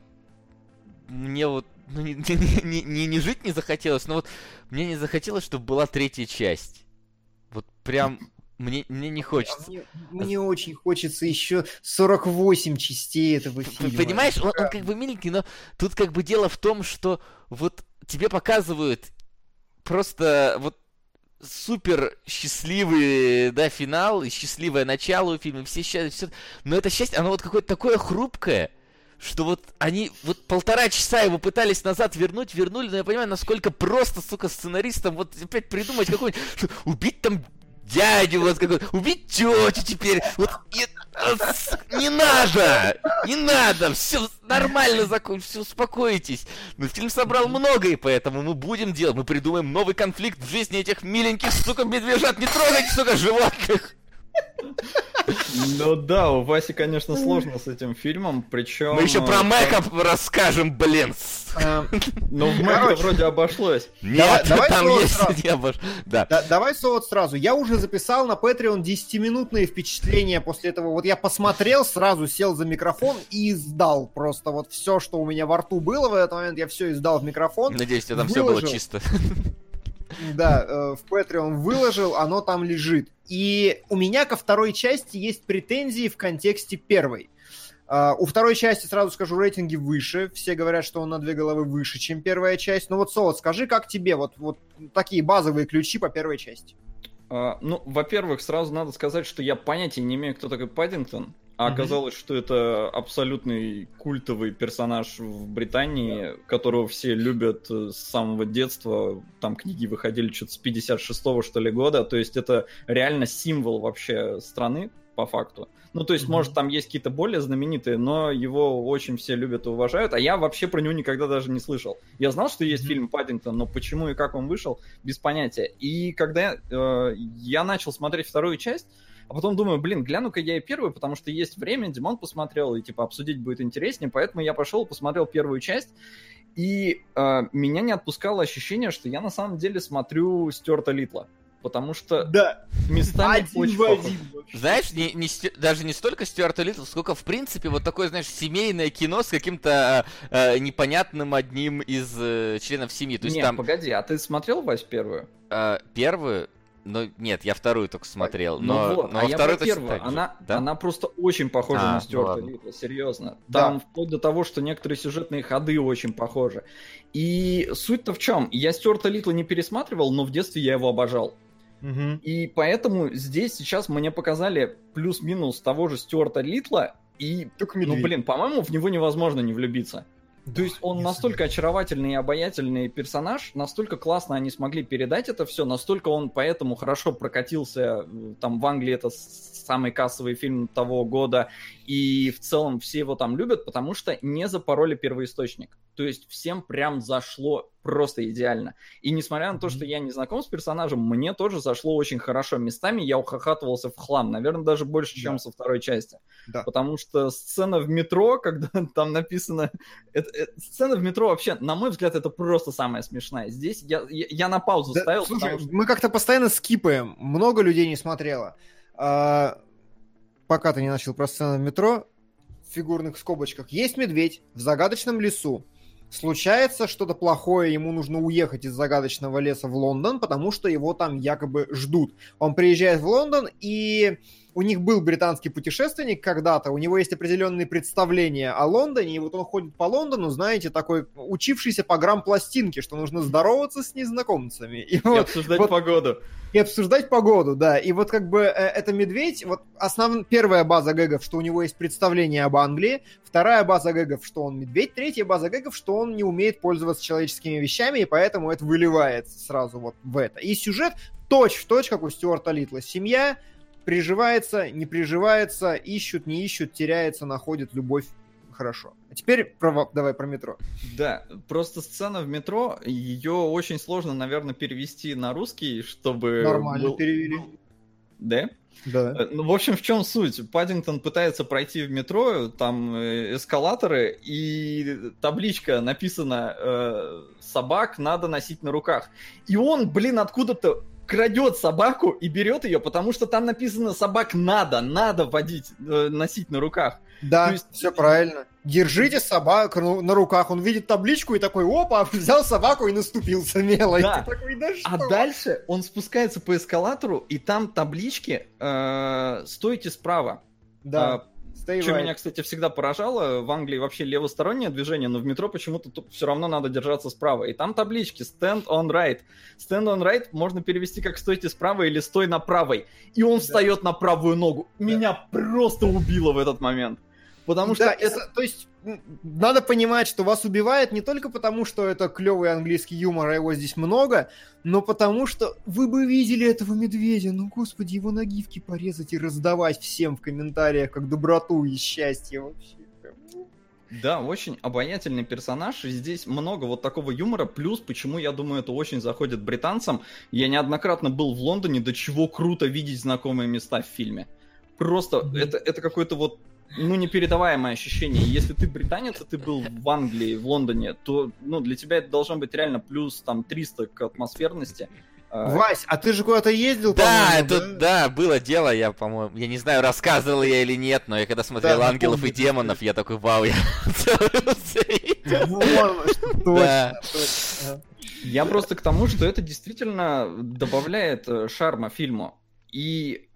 мне вот ну, не, не- не- не- жить не захотелось, но вот мне не захотелось, чтобы была третья часть. Вот прям мне, мне не хочется. Мне, мне очень хочется еще 48 частей этого фильма. Понимаешь, он, он как бы миленький, но тут как бы дело в том, что вот тебе показывают просто вот супер счастливый, да, финал и счастливое начало у фильма, все счастья, все, но это счастье, оно вот какое-то такое хрупкое, что вот они вот полтора часа его пытались назад вернуть, вернули, но я понимаю, насколько просто, сука, сценаристам вот опять придумать какой-нибудь, убить там дядю вот какой убить тетю теперь, вот и- с- не надо, не надо, все нормально закон, все успокойтесь. Но фильм собрал много, и поэтому мы будем делать, мы придумаем новый конфликт в жизни этих миленьких, сука, медвежат, не трогайте, сука, животных. Ну да, у Васи, конечно, сложно с этим фильмом, причем... Мы еще про э, Мэка расскажем, блин. А, Но в Мэке вроде обошлось. Нет, давай там есть не давай вот сразу. Я уже записал на Patreon 10-минутные впечатления после этого. Вот я посмотрел, сразу сел за микрофон и издал просто вот все, что у меня во рту было в этот момент, я все издал в микрофон. Надеюсь, у тебя там все было чисто. Да, э, в Patreon выложил, оно там лежит. И у меня ко второй части есть претензии в контексте первой. А, у второй части, сразу скажу, рейтинги выше. Все говорят, что он на две головы выше, чем первая часть. Ну вот, Солод, скажи, как тебе вот, вот такие базовые ключи по первой части? А, ну, во-первых, сразу надо сказать, что я понятия не имею, кто такой Паддингтон. А оказалось, что это абсолютный культовый персонаж в Британии, которого все любят э, с самого детства. Там книги выходили что-то с 56-го, что ли, года. То есть это реально символ вообще страны, по факту. Ну, то есть, Мгм. может, там есть какие-то более знаменитые, но его очень все любят и уважают. А я вообще про него никогда даже не слышал. Я знал, что есть Мгм. фильм Паддингтон, но почему и как он вышел, без понятия. И когда э, я начал смотреть вторую часть, а потом думаю, блин, гляну-ка я и первую, потому что есть время, Димон посмотрел, и типа обсудить будет интереснее, поэтому я пошел, посмотрел первую часть, и э, меня не отпускало ощущение, что я на самом деле смотрю Стюарта Литла. Потому что Да, местами один очень в один. вообще. Знаешь, не, не даже не столько Стюарта Литл, сколько, в принципе, вот такое, знаешь, семейное кино с каким-то э, непонятным одним из э, членов семьи. То есть Не, там погоди, а ты смотрел, Вась, первую? э, первую, но нет, я вторую только смотрел. Ну Но, вот, но а я про первую. Она, Да? она просто очень похожа А, на ну Стюарта ладно. Литла, серьезно. Да. Там вплоть до того, что некоторые сюжетные ходы очень похожи. И суть-то в чем? Я Стюарта Литла не пересматривал, но в детстве я его обожал. Мгм. И поэтому здесь сейчас мне показали плюс-минус того же Стюарта Литла, и, Только ну блин, по-моему, в него невозможно не влюбиться. То есть он настолько очаровательный и обаятельный персонаж, настолько классно они смогли передать это все, настолько он поэтому хорошо прокатился. Там в Англии это самый кассовый фильм того года, и в целом все его там любят, потому что не запороли первоисточник. То есть всем прям зашло просто идеально. И несмотря на то, что я не знаком с персонажем, мне тоже зашло очень хорошо. Местами я ухахатывался в хлам, наверное, даже больше, чем Да. со второй части. Да. Потому что сцена в метро, когда *laughs* там написано... это- это- сцена в метро вообще, на мой взгляд, это просто самая смешная. Здесь я, я, я на паузу Да, ставил, слушай, потому что... мы как-то постоянно скипаем. Много людей не смотрело. А, пока ты не начал про сцену в метро, в фигурных скобочках. Есть медведь в загадочном лесу. Случается что-то плохое, ему нужно уехать из загадочного леса в Лондон, потому что его там якобы ждут. Он приезжает в Лондон, и у них был британский путешественник когда-то, у него есть определенные представления о Лондоне, и вот он ходит по Лондону, знаете, такой учившийся по грамм-пластинке, что нужно здороваться с незнакомцами. И И вот обсуждать вот- погоду. и обсуждать погоду, да. И вот как бы э, это медведь, вот основная первая база гэгов, что у него есть представление об Англии, вторая база гэгов, что он медведь, третья база гэгов, что он не умеет пользоваться человеческими вещами, и поэтому это выливается сразу вот в это. И сюжет точь в точь, как у Стюарта Литла. Семья приживается, не приживается, ищут, не ищут, теряется, находит любовь. Хорошо. А теперь про, давай про метро. Да, просто сцена в метро, ее очень сложно, наверное, перевести на русский, чтобы... Нормально был- перевели. Да? Да. Э, Ну, в общем, в чем суть? Паддингтон пытается пройти в метро, там э, эскалаторы, и табличка написана э, «Собак надо носить на руках». И он, блин, откуда-то крадет собаку и берет ее, потому что там написано «Собак надо, надо водить, э, носить на руках». Да, То есть- все правильно. Держите собаку ну, на руках. Он видит табличку и такой, опа, *laughs* взял собаку и наступил смело. Да. такой, да А дальше он спускается по эскалатору, и там таблички э, «Стойте справа». Да, А, stay Что right. меня, кстати, всегда поражало, в Англии вообще левостороннее движение, но в метро почему-то все равно надо держаться справа. И там таблички stand on right. Stand on right можно перевести как стойте справа или стой на правой. И он встает на правую ногу. Меня просто убило в этот момент. Потому что Да, это... это- то есть надо понимать, что вас убивает не только потому, что это клевый английский юмор, а его здесь много, но потому что вы бы видели этого медведя. Ну, господи, его на гифки порезать и раздавать всем в комментариях как доброту и счастье вообще. Да, очень обаятельный персонаж, и здесь много вот такого юмора, плюс, почему, я думаю, это очень заходит британцам. Я неоднократно был в Лондоне, до чего круто видеть знакомые места в фильме. Просто Мгм. это, это какое-то вот, ну, непередаваемое ощущение. Если ты британец, и ты был в Англии, в Лондоне, то, ну, для тебя это должно быть реально плюс, там, 300 к атмосферности. А, Вась, а ты же куда-то ездил, Да, по-моему, это, да, было дело, я, по-моему, я не знаю, рассказывал я или нет, но я когда смотрел Да, «Ангелов и напомни, демонов», я такой, вау, я *laughs* Да. Я просто к тому, что это действительно добавляет э, шарма фильму. И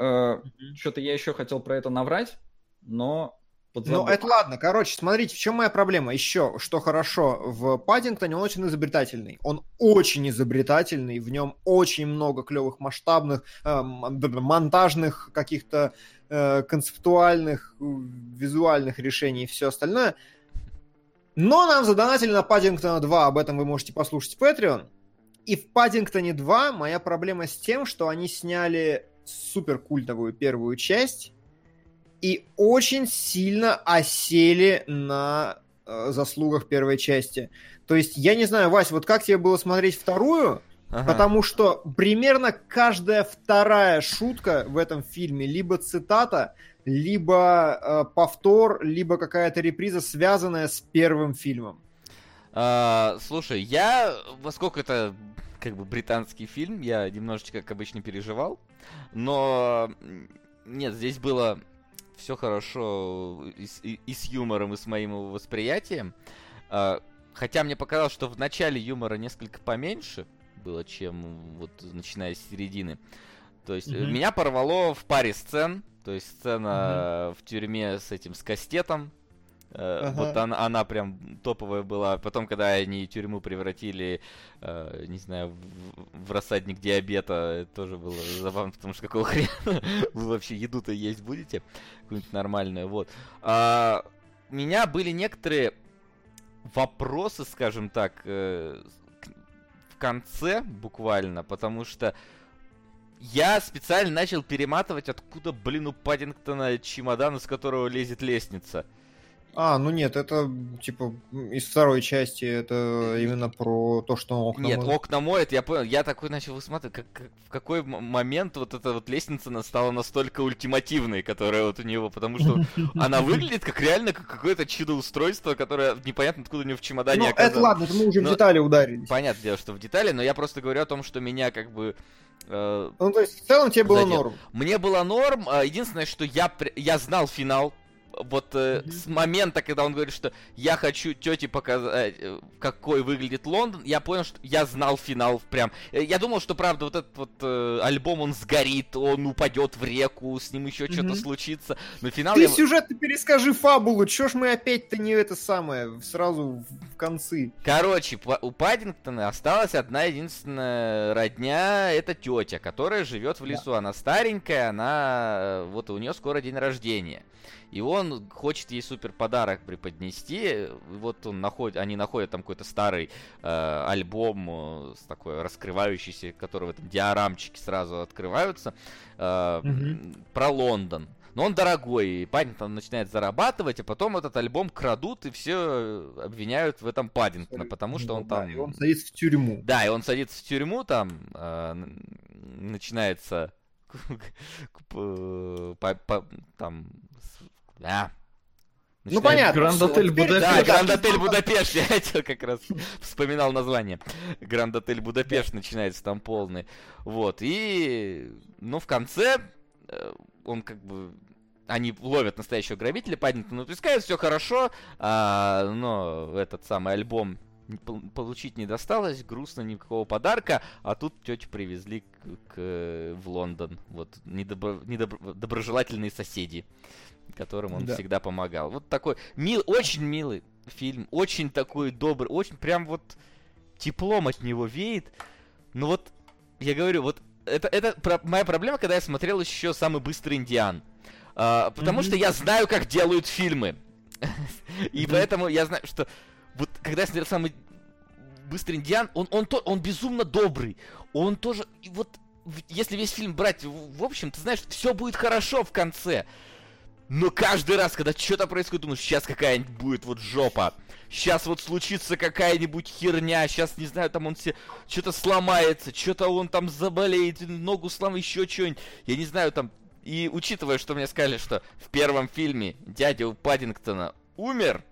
что-то я еще хотел про это наврать, но подзабыл. Ну, это ладно. Короче, смотрите, в чем моя проблема. Еще, что хорошо, в Паддингтоне он очень изобретательный. Он очень изобретательный, в нем очень много клевых масштабных, э, монтажных каких-то э, концептуальных, э, визуальных решений и все остальное. Но нам задонатили на Паддингтона 2, об этом вы можете послушать в Patreon. И в Паддингтоне 2 моя проблема с тем, что они сняли супер культовую первую часть, и очень сильно осели на э, заслугах первой части. То есть, я не знаю, Вась, вот как тебе было смотреть вторую? Ага. Потому что примерно каждая вторая шутка в этом фильме либо цитата, либо э, повтор, либо какая-то реприза, связанная с первым фильмом. А, слушай, я, поскольку это как бы британский фильм, я немножечко, как обычно, переживал. Но нет, здесь было все хорошо и с, и- и с юмором, и с моим его восприятием. А, хотя мне показалось, что в начале юмора несколько поменьше было, чем вот начиная с середины. То есть Мгм. меня порвало в паре сцен. То есть сцена в тюрьме с этим, с кастетом. Э, Ага. Вот она, она прям топовая была. Потом, когда они тюрьму превратили, э, не знаю, в, в рассадник диабета, это тоже было забавно, потому что какого *laughs* хрена вы вообще еду-то есть будете? Какую-нибудь нормальную, вот. А, у меня были некоторые вопросы, скажем так, э, в конце буквально, потому что я специально начал перематывать, откуда, блин, у Паддингтона чемодан, из которого лезет лестница. А, ну нет, это типа из второй части, это именно про то, что окна Нет, моет. окна моет, я понял. Я такой начал высматривать, как, как, в какой момент вот эта вот лестница стала настолько ультимативной, которая вот у него, потому что *laughs* она выглядит как реально как какое-то чудо-устройство, которое непонятно откуда у него в чемодане ну, это ладно, это мы уже в детали ударились. Понятное дело, что в детали, но я просто говорю о том, что меня как бы э, ну, то есть, в целом тебе было норм. Мне было норм. А единственное, что я, я знал финал вот э, mm-hmm. с момента, когда он говорит, что я хочу тете показать, э, какой выглядит Лондон, я понял, что я знал финал прям. Э, я думал, что правда вот этот вот э, альбом он сгорит, он упадет в реку, с ним еще mm-hmm. что-то случится. Но финал. Ты я... сюжет ты перескажи фабулу, чё ж мы опять-то не это самое сразу в концы. Короче, у Паддингтона осталась одна единственная родня, это тетя, которая живет в лесу. Да. Она старенькая, она э, вот у нее скоро день рождения. И он хочет ей супер подарок преподнести. Вот он находит, они находят там какой-то старый э, альбом э, с такой раскрывающийся, который в этом диорамчике сразу открываются, э, mm-hmm. про Лондон. Но он дорогой, и Паддингтон начинает зарабатывать, а потом этот альбом крадут и все обвиняют в этом Паддингтона, потому что он ну, там... Да, и он садится в тюрьму. Да, и он садится в тюрьму, там э, начинается *laughs* там да. Ну понятно. Гранд-отель Будапешт. Да, Гранд-отель Будапешт. *laughs* Я хотел как раз вспоминал название. Гранд-отель Будапешт начинается там полный. Вот. И, ну, в конце э, он как бы они ловят настоящего грабителя, Паддингтон утискает, все хорошо, а, но этот самый альбом получить не досталось, грустно, никакого подарка, а тут тетю привезли к, к, в Лондон. Вот, недобро, недобро, доброжелательные соседи которым он да. всегда помогал. Вот такой мил, очень милый фильм, очень такой добрый, очень прям вот теплом от него веет. Но вот я говорю, вот это, это про, моя проблема, когда я смотрел еще самый быстрый Индиан. А, потому mm-hmm. что я знаю, как делают фильмы. *laughs* И поэтому я знаю, что вот когда я смотрел самый быстрый Индиан, он, он, то, он безумно добрый. Он тоже, вот если весь фильм брать, в общем, ты знаешь, все будет хорошо в конце. Но каждый раз, когда что-то происходит, думаешь, сейчас какая-нибудь будет вот жопа. Сейчас вот случится какая-нибудь херня, сейчас, не знаю, там он все что-то сломается, что-то он там заболеет, ногу сломает, еще что-нибудь. Я не знаю, там... И учитывая, что мне сказали, что в первом фильме дядя у Паддингтона умер,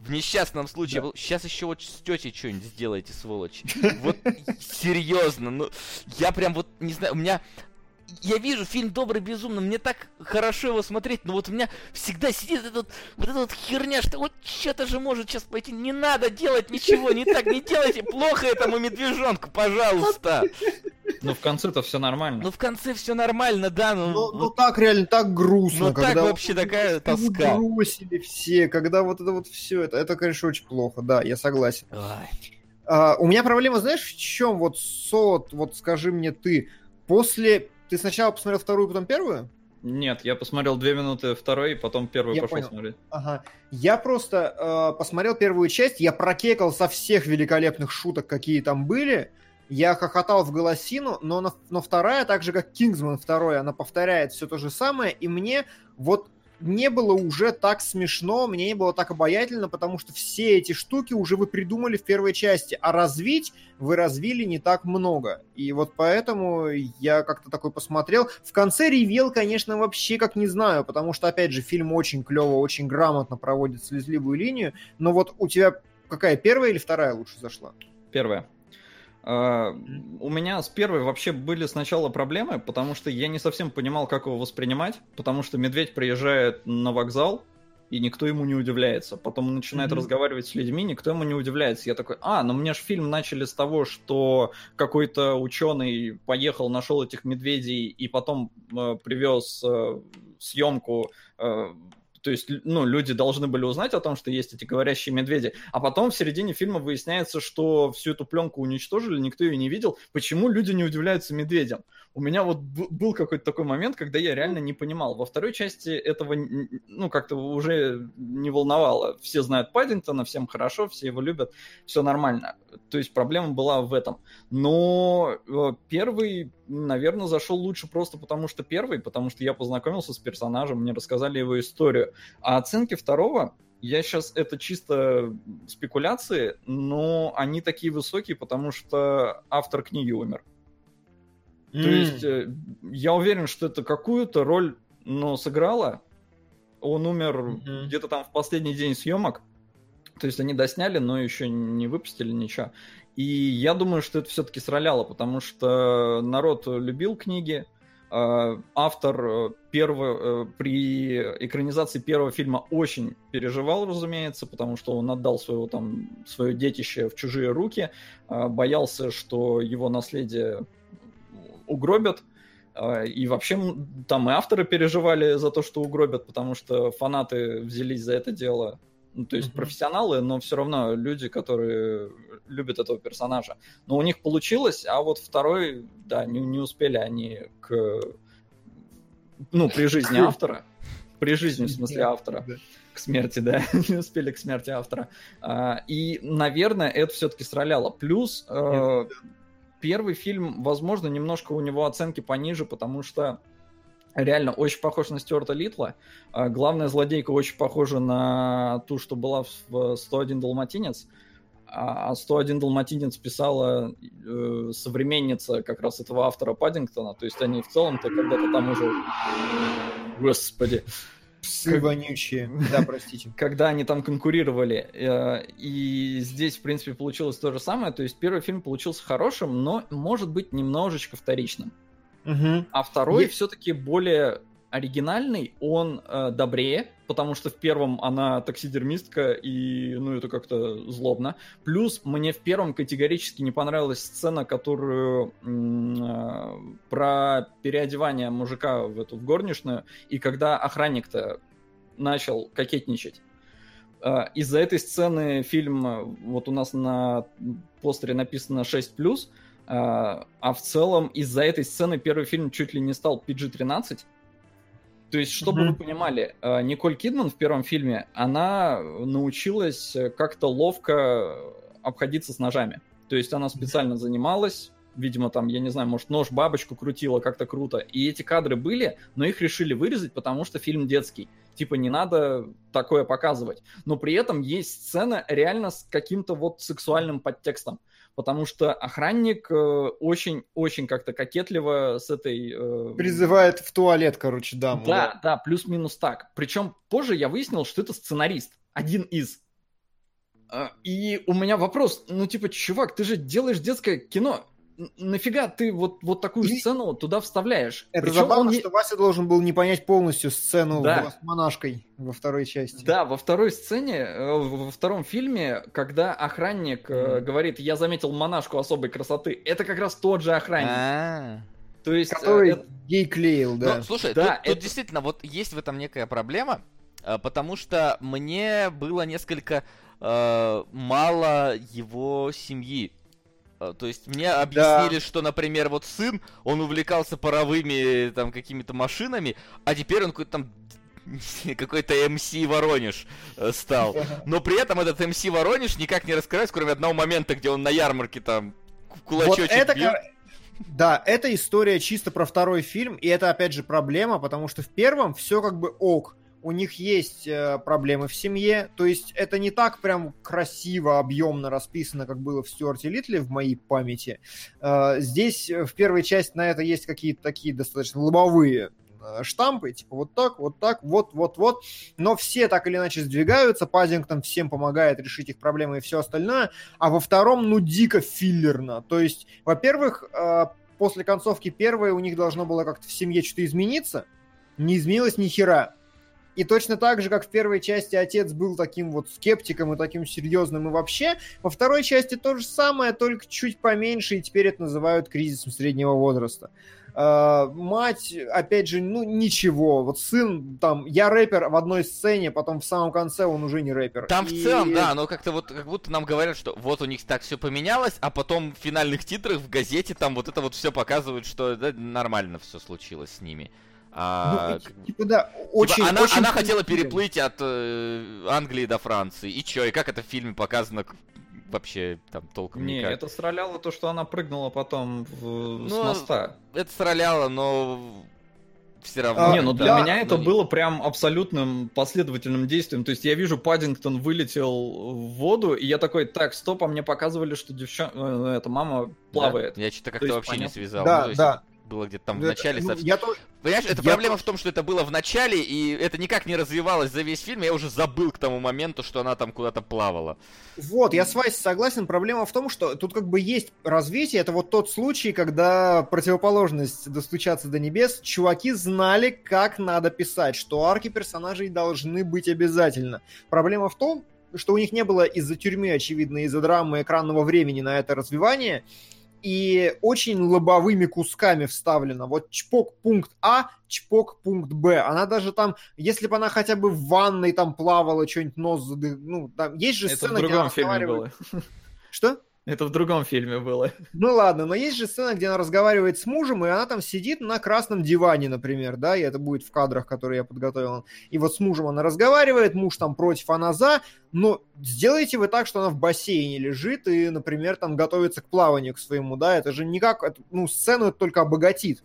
в несчастном случае, да. сейчас еще вот с тетей что-нибудь сделайте, сволочь. Вот серьезно, ну, я прям вот, не знаю, у меня я вижу фильм «Добрый безумно», мне так хорошо его смотреть, но вот у меня всегда сидит этот, вот эта вот херня, что вот что-то же может сейчас пойти, не надо делать ничего, не так, не делайте плохо этому медвежонку, пожалуйста. Ну, в конце-то все нормально. Ну, в конце все нормально, да, ну... Ну, ну так реально, так грустно. Ну, так вообще такая тоска. бросили все, когда вот это вот все, это, это, конечно, очень плохо, да, я согласен. А, у меня проблема, знаешь, в чем? Вот, Сот, вот скажи мне ты, после ты сначала посмотрел вторую, потом первую? Нет, я посмотрел две минуты второй, потом первую я пошел понял. смотреть. Ага. Я просто э, посмотрел первую часть, я прокекал со всех великолепных шуток, какие там были. Я хохотал в голосину, но, но вторая, так же как Кингсман второй, она повторяет все то же самое, и мне вот не было уже так смешно, мне не было так обаятельно, потому что все эти штуки уже вы придумали в первой части, а развить вы развили не так много. И вот поэтому я как-то такой посмотрел. В конце ревел, конечно, вообще как не знаю, потому что, опять же, фильм очень клево, очень грамотно проводит слезливую линию, но вот у тебя какая, первая или вторая лучше зашла? Первая. Uh, у меня с первой вообще были сначала проблемы, потому что я не совсем понимал, как его воспринимать, потому что медведь приезжает на вокзал, и никто ему не удивляется. Потом он начинает mm-hmm. разговаривать с людьми, никто ему не удивляется. Я такой, а, ну мне же фильм начали с того, что какой-то ученый поехал, нашел этих медведей и потом э, привез э, съемку э, то есть, ну, люди должны были узнать о том, что есть эти говорящие медведи. А потом в середине фильма выясняется, что всю эту пленку уничтожили, никто ее не видел. Почему люди не удивляются медведям? У меня вот был какой-то такой момент, когда я реально не понимал. Во второй части этого, ну, как-то уже не волновало. Все знают Паддингтона, всем хорошо, все его любят, все нормально. То есть проблема была в этом. Но э, первый, наверное, зашел лучше просто потому, что первый, потому что я познакомился с персонажем, мне рассказали его историю. А оценки второго, я сейчас это чисто спекуляции, но они такие высокие, потому что автор книги умер. Mm. То есть э, я уверен, что это какую-то роль, но сыграла. Он умер mm-hmm. где-то там в последний день съемок. То есть они досняли, но еще не выпустили ничего. И я думаю, что это все-таки сраляло, потому что народ любил книги, а, автор э, первого, э, при экранизации первого фильма очень переживал, разумеется, потому что он отдал своего, там, свое детище в чужие руки, а, боялся, что его наследие угробят, а, и вообще там и авторы переживали за то, что угробят, потому что фанаты взялись за это дело ну, то есть mm-hmm. профессионалы, но все равно люди, которые любят этого персонажа. Но у них получилось, а вот второй, да, не, не успели они к... Ну, при жизни автора. При жизни, в смысле, автора. К смерти, да. *laughs* не успели к смерти автора. А, и, наверное, это все-таки сраляло. Плюс э, первый фильм, возможно, немножко у него оценки пониже, потому что реально очень похож на Стюарта Литла. А, главная злодейка очень похожа на ту, что была в 101 Далматинец. А 101 Далматинец писала э, современница как раз этого автора Паддингтона. То есть они в целом-то когда-то там уже... Господи. Псы как... вонючие. *laughs* Да, простите. Когда они там конкурировали. Э, и здесь, в принципе, получилось то же самое. То есть первый фильм получился хорошим, но, может быть, немножечко вторичным. Угу. А второй Есть... все-таки более оригинальный, он э, добрее, потому что в первом она таксидермистка, и, ну, это как-то злобно. Плюс мне в первом категорически не понравилась сцена, которую э, про переодевание мужика в эту в горничную, и когда охранник-то начал кокетничать. Э, из-за этой сцены фильм, э, вот у нас на постере написано 6+, а, а в целом из-за этой сцены первый фильм чуть ли не стал PG-13. То есть, чтобы mm-hmm. вы понимали, а, Николь Кидман в первом фильме, она научилась как-то ловко обходиться с ножами. То есть она специально занималась, видимо, там, я не знаю, может, нож бабочку крутила как-то круто. И эти кадры были, но их решили вырезать, потому что фильм детский. Типа не надо такое показывать. Но при этом есть сцена реально с каким-то вот сексуальным подтекстом потому что охранник очень-очень э, как-то кокетливо с этой... Э... Призывает в туалет, короче, даму. Да, да, да плюс-минус так. Причем позже я выяснил, что это сценарист, один из. Э, и у меня вопрос, ну типа, чувак, ты же делаешь детское кино, нафига ты вот, вот такую и... сцену туда вставляешь? Это Причем забавно, он... что Вася должен был не понять полностью сцену да. с монашкой во второй части. Да, во второй сцене, э, во втором фильме, когда охранник mm. говорит, я заметил монашку особой красоты, это как раз тот же охранник. А-а-а. То есть... Который это... ей клеил, да. Ну, слушай, да, тут, это... тут действительно вот есть в этом некая проблема, потому что мне было несколько э, мало его семьи. А, то есть мне объяснили, да. что, например, вот сын, он увлекался паровыми там какими-то машинами, а теперь он какой-то там *laughs* какой-то МС Воронеж э, стал. Но при этом этот МС Воронеж никак не раскрывается, кроме одного момента, где он на ярмарке там кулачочек вот это, бьет. Да, это история чисто про второй фильм, и это опять же проблема, потому что в первом все как бы ок у них есть э, проблемы в семье, то есть это не так прям красиво, объемно расписано, как было в Стюарте Литле в моей памяти. Э, здесь в первой части на это есть какие-то такие достаточно лобовые э, штампы, типа вот так, вот так, вот, вот, вот, но все так или иначе сдвигаются, Пазингтон всем помогает решить их проблемы и все остальное, а во втором, ну, дико филлерно, то есть, во-первых, э, после концовки первой у них должно было как-то в семье что-то измениться, не изменилось ни хера, и точно так же, как в первой части отец был таким вот скептиком и таким серьезным и вообще, во второй части то же самое, только чуть поменьше, и теперь это называют кризисом среднего возраста. Э, мать, опять же, ну ничего. Вот сын, там, я рэпер в одной сцене, потом в самом конце он уже не рэпер. Там И- в целом, да, но как-то вот, как будто нам говорят, что вот у них так все поменялось, а потом в финальных титрах в газете там вот это вот все показывает, что да, нормально все случилось с ними. А, Ну, как бы- типа, да, Типа, очень, она, очень она хотела переплыть от э, Англии до Франции. И чё, и как это в фильме показано вообще там толком Не, никак. это строляло то, что она прыгнула потом в- с Ну, моста. Это сраляло, но все равно. А, не, ну да, для да, меня это ну, было прям абсолютным последовательным действием. То есть я вижу, Паддингтон вылетел в воду, и я такой, так, стоп, а мне показывали, что девчонка, эта мама да. плавает. Я что-то То как-то вообще не понятно. связал. Да, Ну, есть да. Было где-то там в Это- начале ну, совсем. я тоже- Понимаешь, это я проблема тоже- в том, что это было в начале, и это никак не развивалось за весь фильм. Я уже забыл к тому моменту, что она там куда-то плавала. Вот, я с Васей согласен. Проблема в том, что тут как бы есть развитие. Это вот тот случай, когда противоположность достучаться до небес. Чуваки знали, как надо писать, что арки персонажей должны быть обязательно. Проблема в том, что у них не было из-за тюрьмы, очевидно, из-за драмы экранного времени на это развивание, и очень лобовыми кусками вставлено. Вот чпок пункт А, чпок пункт Б. Она даже там, если бы она хотя бы в ванной там плавала, что-нибудь нос задых... Ну, там есть же Это сцена, в где она фильме было. Что? Это в другом фильме было. *laughs* Ну ладно, но есть же сцена, где она разговаривает с мужем, и она там сидит на красном диване, например, да, и это будет в кадрах, которые я подготовил. И вот с мужем она разговаривает, муж там против, она за, но сделайте вы так, что она в бассейне лежит и, например, там готовится к плаванию к своему, да, это же никак, ну, сцену это только обогатит.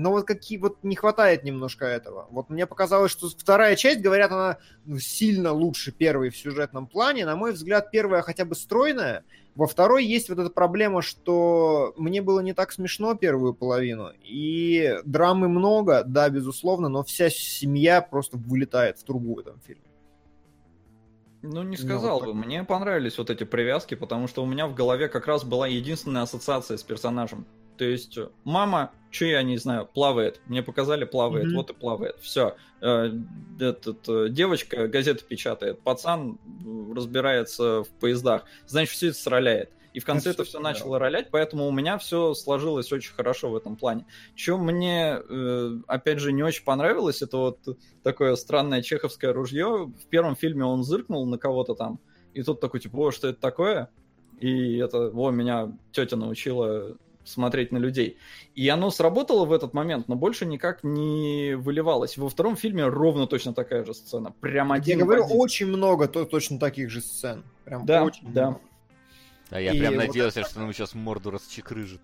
Но вот какие вот не хватает немножко этого. Вот мне показалось, что вторая часть, говорят, она ну, сильно лучше первой в сюжетном плане. На мой взгляд, первая хотя бы стройная, во второй есть вот эта проблема, что мне было не так смешно первую половину. И драмы много, да, безусловно, но вся семья просто вылетает в трубу в этом фильме. Ну, не Ну, сказал вот бы. Мне понравились вот эти привязки, потому что у меня в голове как раз была единственная ассоциация с персонажем. То есть, э, мама, что я не знаю, плавает. Мне показали, плавает, Мгм. вот и плавает. Все. Этот, э, девочка газеты печатает, пацан э, разбирается в поездах. Значит, все это сроляет. И в конце это все да. начало ролять, поэтому у меня все сложилось очень хорошо в этом плане. Что мне, э, опять же, не очень понравилось, это вот такое странное чеховское ружье. В первом фильме он зыркнул на кого-то там, и тут такой, типа, о, что это такое? И это, о, меня тетя научила смотреть на людей. И оно сработало в этот момент, но больше никак не выливалось. Во втором фильме ровно точно такая же сцена. Прям один Я говорю, один. очень много то, точно таких же сцен. Прям Да, очень да. много. А я И прям вот надеялся, что ему сейчас морду расчекрыжит.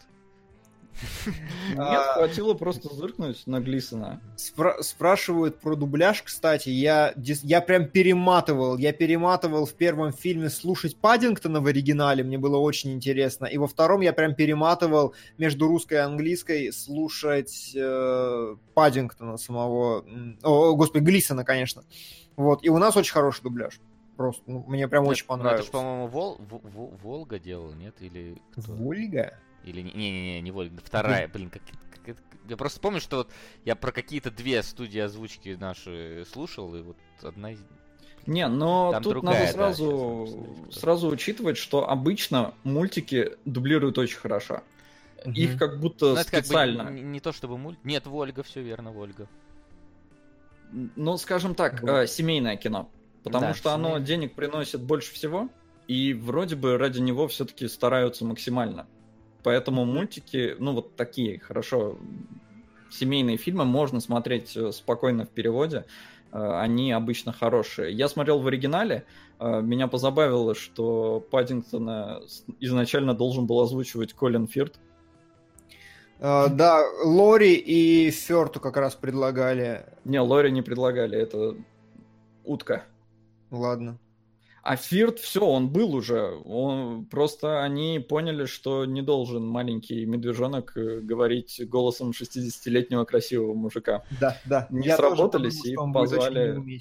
*laughs* Нет, А, хватило просто зыркнуть на Глисона. Спра- спрашивают про дубляж, кстати. Я, я прям перематывал. Я перематывал в первом фильме слушать Паддингтона в оригинале. Мне было очень интересно. И во втором я прям перематывал между русской и английской слушать э, Паддингтона самого. О, господи, Глисона, конечно. Вот. И у нас очень хороший дубляж. Просто ну, мне прям очень Ну, Это понравилось. же, по-моему, Вол... Во- Во- Волга делал, нет? Или кто? Вольга? Или не- не-не-не, не Вольга, вторая, блин, как, как я просто помню, что вот я про какие-то две студии озвучки наши слушал, и вот одна из... Не, но Там тут другая, надо да, сразу, кто. сразу учитывать, что обычно мультики дублируют очень хорошо. Их Мгм. как будто Ну, это как бы специально. не, не то чтобы мульт... Нет, Вольга, все верно, Вольга. Ну, скажем так, Вот. э, семейное кино. Потому Да, что оно семейное. денег приносит больше всего, и вроде бы ради него все-таки стараются максимально. Поэтому мультики, ну вот такие, хорошо, семейные фильмы можно смотреть э, спокойно в переводе. Э, Они обычно хорошие. Я смотрел в оригинале, э, меня позабавило, что Паддингтона изначально должен был озвучивать Колин Фирт. Э, да, Лори и Ферту как раз предлагали. Не, Лори не предлагали, это утка. Ладно. А Фирт, все, он был уже. Он, просто они поняли, что не должен маленький медвежонок э, говорить голосом 60-летнего красивого мужика. Да, да. Не Я тоже сработались подумал, и позвали-.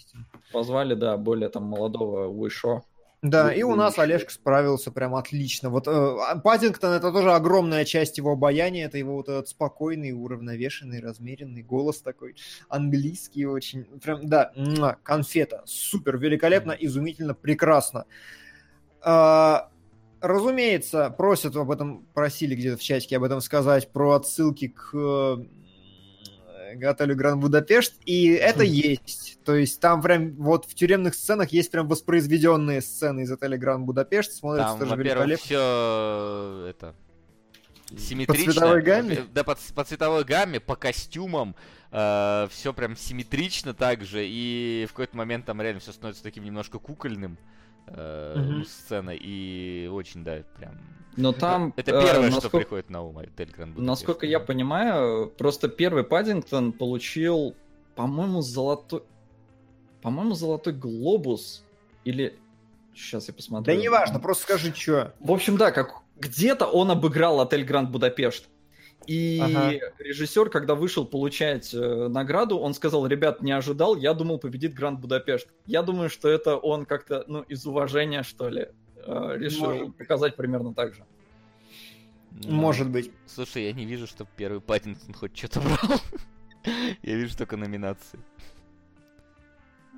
Позвали, да, более там молодого Уишо. Да, и у вы нас Олежка справился прям отлично. Вот э, а Паддингтон это тоже огромная часть его обаяния, это его вот этот спокойный, уравновешенный, размеренный голос такой, английский очень, прям, да, конфета, супер, великолепно, изумительно, прекрасно. А, разумеется, просят об этом, просили где-то в чатике об этом сказать, про отсылки к э, отелю Гранд Будапешт, и это есть. То есть там прям вот в тюремных сценах есть прям воспроизведенные сцены из отеля Гранд Будапешт, смотрится Там, тоже во-первых, все это симметрично. цветовой гамме? Да, по, по цветовой гамме, по костюмам, все прям симметрично также, и в какой-то момент там реально все становится таким немножко кукольным э, Мгм. сцена, и очень, да, прям... Но там... Это э, первое, что насколько- приходит на ум, отель Гранд Будапешт. Насколько я понимаю, просто первый Паддингтон получил, по-моему, золотой... По-моему, золотой глобус. Или... Сейчас я посмотрю. Да неважно, просто скажи, что. В общем, да, как где-то он обыграл отель Гранд Будапешт. И Ага. режиссер, когда вышел получать э, награду, он сказал, ребят, не ожидал, я думал, победит Гранд Будапешт. Я думаю, что это он как-то, ну, из уважения, что ли, э, решил Может показать примерно так же. Ну, Может быть. Слушай, я не вижу, что первый Паттинсон хоть что-то брал. *laughs* Я вижу только номинации.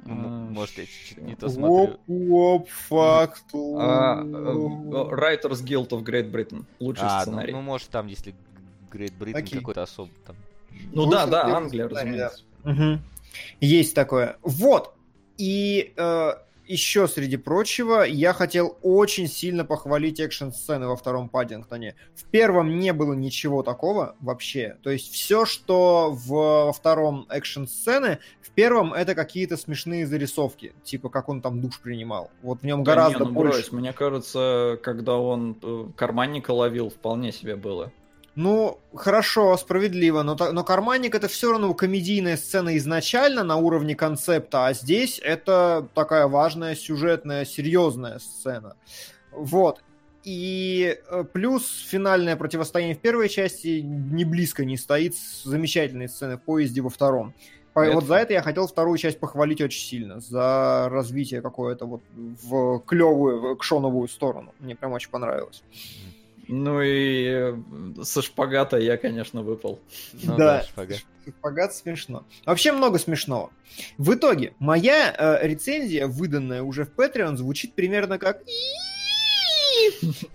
Ну, А, Может, я чуть-чуть не то смотрю. Оп, факт. А, э, Writers Guild of Great Britain. Лучший А, ну, сценарий. ну, может, там, если Great Britain Окей. какой-то особый там. Ну Лучший да, да, Англия, разумеется. Мгм. Есть такое. Вот. И э, еще среди прочего, я хотел очень сильно похвалить экшн-сцены во втором Паддингтоне. В первом не было ничего такого вообще. То есть все, что в, во втором экшн-сцены, в первом это какие-то смешные зарисовки. Типа, как он там душ принимал. Вот в нем Да гораздо не, ну, больше. брось, мне кажется, когда он э, карманника ловил, вполне себе было. Ну, хорошо, справедливо, но, но карманник это все равно комедийная сцена изначально на уровне концепта, а здесь это такая важная сюжетная, серьезная сцена. Вот. И э, плюс финальное противостояние в первой части не близко не стоит с замечательной сцены в поезде во втором. Это Вот за это я хотел вторую часть похвалить очень сильно, за развитие какое-то вот в клевую, в экшоновую сторону. Мне прям очень понравилось. Ну и э, со шпагата я, конечно, выпал. Ну Да. шпагат. Шпагат смешно. Вообще много смешного. В итоге, моя э, рецензия, выданная уже в Patreon, звучит примерно как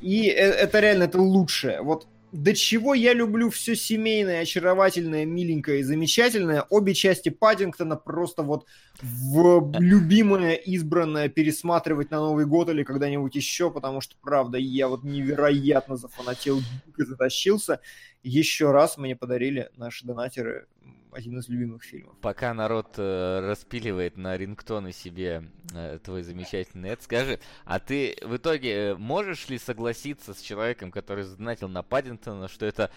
и э, это реально это лучшее. Вот до чего я люблю все семейное, очаровательное, миленькое и замечательное. Обе части Паддингтона просто вот в любимое, избранное пересматривать на Новый год или когда-нибудь еще, потому что, правда, я вот невероятно зафанател, дико затащился. Еще раз мне подарили наши донатеры один из любимых фильмов. Пока народ э, распиливает на рингтоны себе э, твой замечательный это, скажи, а ты в итоге э, можешь ли согласиться с человеком, который задонатил на Паддингтона, что это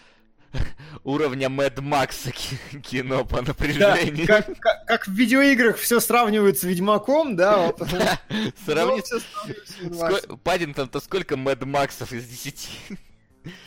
*laughs* уровня Мэд Макса ки- кино по Да, напряжению? как, как- как в видеоиграх все сравнивают с Ведьмаком, да, вот. *laughs* Сравни всё сравнивают с Ведьмаком. Ско- Паддингтон-то сколько Мэд Максов из 10?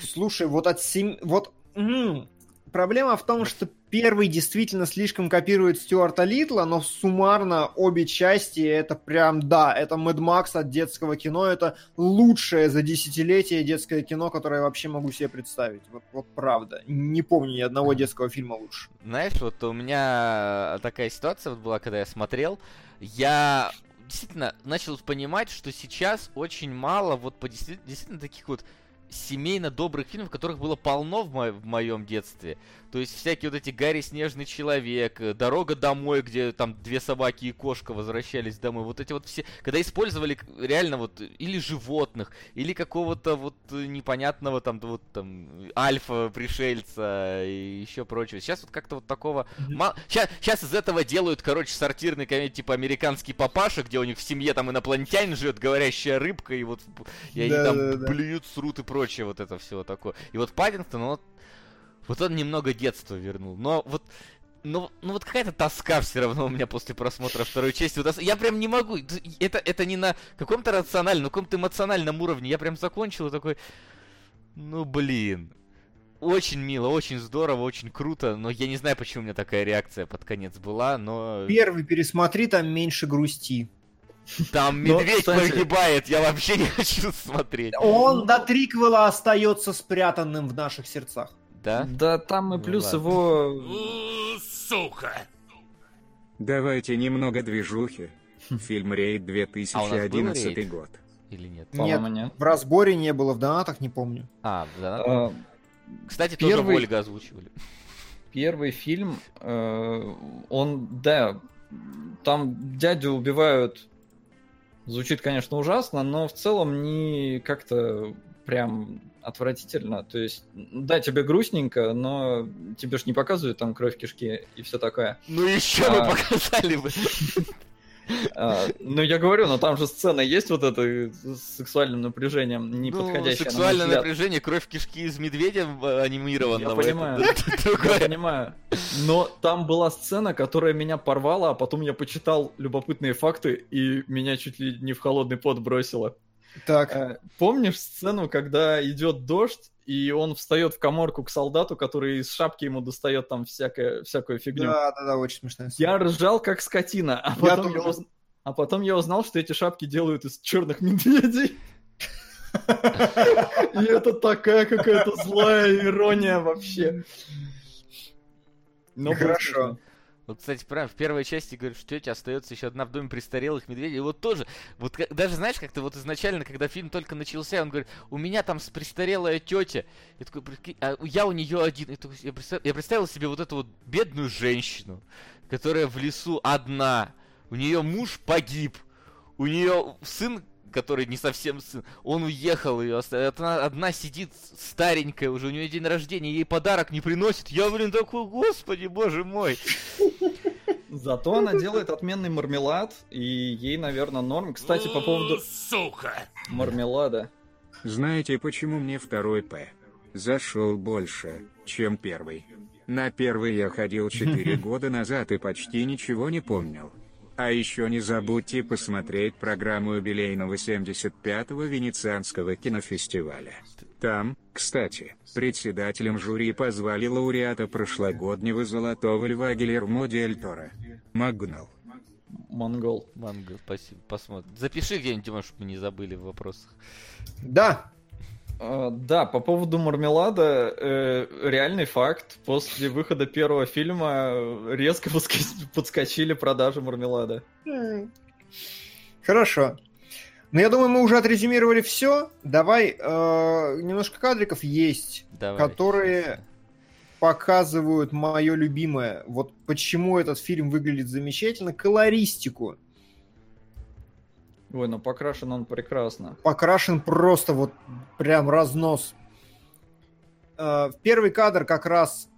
Слушай, вот от сем... Вот... м, Проблема в том, что первый действительно слишком копирует Стюарта Литла, но суммарно обе части это прям, да, это Мэд Макс от детского кино, это лучшее за десятилетие детское кино, которое я вообще могу себе представить. Вот, вот правда. Не помню ни одного детского фильма лучше. Знаешь, вот у меня такая ситуация вот была, когда я смотрел, я действительно начал понимать, что сейчас очень мало вот по действи- действительно таких вот семейно добрых фильмов, которых было полно в, мо- в моем детстве. То есть всякие вот эти Гарри Снежный Человек, э, Дорога домой, где там две собаки и кошка возвращались домой. Вот эти вот все, когда использовали реально вот или животных, или какого-то вот э, непонятного там вот там альфа пришельца и еще прочего. Сейчас вот как-то вот такого Сейчас, сейчас из этого делают, короче, сортирный комедий, типа американский папаша, где у них в семье там инопланетянин живет, говорящая рыбка, и вот и они там Да-да-да. блюют, срут и прочее, вот это все такое. И вот Паддингтон, вот, вот он немного детства вернул. Но вот ну, ну вот какая-то тоска все равно у меня после просмотра второй части. Вот я прям не могу. Это, это не на каком-то рациональном, на каком-то эмоциональном уровне. Я прям закончил и такой. Ну блин. Очень мило, очень здорово, очень круто, но я не знаю, почему у меня такая реакция под конец была, но Первый пересмотри, там меньше грусти. там *laughs* Но, медведь кстати- погибает, я вообще не *laughs* хочу смотреть. Он до триквела остается спрятанным в наших сердцах. Да? Да, там и Ну плюс ладно. его... Сука! Давайте немного движухи. Фильм «Рейд» А у нас был 2011 рейд? год. Или нет? По-моему, нет. В разборе не было, в донатах не помню. А, да. А, Кстати, тоже первый- Вольга озвучивали. Первый фильм, э, он, да, там дядю убивают, звучит, конечно, ужасно, но в целом не как-то прям отвратительно. То есть, да, тебе грустненько, но тебе ж не показывают там кровь кишки и все такое. Ну еще а... бы показали бы. *laughs* А, ну, я говорю, но там же сцена есть вот это с сексуальным напряжением, не ну, подходящее сексуальное напряжение, кровь кишки из медведя анимированного. Я понимаю, я понимаю. Но там была сцена, которая меня порвала, а потом я почитал любопытные факты, и меня чуть ли не в холодный пот бросило. Так. Э, помнишь сцену, когда идет дождь, и он встает в коморку к солдату, который из шапки ему достает там всякое, всякую фигню? Да, да, да, очень смешно. Я ржал как скотина, а потом, я, я уз... а потом я узнал, что эти шапки делают из черных медведей. И это такая какая-то злая ирония вообще. Ну, хорошо. Вот, кстати, правильно, в первой части говорят, что тетя остается еще одна в доме престарелых медведей. И вот тоже, вот даже знаешь, как-то вот изначально, когда фильм только начался, он говорит, у меня там престарелая тетя. Я такой, а я у нее один. Я представил, я представил себе вот эту вот бедную женщину, которая в лесу одна. У нее муж погиб. У нее сын который не совсем сын, он уехал, ее она одна сидит старенькая уже, у нее день рождения, ей подарок не приносит. Я, блин, такой, господи, боже мой. Зато она делает отменный мармелад, и ей, наверное, норм. Кстати, по поводу... Сука! Мармелада. Знаете, почему мне второй П зашел больше, чем первый? На первый я ходил 4 *laughs* года назад и почти ничего не помнил. А еще не забудьте посмотреть программу юбилейного 75-го Венецианского кинофестиваля. Там, кстати, председателем жюри позвали лауреата прошлогоднего «Золотого льва» Гильермо Дель Торо. Магнал. Монгол. Монгол, спасибо. Посмотрим. Запиши где-нибудь, может, мы не забыли в вопросах. Да, да, по поводу мармелада, э, реальный факт. После выхода первого фильма резко *laughs* подскочили продажи мармелада. Хорошо. Ну, я думаю, мы уже отрезюмировали все. Давай, э, немножко кадриков есть, Давай. которые показывают мое любимое. Вот почему этот фильм выглядит замечательно. Колористику. Ой, ну покрашен он прекрасно. Покрашен просто вот прям разнос. Э, первый кадр как раз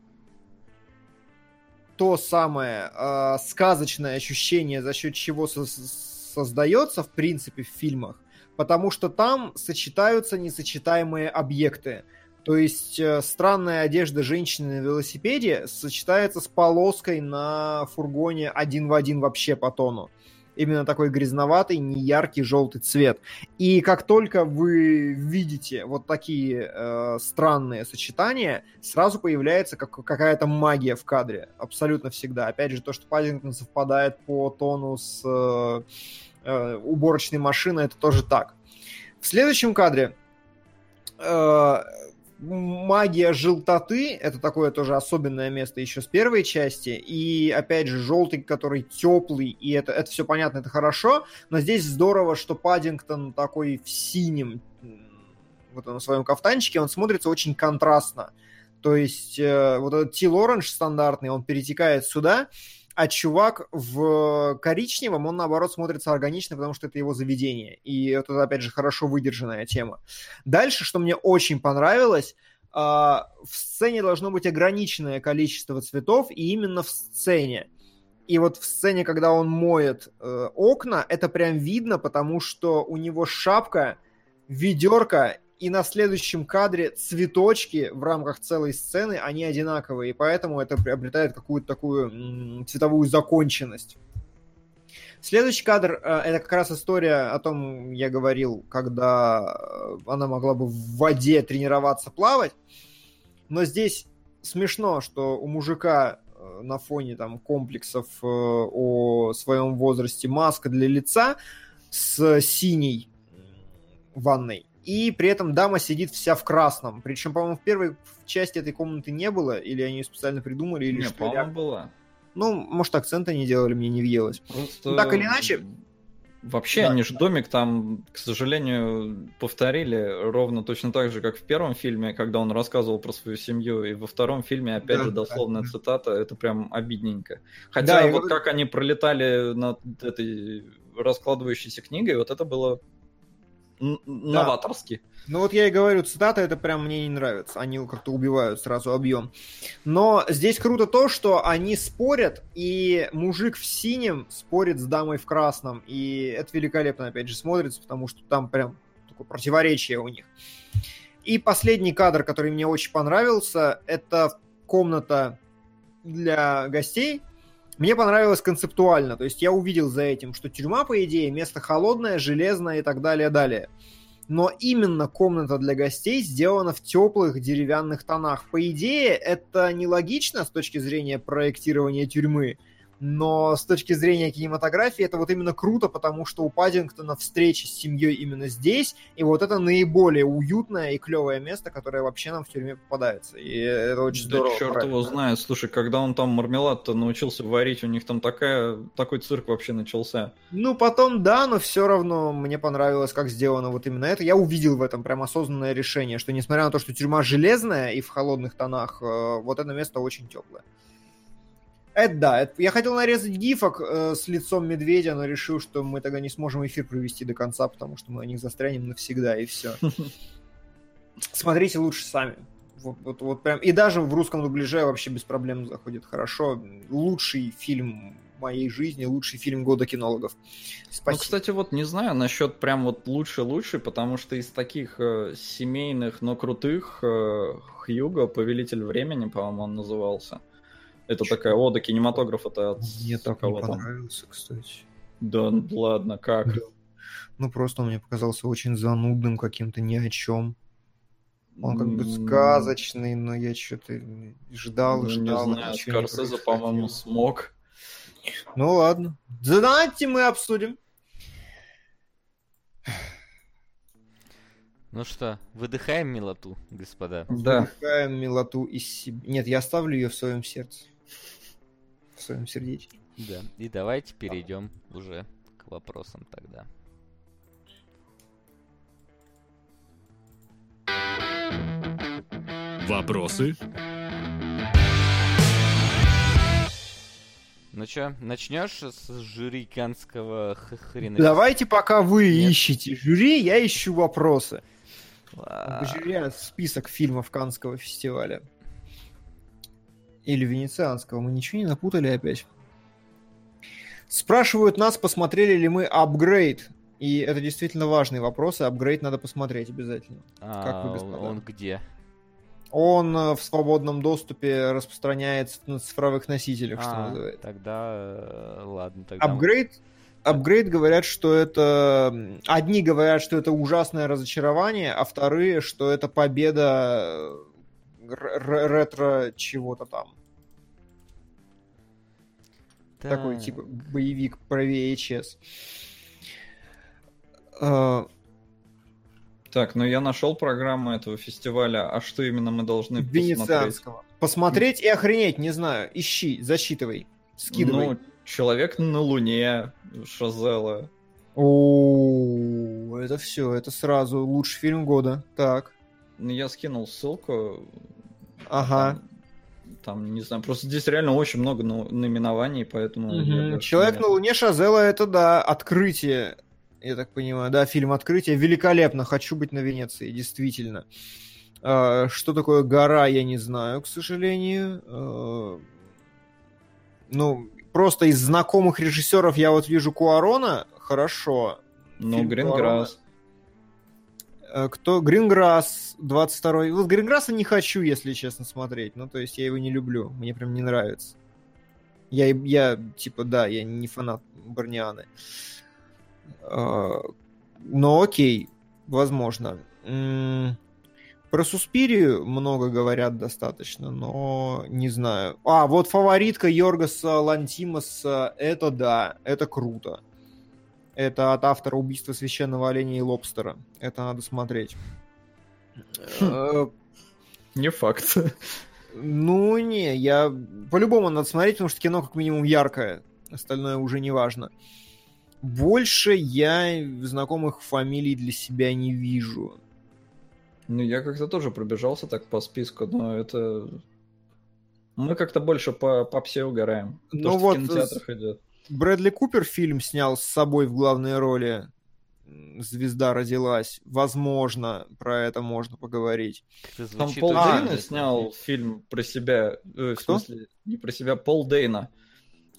то самое э, сказочное ощущение, за счет чего со создается, в принципе, в фильмах, потому что там сочетаются несочетаемые объекты. То есть э, странная одежда женщины на велосипеде сочетается с полоской на фургоне один в один вообще по тону именно такой грязноватый, неяркий желтый цвет. И как только вы видите вот такие э, странные сочетания, сразу появляется как, какая-то магия в кадре. Абсолютно всегда. Опять же, то, что Паддингтон совпадает по тону с э, э, уборочной машиной, это тоже так. В следующем кадре э, магия желтоты, это такое тоже особенное место еще с первой части, и опять же желтый, который теплый, и это, это все понятно, это хорошо, но здесь здорово, что Паддингтон такой в синем, вот в своем кафтанчике, он смотрится очень контрастно. То есть э, вот этот Тил Оранж стандартный, он перетекает сюда, а чувак в коричневом, он наоборот смотрится органично, потому что это его заведение. И это, опять же, хорошо выдержанная тема. Дальше, что мне очень понравилось, а, в сцене должно быть ограниченное количество цветов, и именно в сцене. И вот в сцене, когда он моет э, окна, это прям видно, потому что у него шапка, ведерко и на следующем кадре цветочки в рамках целой сцены, они одинаковые, и поэтому это приобретает какую-то такую цветовую законченность. Следующий кадр э, это как раз история о том, я говорил, когда э, она могла бы в воде тренироваться плавать. Но здесь смешно, что у мужика э, на фоне там комплексов о своем возрасте маска для лица с синей ванной и при этом дама сидит вся в красном. Причем, по-моему, в первой части этой комнаты не было, или они ее специально придумали, или не, что. по-моему, была. Ну, может, акцента не делали, мне не въелось. Просто... Ну, так или иначе... Вообще, Да. они же домик там, к сожалению, повторили ровно точно так же, как в первом фильме, когда он рассказывал про свою семью, и во втором фильме, опять Да, же, да, дословная да. цитата, это прям обидненько. Хотя Да, и вот вот- как они пролетали над этой раскладывающейся книгой, вот это было новаторски. Ну вот я и говорю, цитата это прям мне не нравится. Они как-то убивают сразу объем. Но здесь круто то, что они спорят, и мужик в синем спорит с дамой в красном. И это великолепно, опять же, смотрится, потому что там прям такое противоречие у них. И последний кадр, который мне очень понравился, это комната для гостей. Мне понравилось концептуально, то есть я увидел за этим, что тюрьма, по идее, место холодное, железное и так далее, далее но именно комната для гостей сделана в теплых деревянных тонах. По идее, это нелогично с точки зрения проектирования тюрьмы, но с точки зрения кинематографии это вот именно круто, потому что у Паддингтона встреча с семьей именно здесь, и вот это наиболее уютное и клевое место, которое вообще нам в тюрьме попадается. И это очень Да здорово. черт правильно. его знает. Слушай, когда он там мармелад-то научился варить, у них там такая, такой цирк вообще начался. Ну, потом да, но все равно мне понравилось, как сделано вот именно это. Я увидел в этом прям осознанное решение, что несмотря на то, что тюрьма железная и в холодных тонах, э, вот это место очень теплое. Это да, это- я хотел нарезать гифок э, с лицом медведя, но решил, что мы тогда не сможем эфир провести до конца, потому что мы на них застрянем навсегда, и все. *laughs* Смотрите лучше сами. Вот, вот, вот прям. И даже в русском дубляже вообще без проблем заходит хорошо. Лучший фильм моей жизни, лучший фильм года кинологов. Ну, Спасибо. кстати, вот не знаю насчет прям вот лучше-лучше, потому что из таких э, семейных, но крутых э, Хьюго, Повелитель времени, по-моему, он назывался. Это такая ода кинематографа-то от Мне так не понравился, кстати. Да ну ладно, как? Да. Ну, просто он мне показался очень занудным каким-то ни о чем. Он как бы М, сказочный, но я что-то ждал, ну, ждал. не знаю, Скорсезе, по-моему, смог. Ну ладно. Задайте, мы обсудим. Ну что, выдыхаем милоту, господа. Да. Выпускаем милоту из себя. Нет, я оставлю ее в своем сердце. Своем сердечке. Да. И давайте перейдем уже к вопросам тогда. Вопросы? Ну чё, начнешь с жюри канского хрена? Давайте, пока вы Нет. ищете жюри, я ищу вопросы. Жюри список фильмов Канского фестиваля. Или Венецианского. Мы ничего не напутали опять. Спрашивают нас, посмотрели ли мы апгрейд. И это действительно важный вопрос, и апгрейд надо посмотреть обязательно. как вы, А, господа? он где? Он э, в свободном доступе распространяется на цифровых носителях, что А, называется. тогда э, ладно, тогда. мы- Апгрейд, апгрейд говорят, что это... Одни говорят, что это ужасное разочарование, а вторые, что это победа э, ретро чего-то там. Такой Так. типа боевик про VHS. Э, Так, ну я нашел программу этого фестиваля. А что именно мы должны посмотреть? Венецианского. Посмотреть и охренеть, не знаю. Ищи, засчитывай, скидывай. Ну, человек на Луне, Шазела. О, это все, это сразу лучший фильм года. Так, Ну, я скинул ссылку. ага. Там, там, не знаю, просто здесь реально очень много ну- номинований, поэтому... больше Человек не- на Луне Шазела это да, открытие. Я так понимаю, да, фильм открытие. Великолепно. Хочу быть на Венеции, действительно. А, Что такое гора, я не знаю, к сожалению. А, Ну, просто из знакомых режиссеров я вот вижу Куарона. Хорошо. Ну, Гринграсс. Э, Кто? Гринграсс 22 Вот Гринграсса не хочу, если честно, смотреть. Ну, то есть я его не люблю. Мне прям не нравится. Я, я типа, да, я не фанат Барнианы. А, Но окей, возможно. Про Суспирию много говорят достаточно, но не знаю. А, вот фаворитка Йоргаса Лантимаса, это да, это круто. Это от автора убийства священного оленя и лобстера. Это надо смотреть. Э, Не факт. Ну, не, я... По-любому надо смотреть, потому что кино как минимум яркое. Остальное уже не важно. Больше я знакомых фамилий для себя не вижу. Ну, я как-то тоже пробежался так по списку, но это... Мы как-то больше по попсе угораем. Ну То, что вот, в кинотеатрах идет. Брэдли Купер фильм снял с собой в главной роли. Звезда родилась. Возможно, про это можно поговорить. Там Пол очень Дейна снял фильм про себя. э, в смысле, не про себя, Пол Дейна.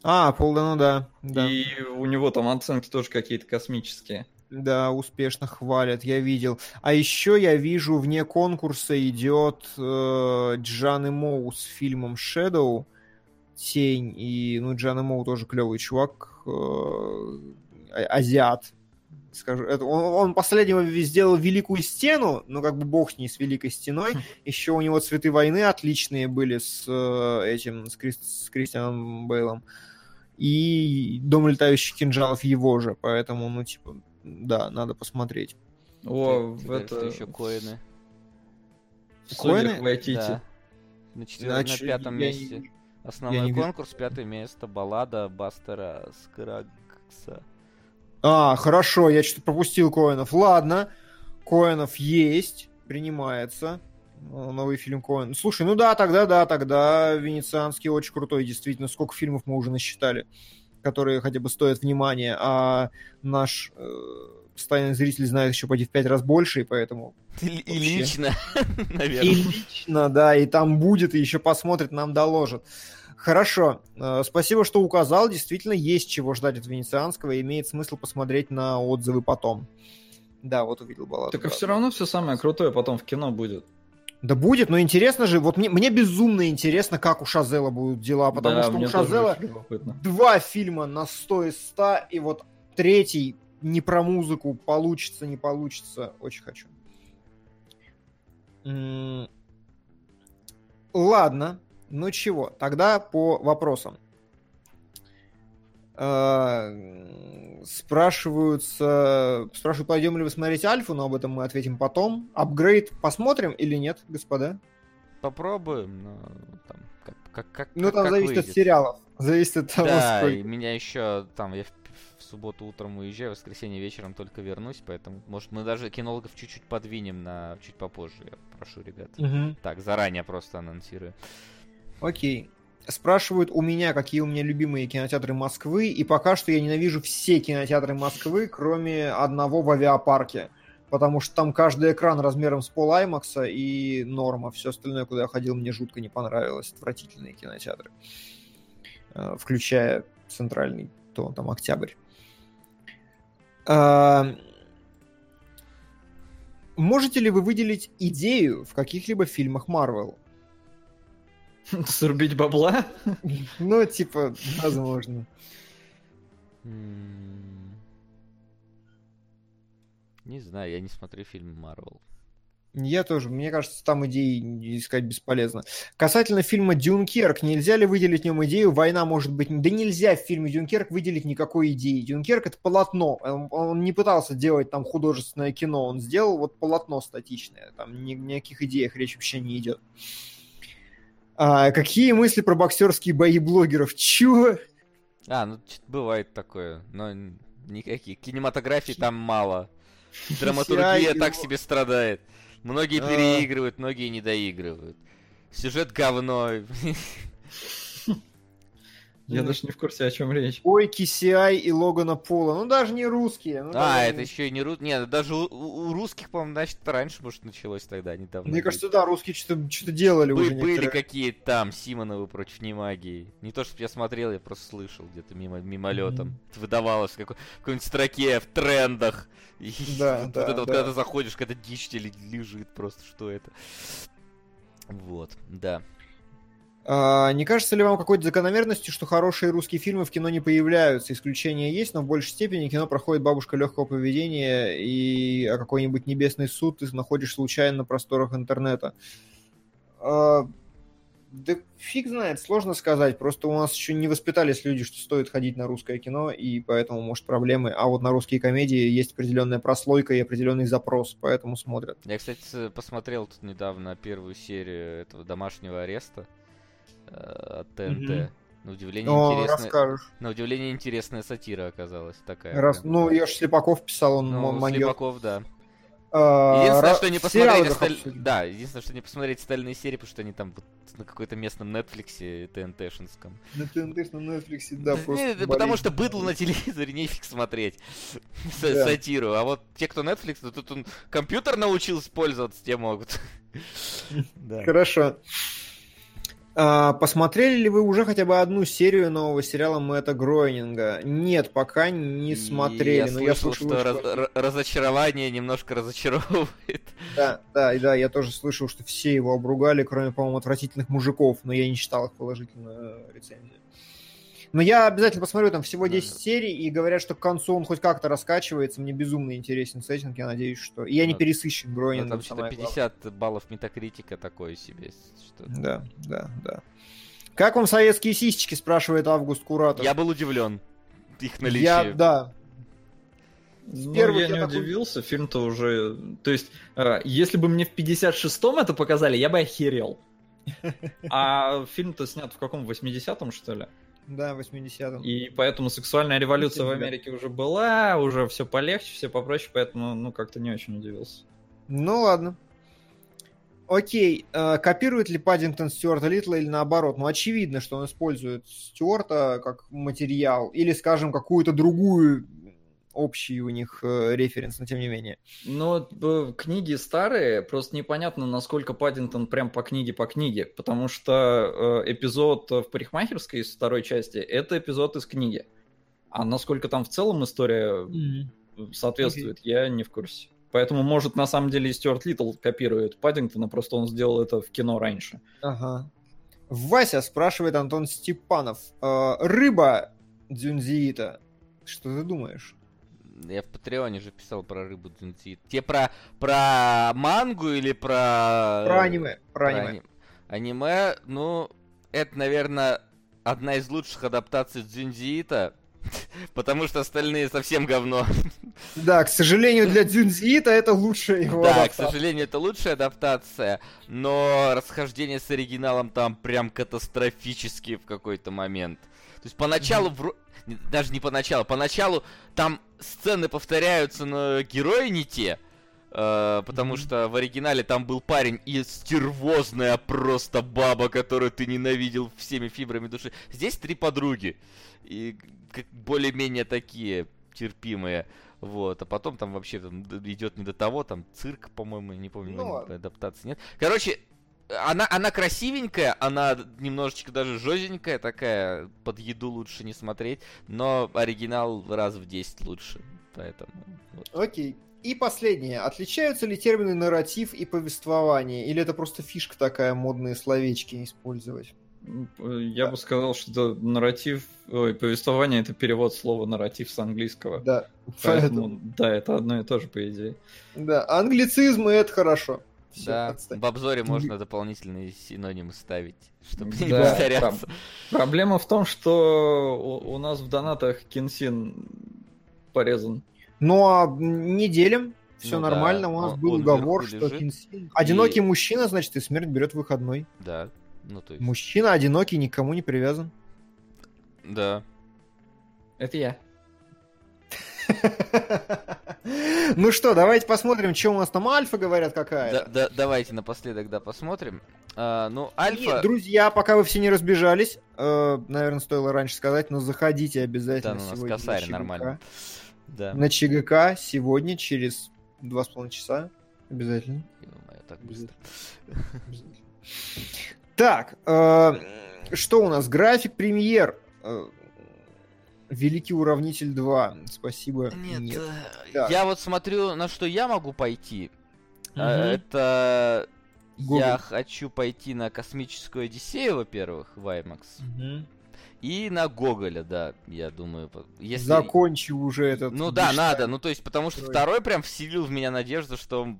А, Пол, ну да. Да, И у него там оценки тоже какие-то космические. да, успешно хвалят, я видел. А еще я вижу, вне конкурса идет э, Джан и Моу с фильмом Shadow. Тень. И, ну, Джан Моу тоже клевый чувак. э, а- азиат. Скажу, это, он, он последнего сделал Великую Стену, но как бы бог с ней, с Великой Стеной. Еще у него Цветы войны отличные были с э, этим, с, Крис- с Кристианом Бейлом. И Дом летающих кинжалов его же, поэтому, ну, типа, да, надо посмотреть. О, в это... еще коины. Коины? Да. На, четвер- на Значит, пятом я месте. Основной я не конкурс, пятое место, баллада Бастера Скрагса. А, хорошо, я что-то пропустил Коинов. Ладно, Коинов есть, принимается. Новый фильм Коэн. Слушай, ну да, тогда да, тогда Венецианский очень крутой, действительно. Сколько фильмов мы уже насчитали, которые хотя бы стоят внимания, а наш э, постоянный зритель знает еще почти в пять раз больше, и поэтому И, и Вообще. лично, *laughs* И наверное. лично, да, и там будет, и еще посмотрит, нам доложит. Хорошо, э, спасибо, что указал. Действительно, есть чего ждать от Венецианского, и имеет смысл посмотреть на отзывы потом. Да, вот увидел балладу. Так а все равно все самое крутое потом в кино будет. Да будет, но интересно же, вот мне, мне безумно интересно, как у Шазела будут дела, потому Да, что у Шазела два фильма на 100 из 100, и вот третий не про музыку, получится, не получится, очень хочу. Ладно, ну чего, тогда по вопросам. Э, Спрашиваются, спрашивают, пойдем ли вы смотреть Альфу, но об этом мы ответим потом. Апгрейд посмотрим или нет, господа? Попробуем, но там как, как, как, Ну, там как зависит от выйдет. сериалов. Зависит от того, Да, и сколько. меня еще там, я субботу утром уезжаю, в воскресенье вечером только вернусь, поэтому, может, мы даже кинологов чуть-чуть подвинем на чуть попозже, я прошу ребят. Мгм. Так, заранее просто анонсирую. Окей. Спрашивают у меня, какие у меня любимые кинотеатры Москвы, и пока что я ненавижу все кинотеатры Москвы, кроме одного в авиапарке, потому что там каждый экран размером с пол Аймакса и норма. Все остальное, куда я ходил, мне жутко не понравилось. Отвратительные кинотеатры. Э, Включая центральный, то там Октябрь. А, Можете ли вы выделить идею в каких-либо фильмах Марвел? *laughs* Срубить бабла? Ну, типа, возможно. Не знаю, я не смотрю фильм Марвел. Я тоже. Мне кажется, там идеи искать бесполезно. Касательно фильма Дюнкерк, нельзя ли выделить в нем идею «Война может быть...» Да нельзя в фильме Дюнкерк выделить никакой идеи. Дюнкерк — это полотно. Он, он не пытался делать там художественное кино. Он сделал вот полотно статичное. Там ни, ни о каких идеях речь вообще не идет. А, какие мысли про боксерские бои блогеров? Чего? А, ну бывает такое, но н- никаких. Кинематографии там мало. Драматургия так себе страдает. Многие А. переигрывают, многие не доигрывают. Сюжет говно. *laughs* Я даже не в курсе, о чем речь. Ой, KCI и Логана Пола. Ну, даже не русские. Ну, А, даже это еще и не рус... Нет, даже у, у- русских, по-моему, значит, раньше, может, началось тогда, недавно. Мне кажется, да, русские что-то, что-то делали Бы- уже были некоторые. какие-то там Симоновы против Немагии. Не то, чтобы я смотрел, я просто слышал где-то мимо, мимолетом. Мгм. Выдавалось в какой- в какой-нибудь строке, в трендах. И *laughs* Да, вот да, это вот, да. когда ты заходишь, когда дичь тебе лежит просто, что это. Вот, да. А, не кажется ли вам какой-то закономерностью, что хорошие русские фильмы в кино не появляются? Исключения есть, но в большей степени кино проходит бабушка легкого поведения, и какой-нибудь небесный суд ты находишь случайно на просторах интернета. А, да фиг знает, сложно сказать. Просто у нас еще не воспитались люди, что стоит ходить на русское кино, и поэтому, может, проблемы. А вот на русские комедии есть определенная прослойка и определенный запрос, поэтому смотрят. Я, кстати, посмотрел тут недавно первую серию этого домашнего ареста от ТНТ. Мгм. На удивление, О, интересная, расскажешь. на удивление интересная сатира оказалась такая. Раз... прям. Ну, я же Слепаков писал, он Ну, маньяк. Слепаков, да. А, Единственное, что не посмотреть осталь-? Да, единственное, что не посмотреть остальные серии, потому что они там вот на какой-то местном Нетфликсе ТНТ-шинском. На ТНТ, на Netflix, да, просто не, потому что быдло на телевизоре нефиг смотреть *laughs* с- Да. сатиру. А вот те, кто Netflix, то тут он компьютер научился пользоваться, те могут. *laughs* Да. Хорошо. А, посмотрели ли вы уже хотя бы одну серию нового сериала Мэтта Гройнинга? Нет, пока не смотрели. Я но я слышал, слышал, что раз- разочарование немножко разочаровывает. Да, да, и да, я тоже слышал, что все его обругали, кроме, по-моему, отвратительных мужиков, но я не читал их положительную э, рецензию. Но я обязательно посмотрю, там всего 10 Да. серий, и говорят, что к концу он хоть как-то раскачивается. Мне безумно интересен сеттинг, я надеюсь, что... И я не пересыщен Гронингом, Там что-то самое главное. 50 баллов метакритика такое себе. Что... Да, да, да. Как вам советские сисечки, спрашивает Август Куратов. Я был удивлен их Я, наличием. да. Ну, первых я я не такой- удивился, фильм-то уже... То есть, э, если бы мне в 56-м это показали, я бы охерел. *laughs* А фильм-то снят в каком, 80-м, что ли? Да, 80-м. И поэтому сексуальная революция в Да. Америке уже была, уже все полегче, все попроще, поэтому, ну, как-то не очень удивился. Ну ладно. Окей, э, копирует ли Паддингтон Стюарта Литла или наоборот? Ну, очевидно, что он использует Стюарта как материал, или, скажем, какую-то другую общий у них э, референс, но тем не менее. Но э, книги старые, просто непонятно, насколько Паддингтон прям по книге по книге, потому что э, эпизод в парикмахерской из второй части это эпизод из книги. А насколько там в целом история соответствует, я не в курсе. Поэтому, может, на самом деле и Стюарт Литтл копирует Паддингтона, просто он сделал это в кино раньше. Ага. Вася спрашивает Антон Степанов. э, рыба Дзюнзиита. Что ты думаешь? Я в Патреоне же писал про рыбу Дзюнзит. Те про, про мангу или про... Про аниме. Про аниме. ани- Аниме, ну, это, наверное, одна из лучших адаптаций Дзюнзиита, *laughs* потому что остальные совсем говно. *laughs* Да, к сожалению, для Дзюнзиита это лучшая его Да, к адаптация. сожалению, это лучшая адаптация, но расхождение с оригиналом там прям катастрофические в какой-то момент. То есть поначалу, не- даже не поначалу, поначалу там сцены повторяются, но герои не те. э, потому Мгм. что в оригинале там был парень и стервозная просто баба, которую ты ненавидел всеми фибрами души. Здесь три подруги. И более-менее такие терпимые. Вот, а потом там вообще там идет не до того, там цирк, по-моему, не помню, Ну ани- ладно. адаптации нет. Короче, она, она красивенькая, она немножечко даже жозенькая такая, под еду лучше не смотреть, но оригинал раз в 10 лучше, поэтому... вот. Окей. И последнее. Отличаются ли термины нарратив и повествование? Или это просто фишка такая, модные словечки использовать? Э, Я бы сказал, что это нарратив, ой, повествование это перевод слова нарратив с английского. Да. Поэтому, да, это одно и то же, по идее. Да, англицизмы это хорошо. Все, да, отстань. в обзоре можно дополнительные синонимы ставить, чтобы не Да, повторяться. Проблема в том, что у, у нас в донатах Кинсин порезан. Ну а не делим. Все Ну да, нормально. У нас он- был он уговор, что лежит. Кинсин- Одинокий мужчина, значит, и смерть берет выходной. Да, ну то есть... Мужчина одинокий, никому не привязан. Да. Это я. *laughs* Ну что, давайте посмотрим, что у нас там альфа говорят какая. Да- да- давайте напоследок, да, посмотрим. А, ну, Альфа... И, друзья, пока вы все не разбежались, э, наверное, стоило раньше сказать, но заходите Да, обязательно ну, у нас сегодня косарь на ЧГК. нормально. Да. На ЧГК сегодня через два с половиной часа. Обязательно. Ё-моё, так быстро. Так, э, что у нас? График премьер. Э, Великий уравнитель 2. Спасибо. Нет, э, Так. я вот смотрю, на что я могу пойти. Мгм. Это... Гоголь. Я хочу пойти на космическую Одиссею, во-первых, в IMAX. Мгм. И на Гоголя, да, я думаю. Если... Закончи уже этот. Ну да, надо. Ну то есть, потому что Строй. второй прям вселил в меня надежду, что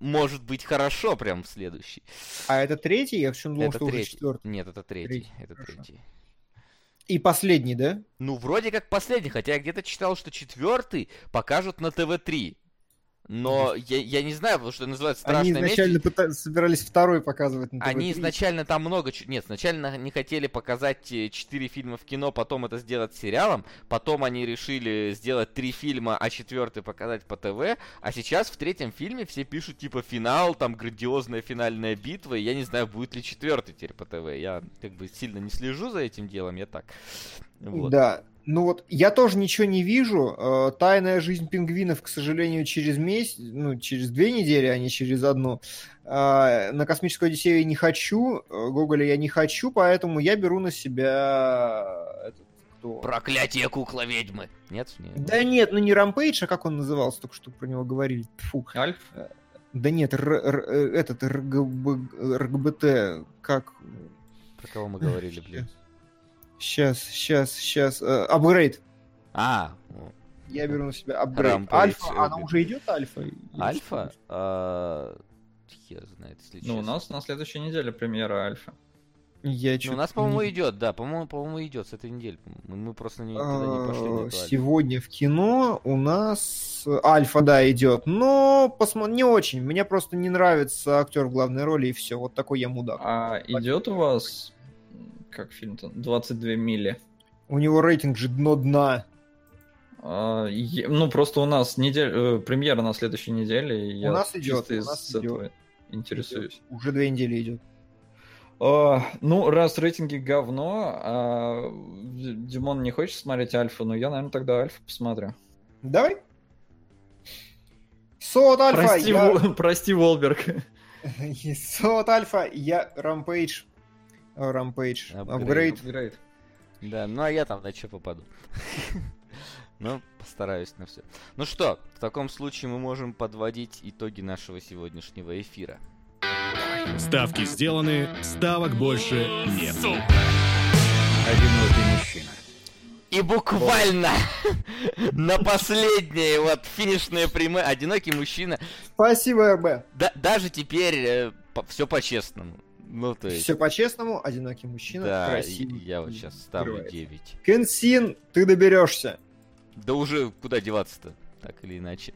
может быть хорошо прям в следующий. А это третий? Я почему думал, это что уже третий. четвертый. Нет, это третий. Третий, Это хорошо. третий. И последний, да? Ну, вроде как последний, хотя я где-то читал, что четвертый покажут на ТВ-3. Но я, я не знаю, потому что называется Они страшная изначально месть. пыта- собирались второй показывать на Они ТВ-3. изначально там много... Нет, сначала не хотели показать э, четыре фильма в кино, потом это сделать сериалом, потом они решили сделать три фильма, а четвертый показать по ТВ, а сейчас в третьем фильме все пишут типа финал, там грандиозная финальная битва, и я не знаю, будет ли четвертый теперь по ТВ. Я как бы сильно не слежу за этим делом, я так. Вот. Да. Ну вот, я тоже ничего не вижу. Э, Тайная жизнь пингвинов, к сожалению, через месяц, ну, через две недели, а не через одну. Э, На космическую Одиссею я не хочу, э, Гоголя я не хочу, поэтому я беру на себя... этот, кто? Проклятие кукла ведьмы. Нет? Не- Да нет, ну не Рампейдж, а как он назывался, только что про него говорили. Фу. Альф? Да нет, Р- Р- этот РГБ, РГБТ, как... Про кого мы говорили, блин? *laughs* Сейчас, сейчас, сейчас. Апгрейд. А, Я беру на себя апгрейд. Альфа, она уже идет альфа? Альфа? что? А, знает, если Ну, у нас на следующей неделе премьера Альфа. Я Ну, у нас, по-моему, не- идет, да, по-моему, по-моему, идет с этой недели. Мы, мы просто не, никогда не пошли А. Сегодня в кино у нас Альфа, да, идет. Но посмо... не очень. Мне просто не нравится актер в главной роли, и все. Вот такой я мудак. А идет у вас, как фильм-то, 22 мили? У него рейтинг же дно дна. А, е- ну, просто у нас неделя, э, премьера на следующей неделе, и У я нас идет, у из нас этого идет. интересуюсь. Уже две недели идет. А, ну, раз рейтинги говно, а Димон не хочет смотреть Альфа, ну я, наверное, тогда Альфа посмотрю. Давай. Сот Альфа, Прости, я... *laughs* Прости, Волберг. *laughs* Сот Альфа, я Рампейдж. Э, Рампейдж. Апгрейд. Апгрейд. Да, ну а я там на что попаду. *laughs* Ну, постараюсь на все. Ну что, в таком случае мы можем подводить итоги нашего сегодняшнего эфира. Ставки сделаны, ставок больше нет. Одинокий мужчина. И буквально *laughs* на последние вот финишные прямые одинокий мужчина. Спасибо, РБ. Да, даже теперь все по-честному. Ну, то есть... Все по-честному, одинокий мужчина, Да, красивый. я вот сейчас ставлю Открывается. 9. Кенсин, ты доберешься. Да уже куда деваться-то, так или иначе.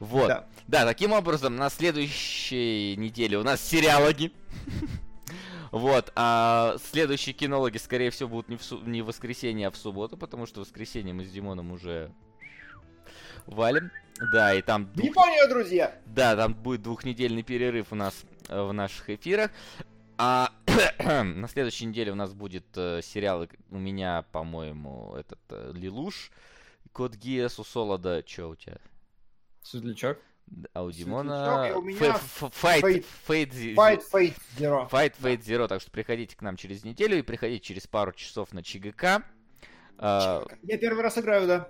Вот. Да. Да, таким образом, на следующей неделе у нас сериалоги. *laughs* Вот, а следующие кинологи, скорее всего, будут не в, су- не в воскресенье, а в субботу, потому что в воскресенье мы с Димоном уже валим. Да, и там... двух- Япония, друзья! Да, там будет двухнедельный перерыв у нас э, в наших эфирах. А *coughs* на следующей неделе у нас будет э, сериал у меня, по-моему, этот э, Лилуш, Код Гиас, у Солода, чё у тебя? Светлячок. А у Димона... Fight Fate Zero. Fight Fate Zero, так что приходите к нам через неделю и приходите через пару часов на ЧГК. А, Я первый раз играю, да.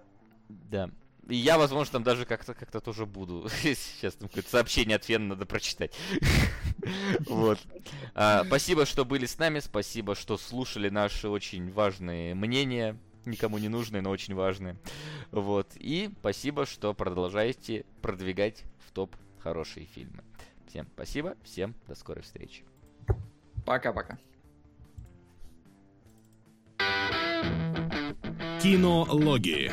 Да. И я, возможно, там даже как-то как-то тоже буду. *laughs* Сейчас там какое-то сообщение от Фена надо прочитать. *laughs* Вот. А, Спасибо, что были с нами. Спасибо, что слушали наши очень важные мнения. Никому не нужные, но очень важные. Вот. И спасибо, что продолжаете продвигать в топ хорошие фильмы. Всем спасибо, всем до скорой встречи. Пока-пока. Кинологии.